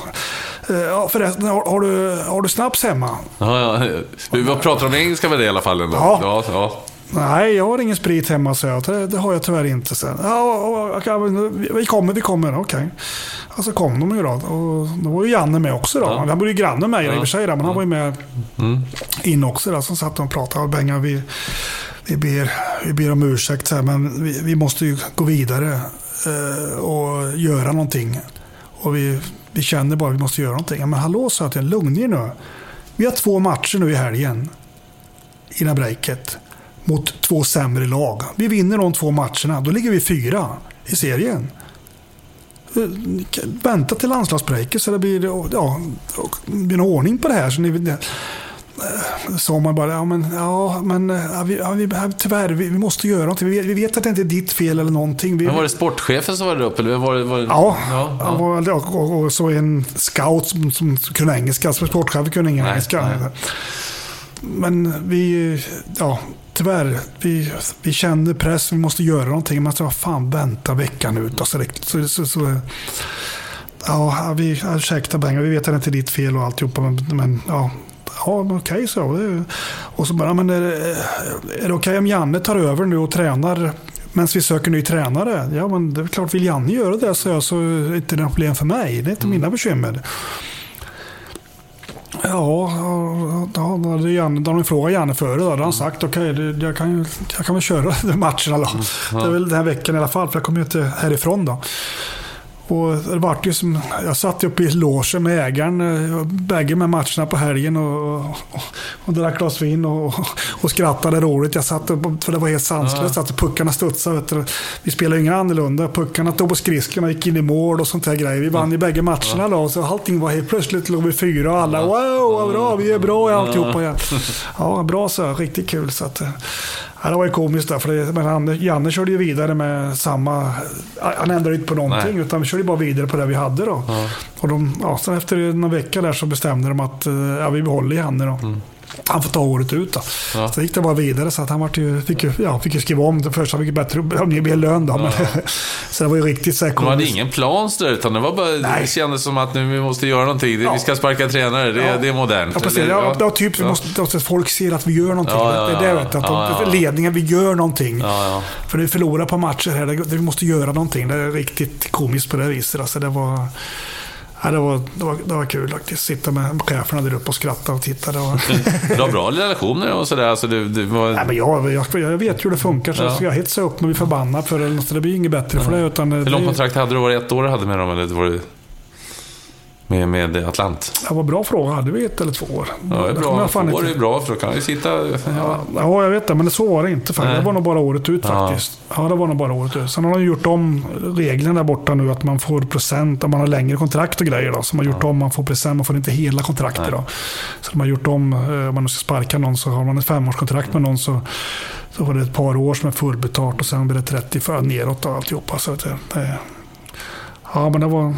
Eh, ja, förresten, har, har, du, har du snaps hemma? Ja, ja. Vi pratar om engelska med det i alla fall. Ändå. Ja, ja. Nej, jag har ingen sprit hemma, så jag. Det, det har jag tyvärr inte. Sen. Ja, okay, vi kommer, vi kommer. Okej. Okay. Så kom de ju då. Och då var ju Janne med också. Då. Ja. Han bodde ju granne med mig ja. i och för sig, men han var ju med mm. in också. Då. Så satt de och pratade. Och Benga, vi, vi, ber, vi ber om ursäkt, så här, men vi, vi måste ju gå vidare eh, och göra någonting. Och vi, vi känner bara att vi måste göra någonting. Men hallå, sa jag lugn er nu. Vi har två matcher nu i helgen. Innan breaket mot två sämre lag. Vi vinner de två matcherna, då ligger vi fyra i serien. Vänta till landslagsbreaket så det blir, ja, blir någon ordning på det här. Så ni, sa man bara, ja men, ja, men ja, vi, ja, vi, tyvärr, vi, vi, måste göra någonting. Vi, vi, vet att det inte är ditt fel eller någonting. Vi, men var det sportchefen som var där uppe? Eller var det, var det... Ja, ja, ja. Var, och, och, och, så en scout som, som kunde engelska. Sportchefen kunde ingen engelska. Nej. Men vi, ja, tyvärr, vi, vi kände press, vi måste göra någonting. Men så, fan, vänta veckan ut. Alltså, så, så, så, Ja, vi, ursäkta Benga, vi vet att det inte är ditt fel och alltihopa. Men, men ja, ja okej okay, så. Och så bara, men är det, är det okej okay om Janne tar över nu och tränar medan vi söker ny tränare? Ja, men det är klart, vill Janne göra det så är det inte något problem för mig. Det är inte mm. mina bekymmer. Ja, då hade Janne, de frågat Janne före då. Då hade han sagt okej, okay, jag, kan, jag kan väl köra matcherna då. Mm. Det är väl den här veckan i alla fall, för jag kommer ju inte härifrån då. Och det vart ju som, jag satt uppe i logen med ägaren eh, bägge med matcherna på helgen och, och, och drack glas vin och, och skrattade roligt. Jag satt upp, för det var helt sanslöst. Att puckarna studsade. Vi spelade inga annorlunda. Puckarna tog på skridskorna, gick in i mål och sånt där grejer. Vi vann ju bägge matcherna då. Så allting var helt plötsligt låg vi fyra och alla wow, vad bra, vi är bra i alltihopa. Ja, ja bra så, riktigt kul. Så att, Ja, det var ju komiskt där, för det, men han, Janne körde ju vidare med samma... Han ändrade inte på någonting, Nej. utan vi körde bara vidare på det vi hade då. Ja. Och de, ja, sen efter några veckor där så bestämde de att eh, ja, vi behåller Janne då. Mm han får ta året ut. Då. Ja. Så gick det bara vidare så att han ju, fick, ju, ja, fick ju skriva om det först. Han fick bättre, mer lön då. Ja. Men, så det var ju riktigt så De hade ingen plan där, utan det var bara, Nej. det kändes som att nu vi måste göra någonting. Ja. Vi ska sparka tränare, det, ja. det är modernt. Ja, precis. Ja, ja, typ, vi måste, folk ser att vi gör någonting. Det är det, att de, ledningen, vi gör någonting. För vi förlorar på matcher här, vi måste göra någonting. Det är riktigt komiskt på det viset. Alltså, det var... Ja, det, var, det, var, det var kul faktiskt. Sitta med cheferna där uppe och skratta och titta. Det var... du har bra relationer och sådär? Alltså, du, du var... Nej, men jag, jag, jag vet hur det funkar, så ja. jag hetsar upp mig och blir förbannad för det. Det blir inget bättre för det. Utan Hur långt kontrakt hade du? Var det ett år du hade med dem? Eller var det med, med Atlant? Ja, vad bra fråga. Hade vi ett eller två år? Ja, det är bra. Två år är bra, för då kan vi sitta... Ja. ja, jag vet det. Men så var det inte. Faktiskt. Det var nog bara året ut faktiskt. Ja. ja, det var nog bara året ut. Sen har de gjort om reglerna där borta nu. Att man får procent om man har längre kontrakt och grejer. Då. Så man har gjort om. Man får procent. Man får inte hela kontraktet. Då. Så de har gjort om. Eh, om man ska sparka någon så har man ett femårskontrakt med någon. Så, så var det ett par år som är fullbetalt. Och sen blir det 30 för neråt och alltihopa. Så det, det, ja, men det var...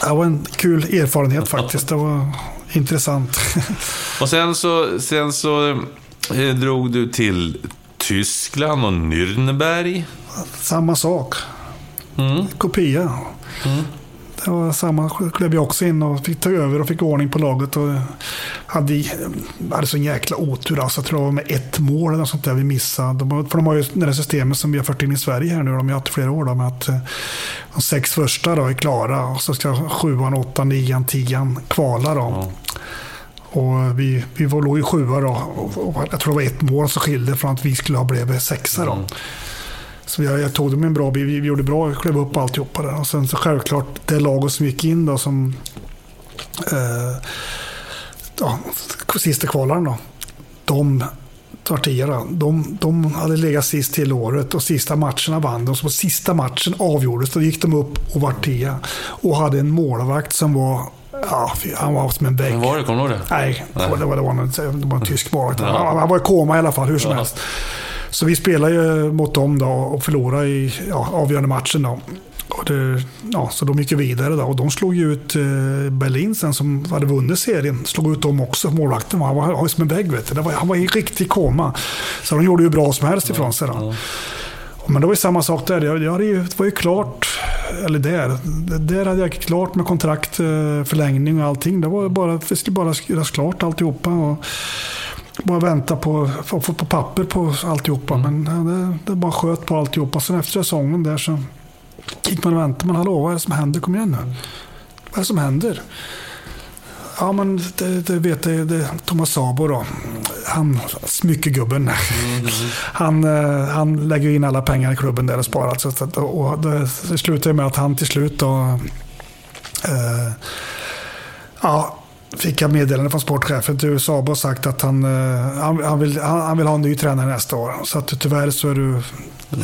Det var en kul erfarenhet faktiskt. Det var intressant. Och sen så, sen så eh, drog du till Tyskland och Nürnberg. Samma sak. Mm. Kopia. Mm. Det var samma, klev jag också in och fick ta över och fick ordning på laget. Och hade, hade sån jäkla otur. Alltså, jag tror det var med ett mål eller sånt där vi missade. De, för de har ju det här systemet som vi har fört in i Sverige här nu. De har haft flera år. Då, med att eh, de sex första då är klara. Och så ska sjuan, åttan, nian, tian kvala. Då. Mm. Och vi, vi var, låg i sjua då. Och jag tror det var ett mål som skilde från att vi skulle ha blivit sexa. Då. Mm. Så jag, jag tog det med en bra bil. Vi, gjorde bra, klev upp alltihopa där. Och sen så självklart det laget som gick in då som eh, ja, sista kvalaren då. De Tartiera, de, de hade legat sist till året och sista matcherna vann de. Så på sista matchen avgjordes, då gick de upp och var tia. Och hade en målvakt som var Ja, han var som en vägg. Var det? Kommer du ihåg det? Nej, Nej. Det, var, det, var en, det var en tysk målvakt. Ja. Han, han, var i koma i alla fall, hur som ja. helst. Så vi spelade ju mot dem då och förlorade i ja, avgörande matchen. Då. Det, ja, så de gick vidare då. och de slog ut eh, Berlin sen som hade vunnit serien. Slog ut dem också, målvakten. Han var, han var som en vägg. Vet du. Var, han var i riktig koma. Så de gjorde ju bra som helst ifrån sig. Då. Men det var ju samma sak där. Jag, jag ju, det var ju klart, eller där, där hade jag klart med kontrakt, eh, förlängning och allting. Det var bara, det skulle bara göras klart alltihopa. Och, bara vänta på att få på papper på alltihopa. Mm. Men det, det bara sköt på alltihopa. Sen efter säsongen där så gick man och väntade. Men hallå, vad är det som händer? Kom igen nu. Vad är det som händer? Ja, men det, det vet jag. Det, Thomas Sabo då. Han, smyckegubben. Mm. Han, eh, han lägger in alla pengar i klubben där och sparar. Så att, och det, det slutar med att han till slut då... Eh, ja, fick jag meddelande från sportchefen till USA och sagt att han, eh, han, han, vill, han, han, vill ha en ny tränare nästa år. Så att tyvärr så är du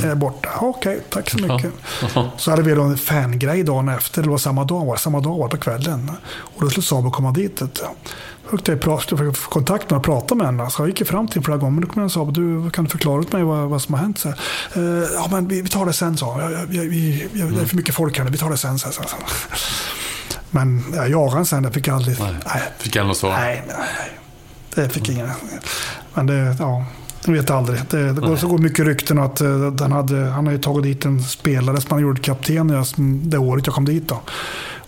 mm. borta. Okej, okay, tack så mycket. Så hade vi då en fangrej dagen efter. Det var samma dag, var, samma dag var på kvällen. Och då skulle Sabo komma dit. Jag fick kontakt med och prata med henne. Så jag gick fram till flera gånger. Då kom jag och sa, du kan du förklara för mig vad, vad som har hänt? Så, uh, ja, men vi, vi, tar det sen, sa vi, Det är för mycket folk här nu, vi tar det sen. Så, så, så. Men jag jagade sen, det fick aldrig. Nej. nej. Fick jag något svar? Nej, nej. Det fick mm. ingen. Men det, ja. Jag vet aldrig. Det, det går, så går mycket rykten att uh, den hade, han hade tagit dit en spelare som han gjorde kapten det året jag kom dit. Då.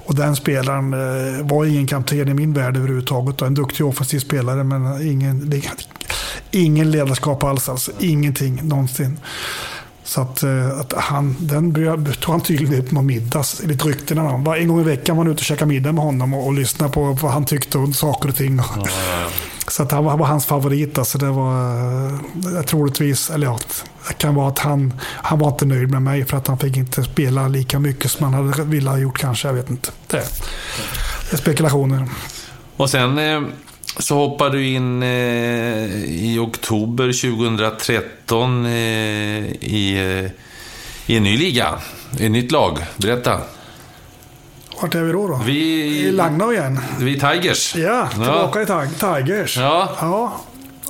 Och den spelaren eh, var ingen kapten i min värld överhuvudtaget. Då. En duktig offensiv spelare men ingen, ingen ledarskap alls. Alltså. Ingenting någonsin. Så att, eh, att han, den tog han tydligen upp på middags, enligt ryktena. En gång i veckan var han ute och käkade middag med honom och, och lyssnade på vad han tyckte om saker och ting. Ja, ja, ja. Så att han var, var, hans favorit. Alltså det var eh, troligtvis, eller ja, det kan vara att han, han var inte nöjd med mig för att han fick inte spela lika mycket som han hade velat ha gjort kanske. Jag vet inte. Det, det är spekulationer. Och sen eh, så hoppar du in eh, i oktober 2013 eh, i, eh, i en ny liga, i ett nytt lag. Berätta. Vart är vi då? då? Vi, I Langnau igen. Vi är Tigers. Ja, tillbaka ja. i Tigers. Ja. ja.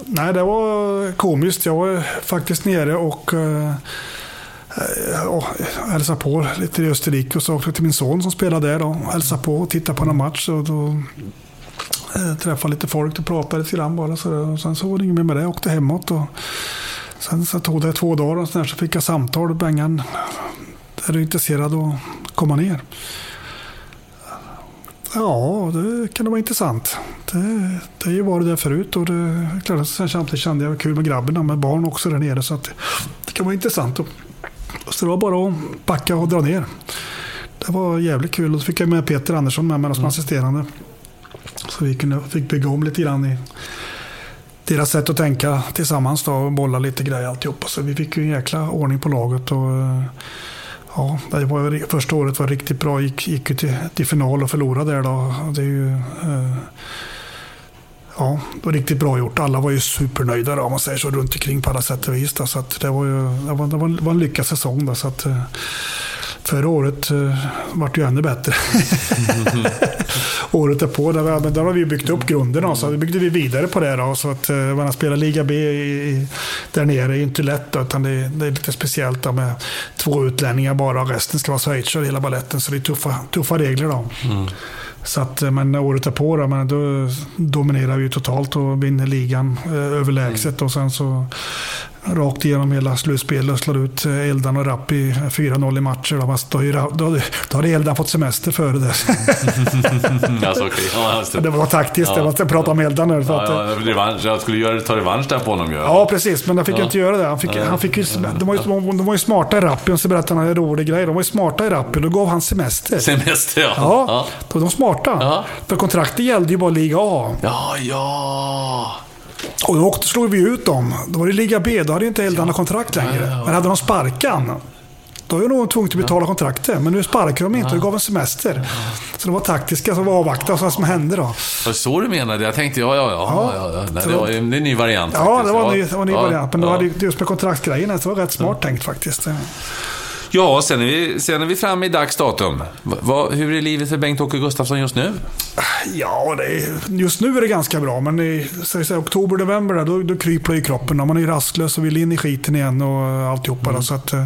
Nej, det var komiskt. Jag var faktiskt nere och uh, uh, hälsade på lite i Österrike och så också till min son som spelade där. Då. Hälsade på och tittade på någon match. Och då träffade lite folk och pratade lite grann bara. Så, och sen så var det inget mer med det. Jag åkte hemåt. Och, sen så tog det två dagar och sen så fick jag samtal. Bengan, är du intresserad av att komma ner? Ja, det kan vara intressant. Det, det har ju varit där förut och det, klart, samtidigt kände jag kul med grabben med barn också där nere. Så att det kan vara intressant. Och, så det var bara att packa och dra ner. Det var jävligt kul och så fick jag med Peter Andersson med mig som mm. assisterande. Så vi kunde, fick bygga om lite grann i deras sätt att tänka tillsammans då, och bolla lite grejer alltihopa. Så vi fick ju en jäkla ordning på laget. Och, eh, Ja, det var, första året var riktigt bra. Gick, gick till, till final och förlorade där då. Det är ju... Eh, ja, det var riktigt bra gjort. Alla var ju supernöjda då, om man säger så, runt omkring på alla sätt och vis. Då, så det var ju det var, det var, en lyckad säsong. Då, så att, eh, Förra året uh, vart det ju ännu bättre. Året därpå, där, där har vi byggt upp grunden. Då, så byggde vi vidare på det. Då, så att uh, man spelar Liga B i, där nere är inte lätt. Då, utan det, det, är lite speciellt då, med två utlänningar bara. Och resten ska vara schweizare hela balletten. Så det är tuffa, tuffa regler. Då. Mm. Så att, eh, men året därpå då, men då dominerar vi totalt och vinner ligan eh, överlägset. Mm. Och sen så rakt igenom hela slutspelet och slår ut eh, Eldan och Rappi 4-0 i matcher. Då, då, då, då hade Eldan fått semester före det. alltså, okay. ja, det. det var taktiskt, ja. jag prata om Eldan nu. För ja, att, ja, revansch, jag skulle göra, ta revansch där på honom. Ja, ja precis, men jag fick ja. inte göra det. Han fick, han fick ju, de, var ju, de var ju smarta i Rappi, och så berättade han en rolig grej. De var ju smarta i Rappi, då gav han semester. Semester, ja. Ja, ja. då var de smarta. För kontraktet gällde ju bara Liga A. Ja, ja. Och då slog vi ut dem. Då var det Liga B, då hade inte Eldarna kontrakt längre. Men hade de sparkan, då är nog tvungen att betala kontraktet. Men nu sparkar de inte och gav en semester. Så det var taktiska, så var avvakta vad som hände då. Var det så du menade? Jag tänkte, ja, ja, ja. ja, ja. Nej, det, var, det är en ny variant. Ja, det var en ny, det var en ny variant. Men ja. just med kontraktsgrejen, så var rätt smart tänkt faktiskt. Ja, sen är vi, sen är vi framme i dags datum. Va, hur är livet för Bengt-Åke Gustafsson just nu? Ja, är, just nu är det ganska bra. Men i säg, oktober, november där, då, då kryper det i kroppen. Man är rastlös och vill in i skiten igen och alltihopa. Mm. Så att, eh,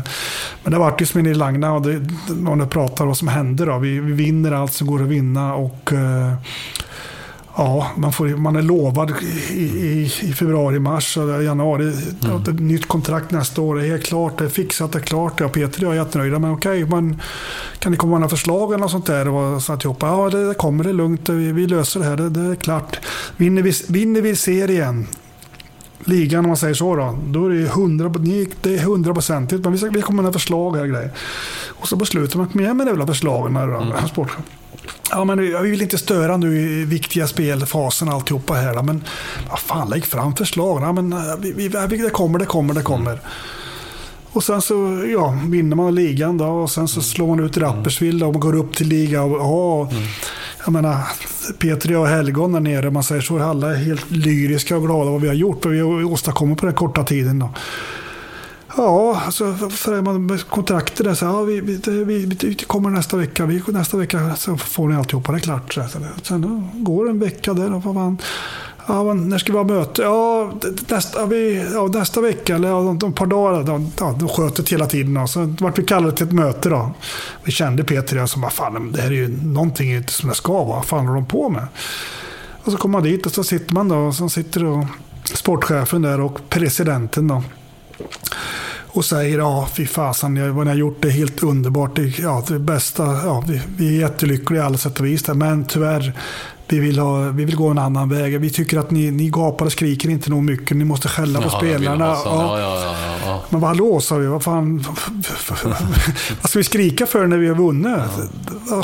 men det har varit ju som i Langna och det, man pratar om vad som händer. Då. Vi, vi vinner allt som går att vinna. och... Eh, Ja, man, får, man är lovad i, i, i februari, mars januari. Mm. Ett nytt kontrakt nästa år. Det är helt klart, det är fixat, det är klart. Peter och jag är jättenöjda. Men okej, man, kan det komma några förslag eller något sånt där? Och så att jag, ja, det, det kommer, det är lugnt. Vi, vi löser det här, det, det är klart. Vinner vi, vinner vi serien ligan om man säger så då. Då är det hundraprocentigt. Men vi, vi kommer med förslag här grejer. Och så beslutar man, igen med det jävla förslagen. Här, mm. Ja, men vi vill inte störa nu i viktiga spelfasen och alltihopa här. Men vad fan, lägg fram förslag. Ja, men, eh, vi, vi, det kommer, det kommer, det kommer. Och sen så ja, vinner man ligan då och sen så slår man ut Rapperswil och man går upp till liga. Och, ja, mm. Jag menar, Peter och Helgon där nere, man säger så, alla är helt lyriska och glada vad vi har gjort. Vad vi har åstadkommit på den korta tiden. Då. Ja, alltså för man med kontrakter där så ja, vi, vi, vi, vi kommer nästa vecka. Vi, nästa vecka så får ni alltihopa, det är klart. Så, sen går en vecka där och man, Ja, när ska vi ha möte? Ja, nästa, vi, ja, nästa vecka eller ja, ett par dagar. De, ja, de sköt det hela tiden. Och så vart vi kallade till ett möte. Då. Vi kände Peter och sa, som, fan, det här är ju någonting inte som det ska vara. Vad fan håller de på med? Och så kommer man dit och så sitter man då. Och så sitter då sportchefen där och presidenten. då och säger ja, fy fasen, vad ni har gjort det är helt underbart. Det, ja, det bästa, ja, vi, vi är jättelyckliga i alla sätt och vis. Men tyvärr, vi vill, ha, vi vill gå en annan väg. Vi tycker att ni, ni gapar och skriker inte nog mycket. Ni måste skälla på Jaha, spelarna. Ja. Ja, ja. Men vad hallå, sa vi. Vad fan. vad ska vi skrika för när vi har vunnit?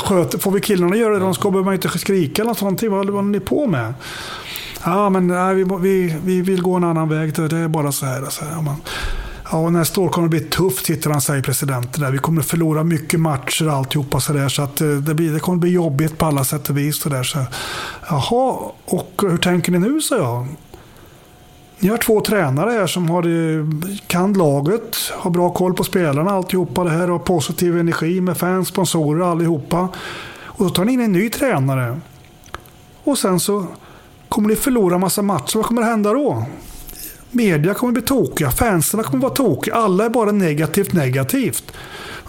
Sköt, får vi killarna göra det de ska behöver man inte skrika eller något sånt. Vad håller ni på med? Ja, men nej, vi, vi, vi vill gå en annan väg. Det är bara så här. Så här. Man, Ja, och nästa år kommer det bli tufft, tittar han säger presidenten där. Vi kommer förlora mycket matcher och alltihopa så där. Så att eh, det, blir, det kommer bli jobbigt på alla sätt och vis. Så där, så. Jaha, och hur tänker ni nu, sa jag. Ni har två tränare här som har, kan laget, har bra koll på spelarna, alltihopa det här och positiv energi med fans, sponsorer allihopa. Och då tar ni in en ny tränare. Och sen så kommer ni förlora massa matcher. Vad kommer hända då? Media kommer bli tokiga, fansen kommer vara tokiga. Alla är bara negativt negativt.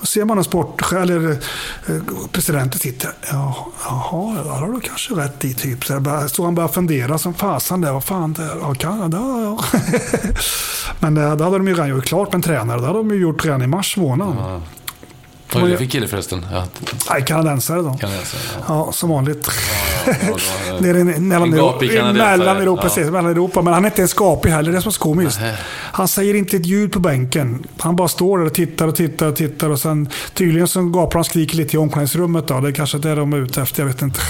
Och ser man en sport, eller eh, presidenten sitter. Ja, jaha, ja, har du kanske rätt i. Typ. Så, jag så han börjar fundera som fasen där. Vad fan, det, ja, Kanada, ja. Men eh, det hade de ju redan gjort klart med en tränare. Det hade de ju gjort redan i mars månad. Vad är det för kille förresten? Ja, Nej, kanadensare då. kan jag säga. Ja. Ja, som vanligt. Ja, ja, ja. Nere i mellan, kanadensare. Europa, precis, mellan Europa. Men han är inte ens gapig heller, det är så komiskt. Nähä. Han säger inte ett ljud på bänken. Han bara står där och tittar och tittar och tittar. Och sen tydligen så gapar han och skriker lite i omklädningsrummet. Då. Det är kanske det de är ute efter, jag vet inte.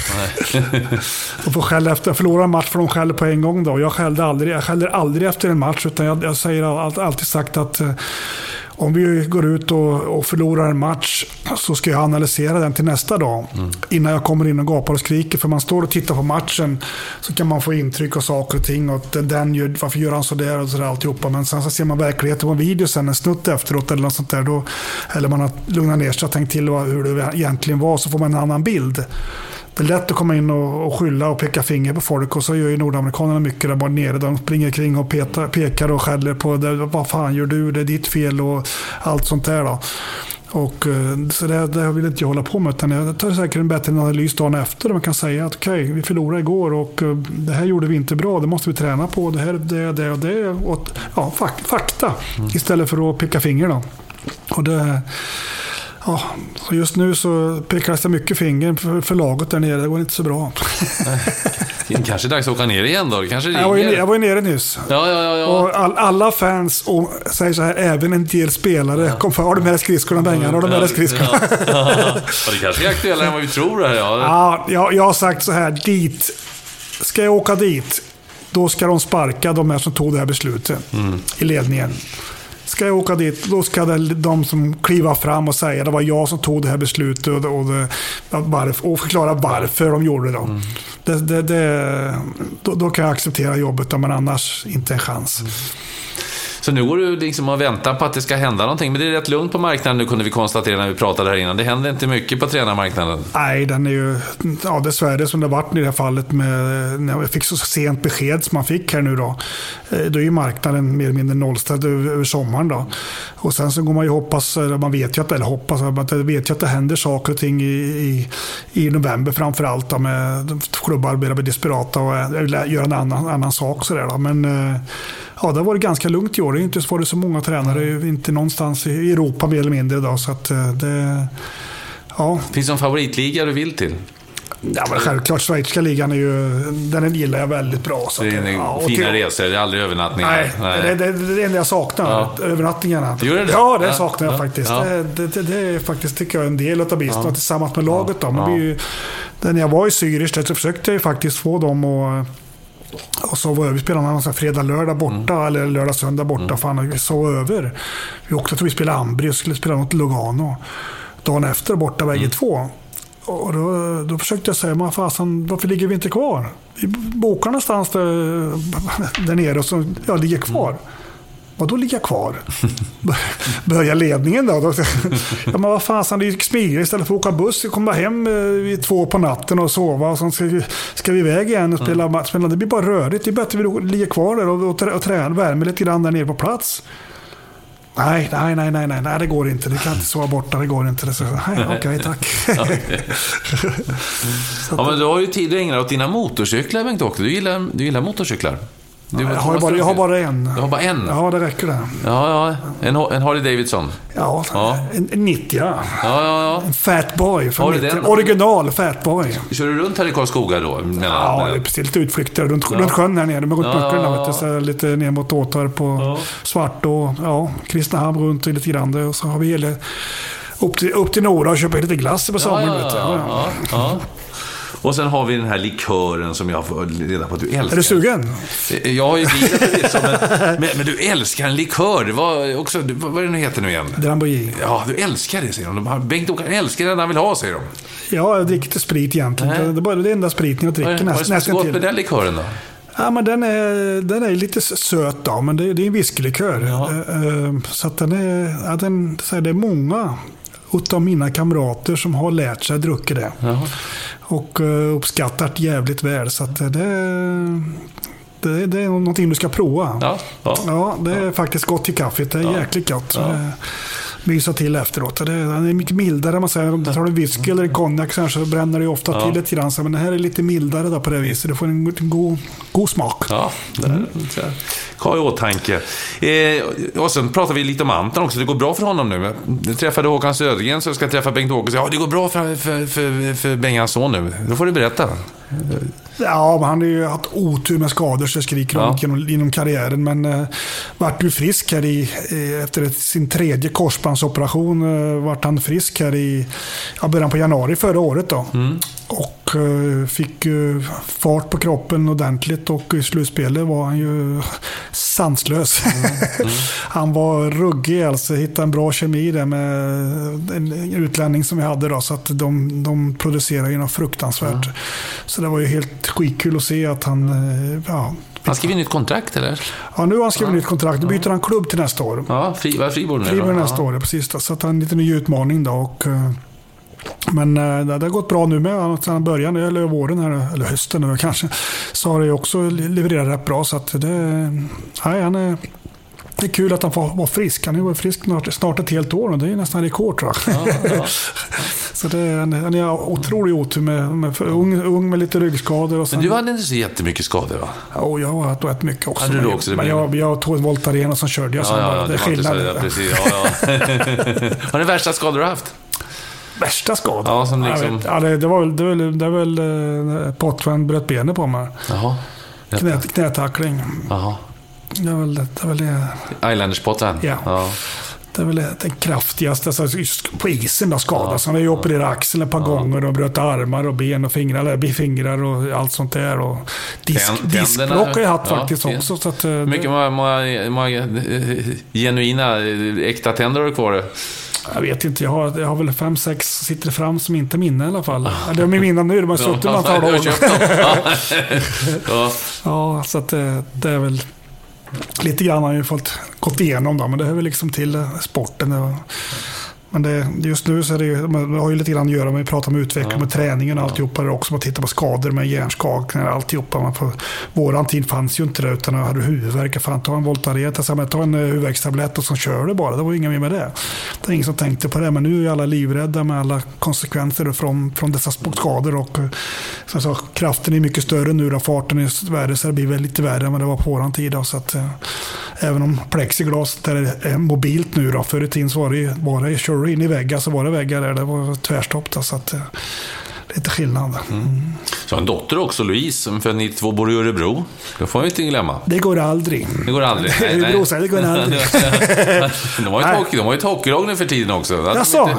de får skälla efter, förlorar en match för de skäller på en gång. Då. Jag, skällde aldrig, jag skäller aldrig efter en match. Utan jag, jag säger all, alltid sagt att eh, om vi går ut och, och förlorar en match så ska jag analysera den till nästa dag. Innan jag kommer in och gapar och skriker. För man står och tittar på matchen så kan man få intryck av saker och ting. Och den, gör, varför gör han sådär och sådär alltihopa. Men sen så ser man verkligheten på en video sen, en snutt efteråt eller något sånt där. Då, eller man har lugnat ner sig och tänkt till hur det egentligen var. Så får man en annan bild. Det är lätt att komma in och, och skylla och peka finger på folk. Och så gör ju nordamerikanerna mycket där bara nere. De springer kring och petar, pekar och skäller på det. Vad fan gör du? Det är ditt fel och allt sånt där. Då. Och, eh, så det, det vill inte jag hålla på med. Utan jag tar säkert en bättre analys dagen efter. Där man kan säga att okej, vi förlorade igår och eh, det här gjorde vi inte bra. Det måste vi träna på. Det här, det, det och det. Och, ja, fak, fakta. Istället för att peka finger. Då. Och det, ja, så just nu så pekas det mycket finger för, för laget där nere. Det går inte så bra. Det kanske är dags att åka ner igen då. Det kanske Jag var, ju, ringer. jag var ju nere nyss. Ja, ja, ja. ja. Och all, alla fans och säger så här, även en del spelare. Kom för, har du med dig skridskorna Bengan? Har du med dig skridskorna? Ja, ja. Ja, det kanske är aktuellare än vad vi tror. Här, ja. Ja, jag, jag har sagt så här, dit. Ska jag åka dit, då ska de sparka de här som tog det här beslutet i ledningen. Ska jag åka dit, då ska det, de som kliva fram och säga det var jag som tog det här beslutet och, och, varför, och förklara varför de gjorde det. det, det, det då, då kan jag acceptera jobbet, men annars inte en chans. Så nu går du liksom och väntar på att det ska hända någonting. Men det är rätt lugnt på marknaden nu kunde vi konstatera när vi pratade här innan. Det händer inte mycket på tränarmarknaden. Nej, den är ju ja, dessvärre som det har varit i det här fallet med när jag fick så sent besked som man fick här nu då. Eh, då är ju marknaden mer eller mindre nollställd över, över sommaren då. Och sen så går man ju hoppas, eller man vet ju att, eller hoppas, man vet ju att det händer saker och ting i, i, i november framför allt då med klubbar börjar bli desperata och göra en annan, annan sak sådär då. Men eh, ja, det har varit ganska lugnt i år. Det har inte varit så många tränare, inte någonstans i Europa mer eller mindre då. Så att eh, det, ja, Finns det någon favoritliga du vill till? Ja, men självklart, schweiziska ligan är ju, den gillar jag väldigt bra. Så Det att, är ja, och fina till- resor, det är aldrig övernattningar. Nej, Det, det, det är det enda jag saknar. Ja. Övernattningarna. Gör det? Ja, det Ja, saknar jag ja, faktiskt. ja. Det, det, det, är faktiskt, tycker jag, en del av bisten. Och Tillsammans med laget. Då. Man Ja. blir ju, när jag var i Zürich där så försökte jag ju faktiskt få dem att och sova över. Vi spelade någon sån fredag, lördag borta. Mm. Eller lördag, söndag borta. Fan, vi sov över. Vi åkte till vi spelade Ambri och skulle spela mot Lugano. Dagen efter borta bägge Mm. två. Och då, då försökte jag säga, fasen, varför ligger vi inte kvar? Vi bokar någonstans där, där nere och så ja, ligger kvar. Vadå ligga kvar? Börja ledningen då? då ja, men vad fasen, det gick smidigare istället för att åka buss. Kommer hem eh, vid två på natten och sova. Och sen ska vi, ska vi iväg igen och spela match. spela. Det blir bara rörigt. Det är bättre att vi ligger kvar där och, och, och tränar, värmer lite grann där nere på plats. Nej, nej, nej, nej, nej, nej, det går inte. Du kan inte sova borta, det går inte. Så, nej, okej, tack. Ja, men du har ju tid att ägna åt dina motorcyklar, Bengt-Åke. Du gillar, du gillar motorcyklar. Du, Jag har, bara, jag har bara en. Du har bara en? Ja, det räcker det. Ja, ja. En, en Harley Davidson. Ja, Ja. En, en 90 ja. Ja, ja, ja. En Fatboy från Har du 90. den? Original Fatboy. Kör du runt här i Karlskoga då? Ja, det är precis lite utflykter runt, runt sjön här nere. Med runt Ja, böckerna, ja, ja. så här lite ner mot Åtorp och Svart och ja, Kristinehamn runt och lite grann. Och så har vi hela, upp, till, upp till Nora och köpa lite glass på Ja, sommaren. ja, ja, Ja. Och sen har vi den här likören som jag får reda på att du älskar. Är du sugen? Jag har ju förvisso, men, men, men du älskar en likör. Det var också, vad är det nu heter nu igen? Drambuie. Ja, du älskar det, säger de. Bengt-Åke älskar den han vill ha, säger de. Ja, jag dricker inte sprit egentligen. Nej. Det är bara det enda spriten jag Vad är dricker det som är så nästan gott med till. den likören då? Ja, men den är, den är lite söt då, men det, det är en whiskylikör. Ja. Eh, eh, Så att den är, ja, den, så här, det är många utav mina kamrater som har lärt sig att dricka det. Jaha. Och uppskattar det jävligt väl. Så det, det, det är någonting du ska prova. Ja, ja. Ja, det är faktiskt gott till kaffet. Det är jäkligt gott. Mysa till efteråt. Det, den är mycket mildare. Man säger, om du tar en whisky eller en konjak så, bränner det ofta Ja. till lite grann. Men den här är lite mildare då på det viset. Du får en, god, god smak. Ja, så här. Ha i åtanke. Eh, och sen pratar vi lite om Anton också. Det går bra för honom nu. Jag träffade Håkan Södergren så jag ska träffa Bengt-Åke. Ja, det går bra för, för, för, för Bengans son nu. Då får du berätta. Ja, han har ju haft otur med skador så skriker Ja. om inom karriären. Men eh, vart ju frisk här i, eh, efter ett, sin tredje korsbandsoperation. Eh, vart han frisk här i ja, början på januari förra året. Då. Och eh, fick ju fart på kroppen ordentligt och i slutspelet var han ju sanslös. han var ruggig alltså. Hittade en bra kemi där med en utlänning som vi hade då. Så att de, de producerade ju något fruktansvärt. Så det var ju helt skitkul att se att han... eh, Ja, Han skriver nytt kontrakt, eller? ja nu har han skrivit nytt kontrakt. Nu byter han klubb till nästa år. Ja, fri, vad är Fribourg nu? Fribourg nästa Ja. år, ja, precis. Då. Så att han en liten ny utmaning då. Och, eh, men eh, det, har gått bra nu med. Sedan början, eller våren här, eller hösten nu kanske, så har det ju också levererat rätt bra. Så att det, nej, han är, det är kul att han får vara frisk. Han har varit frisk snart, snart ett helt år och det är nästan rekord tror jag. så det, han han är otroligt otur med, med ung, ung med lite ryggskador. Och sen, Men du hade inte så jättemycket skador, va? Ja, och jag har rätt mycket också. Hade du Men- också det men jag, jag tog ett Voltaren och så körde jag. sen bara, det är var så- skillnad. ja, precis. Ja, ja. Är den värsta skador du har haft? Värsta skadan? Ja, som liksom- vet, ja, det, det var väl, det var väl, det var väl eh, bröt benet på mig. Jaha. Knä, knätackling. Jaha. Det är väl det, är väl det, Islanders-potten? Ja. ja. det, är väl den kraftigaste alltså, på isen då skadas. Han har ju opererat axeln ett par gånger och bröt armar och ben och fingrar, eller fingrar och allt sånt där. Och disk, diskbråck har jag haft ja, faktiskt det- också. Så att, eh, mycket många, många, många eh, genuina, eh, äkta tänder har du kvar? Jag vet inte, jag har, jag har väl fem, sex sitter fram som inte är minne i alla fall. Ja, De är mina nu, de har suttit Ja, antal år. Ja. Ja. Ja, så att det, det är väl lite grann har jag ju fått gått igenom då, men det hör väl liksom till sporten. Var- Men det, just nu så är det ju, det har ju lite grann att göra med att prata med utveckling, med träningen och alltihopa. Är också med att titta på skador med hjärnskakningar och alltihopa. Man får, våran tid fanns ju inte det, utan hade huvudvärk. Fan, ta en Voltaren, ta, men ta en eh, huvudvärkstablett och så kör du bara. Det var inget mer med det. Det är ingen som tänkte på det, men nu är alla livrädda med alla konsekvenser från, från dessa skador. Och, eh, som sa, kraften är mycket större nu, då, farten är värre, så det blir väl lite värre än vad det var på våran tid. Då, så att, eh, även om plexiglas där är mobilt nu, då, förr i tiden så var det, ju- var det du in i väggen så var det väggar där. Det var tvärstopp. Då, så att, eh, lite skillnad. Mm. Så har en dotter också, Louise, som är född 92, bor i Örebro. Det får vi inte glömma. Det går aldrig. Det går aldrig. Örebro säger det går aldrig. de har ju ett Nej. hockey- de har ju ett hockeylag nu för tiden också. Det hade de Jaså?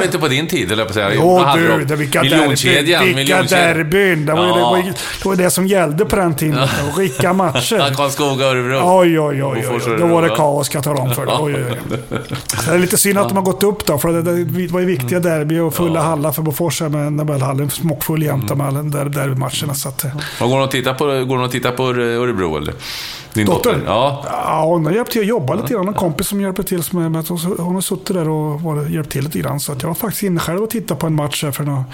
inte- Ja, på din tid, eller på att säga. Jo du, de? det, vilka Miljonkedjan. Vilka derbyn. Det var, ju- det, var, ju- det var det som gällde på den tiden. Rika matcher. Ja, Karlskoga, Örebro. Oj, oj, oj. Oj. Då var det kaos ska jag tala om för dig. Oj, oj, oj. Så det är lite synd att de har gått upp då. För det, det var ju viktiga derby och fulla hallar för Bofors. här Med Nobelhallen smockfull jämt med alla där, derbymatcherna. Så att, Och Går hon och tittar på, går hon och tittar på Örebro, eller? Din dotter? Dottern? Ja. Ja, hon har hjälpt till att jobba lite grann. En kompis som hjälper till med, med hon, har suttit där och hjälpt till lite grann. Så att jag var faktiskt inne själv och tittade på en match här för några,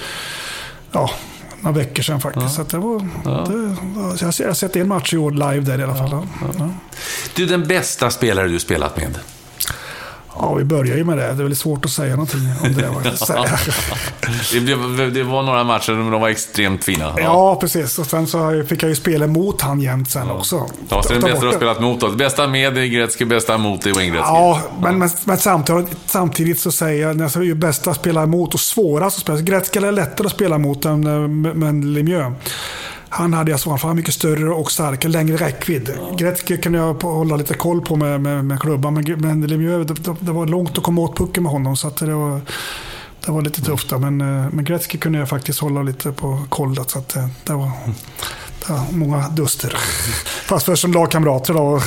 ja, några veckor sedan faktiskt. Så att det var, det, så jag, har- sett en match i år live där i alla fall. Ja. Ja. Du, den bästa spelare du spelat med? Ja, vi börjar ju med det. Det är väldigt svårt att säga någonting om det. det, blev, det var några matcher men de var extremt fina. Ja. ja, precis. Och sen så fick jag ju spela mot han jämt sen ja. också. Ja, så det bästa du har spelat mot då. Bästa med är Gretzky, bästa mot är Wayne Gretzky. Ja, men, men, men, samtidigt, samtidigt så säger jag, alltså, det är ju bästa att spela emot och svårast att spela. Gretzky är lättare att spela mot än, än Lemieux. Han hade jag svar för han mycket större och starkare, längre räckvidd. Ja. Gretzky kunde jag hålla lite koll på med, med, med klubban, men, men Lemieux, det, det, var långt att komma åt pucken med honom. Så det, var, det var lite tufft. Där. Men, eh, men Gretzky kunde jag faktiskt hålla lite på koll. Så att eh, det var, var många duster. Fast först som lagkamrater då, och,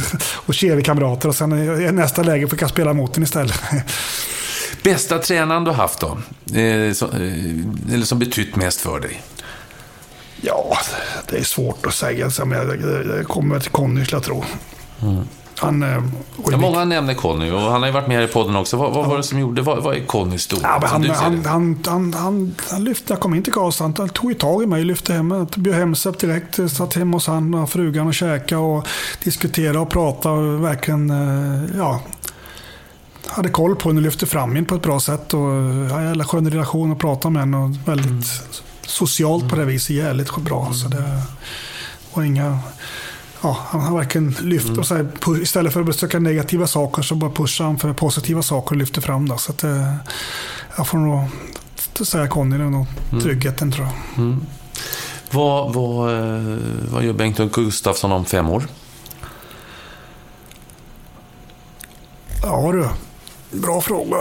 och kamrater Och sen i nästa läge fick jag spela mot den istället. Bästa tränaren du haft då? Eh, så, eller som betytt mest för dig? Ja, det är svårt att säga. Det kommer till Conny, skulle jag tro. Mm. Han, eh, ja, många nämner Conny och han har ju varit med här i podden också. Vad, vad ja. var det som gjorde, vad, vad är Connys stora? Ja, han, han, han, han, han, han lyfte, jag kom in till Karlstad, han tog ju tag i mig, lyfte hem mig, bjöd hem sig direkt, satt hemma hos han och frugan och käkade och diskuterade och pratade och verkligen, eh, ja, hade koll på henne och lyfte fram henne på ett bra sätt. Och jag hade en skön relation att prata med henne och väldigt mm socialt på det viset jävligt bra. Så det var inga... Ja, han har verkligen lyft mm. och så här, istället för att besöka negativa saker så bara pushar han för positiva saker och lyfter fram det. Så att, eh, jag får nog säga Conny, det är nog mm. tryggheten tror jag. Mm. Vad, vad, eh, vad gör Bengt och Gustafsson om fem år? Ja du. Bra fråga.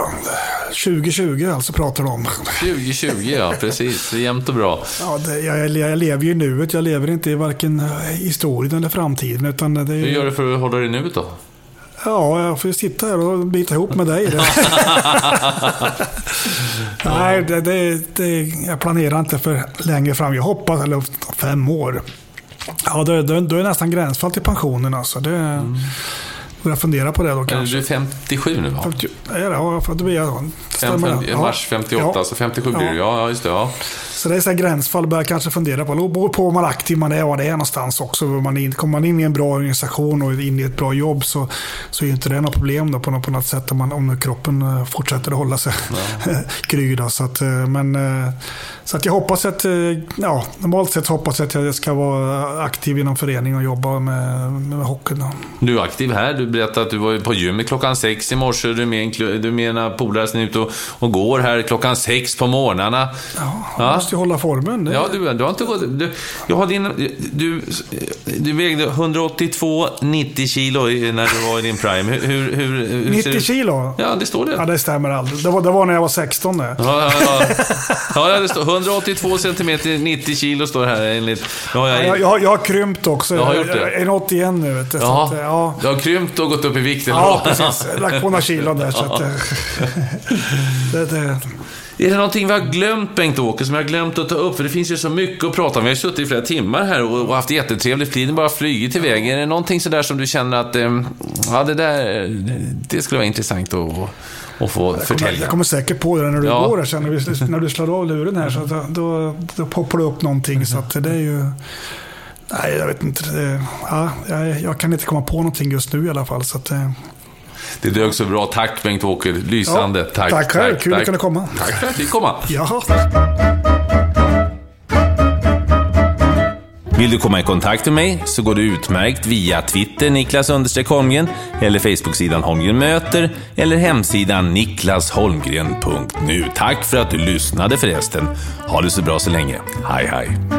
2020 alltså pratar du om. 2020 ja, precis. Det är jämnt och bra. Ja, det, jag, jag, lever ju i nuet. Jag lever inte i varken historien eller framtiden. Utan det är... Hur gör du för att hålla dig i nuet då? Ja, jag får ju sitta här och bita ihop med dig. Nej, det, det, det, jag planerar inte för längre fram. Jag hoppas, eller fem år. Ja, då, då, då är det nästan gränsfall till pensionen. Alltså. Det, mm. Börja fundera på det då kanske. Du är 57 nu va? 50, ja, det blir jag. Stämmer Mars 58, ja. så 57 blir du. Ja, just det. Ja. Så det är så gränsfall börjar kanske fundera på. Det beror på hur man aktiv man är och var det är någonstans också. Man in, kommer man in i en bra organisation och in i ett bra jobb så, så är inte det något problem då på, något, på något sätt om, man, om kroppen eh, fortsätter att hålla sig ja. kry. Så att, eh, men, eh, så att jag hoppas att, ja, normalt sett hoppas jag att jag ska vara aktiv inom föreningen och jobba med, med hockeyn. Du är aktiv här. Du berättade att du var på gymmet klockan sex i morse. Du är med, du är med en polare som är ute och, och går här klockan sex på morgnarna. Ja, ja måste ju hålla formen. Det... Ja, du, du har inte gått... Du, jag har din, du, du vägde 182, 90 kilo när du var i din prime. Hur, hur, hur 90 kilo? Ja, det står det. Ja, det stämmer aldrig. Det var, det var när jag var 16 det. Ja, ja, ja. ja det står 182 centimeter, 90 kilo står det här enligt... Ja, jag, jag, jag, jag har krympt också. Jag har gjort det. Jag är 81 nu. Vet du, ja, att, ja. Du har krympt och gått upp i vikt? Ja, precis. Jag lagt på några kilon där. Så att, det, det, är det någonting vi har glömt, Bengt-Åke, som vi har glömt att ta upp? För det finns ju så mycket att prata om. Vi har suttit i flera timmar här och, haft jättetrevligt. Tiden bara flugit iväg. Är det någonting sådär som du känner att, eh, ja, det där, det skulle vara intressant att och få jag förtälja. Kommer, jag kommer säkert på det när du ja. går här sen. När, när du slår av luren här så då, då, då poppar det upp någonting. Så att det är ju... Nej, jag vet inte. Det, ja, jag, jag, kan inte komma på någonting just nu i alla fall. Så att, det dök så bra. Tack Bengt-Åke. Lysande. Ja, tack. Tack själv. Kul tack. att kunna komma. Tack för att du fick komma. Ja. Vill du komma i kontakt med mig så går det utmärkt via Twitter, Niklas Holmgren, eller Facebooksidan Holmgren möter, eller hemsidan niklasholmgren.nu. Tack för att du lyssnade förresten. Ha det så bra så länge. Hej, hej.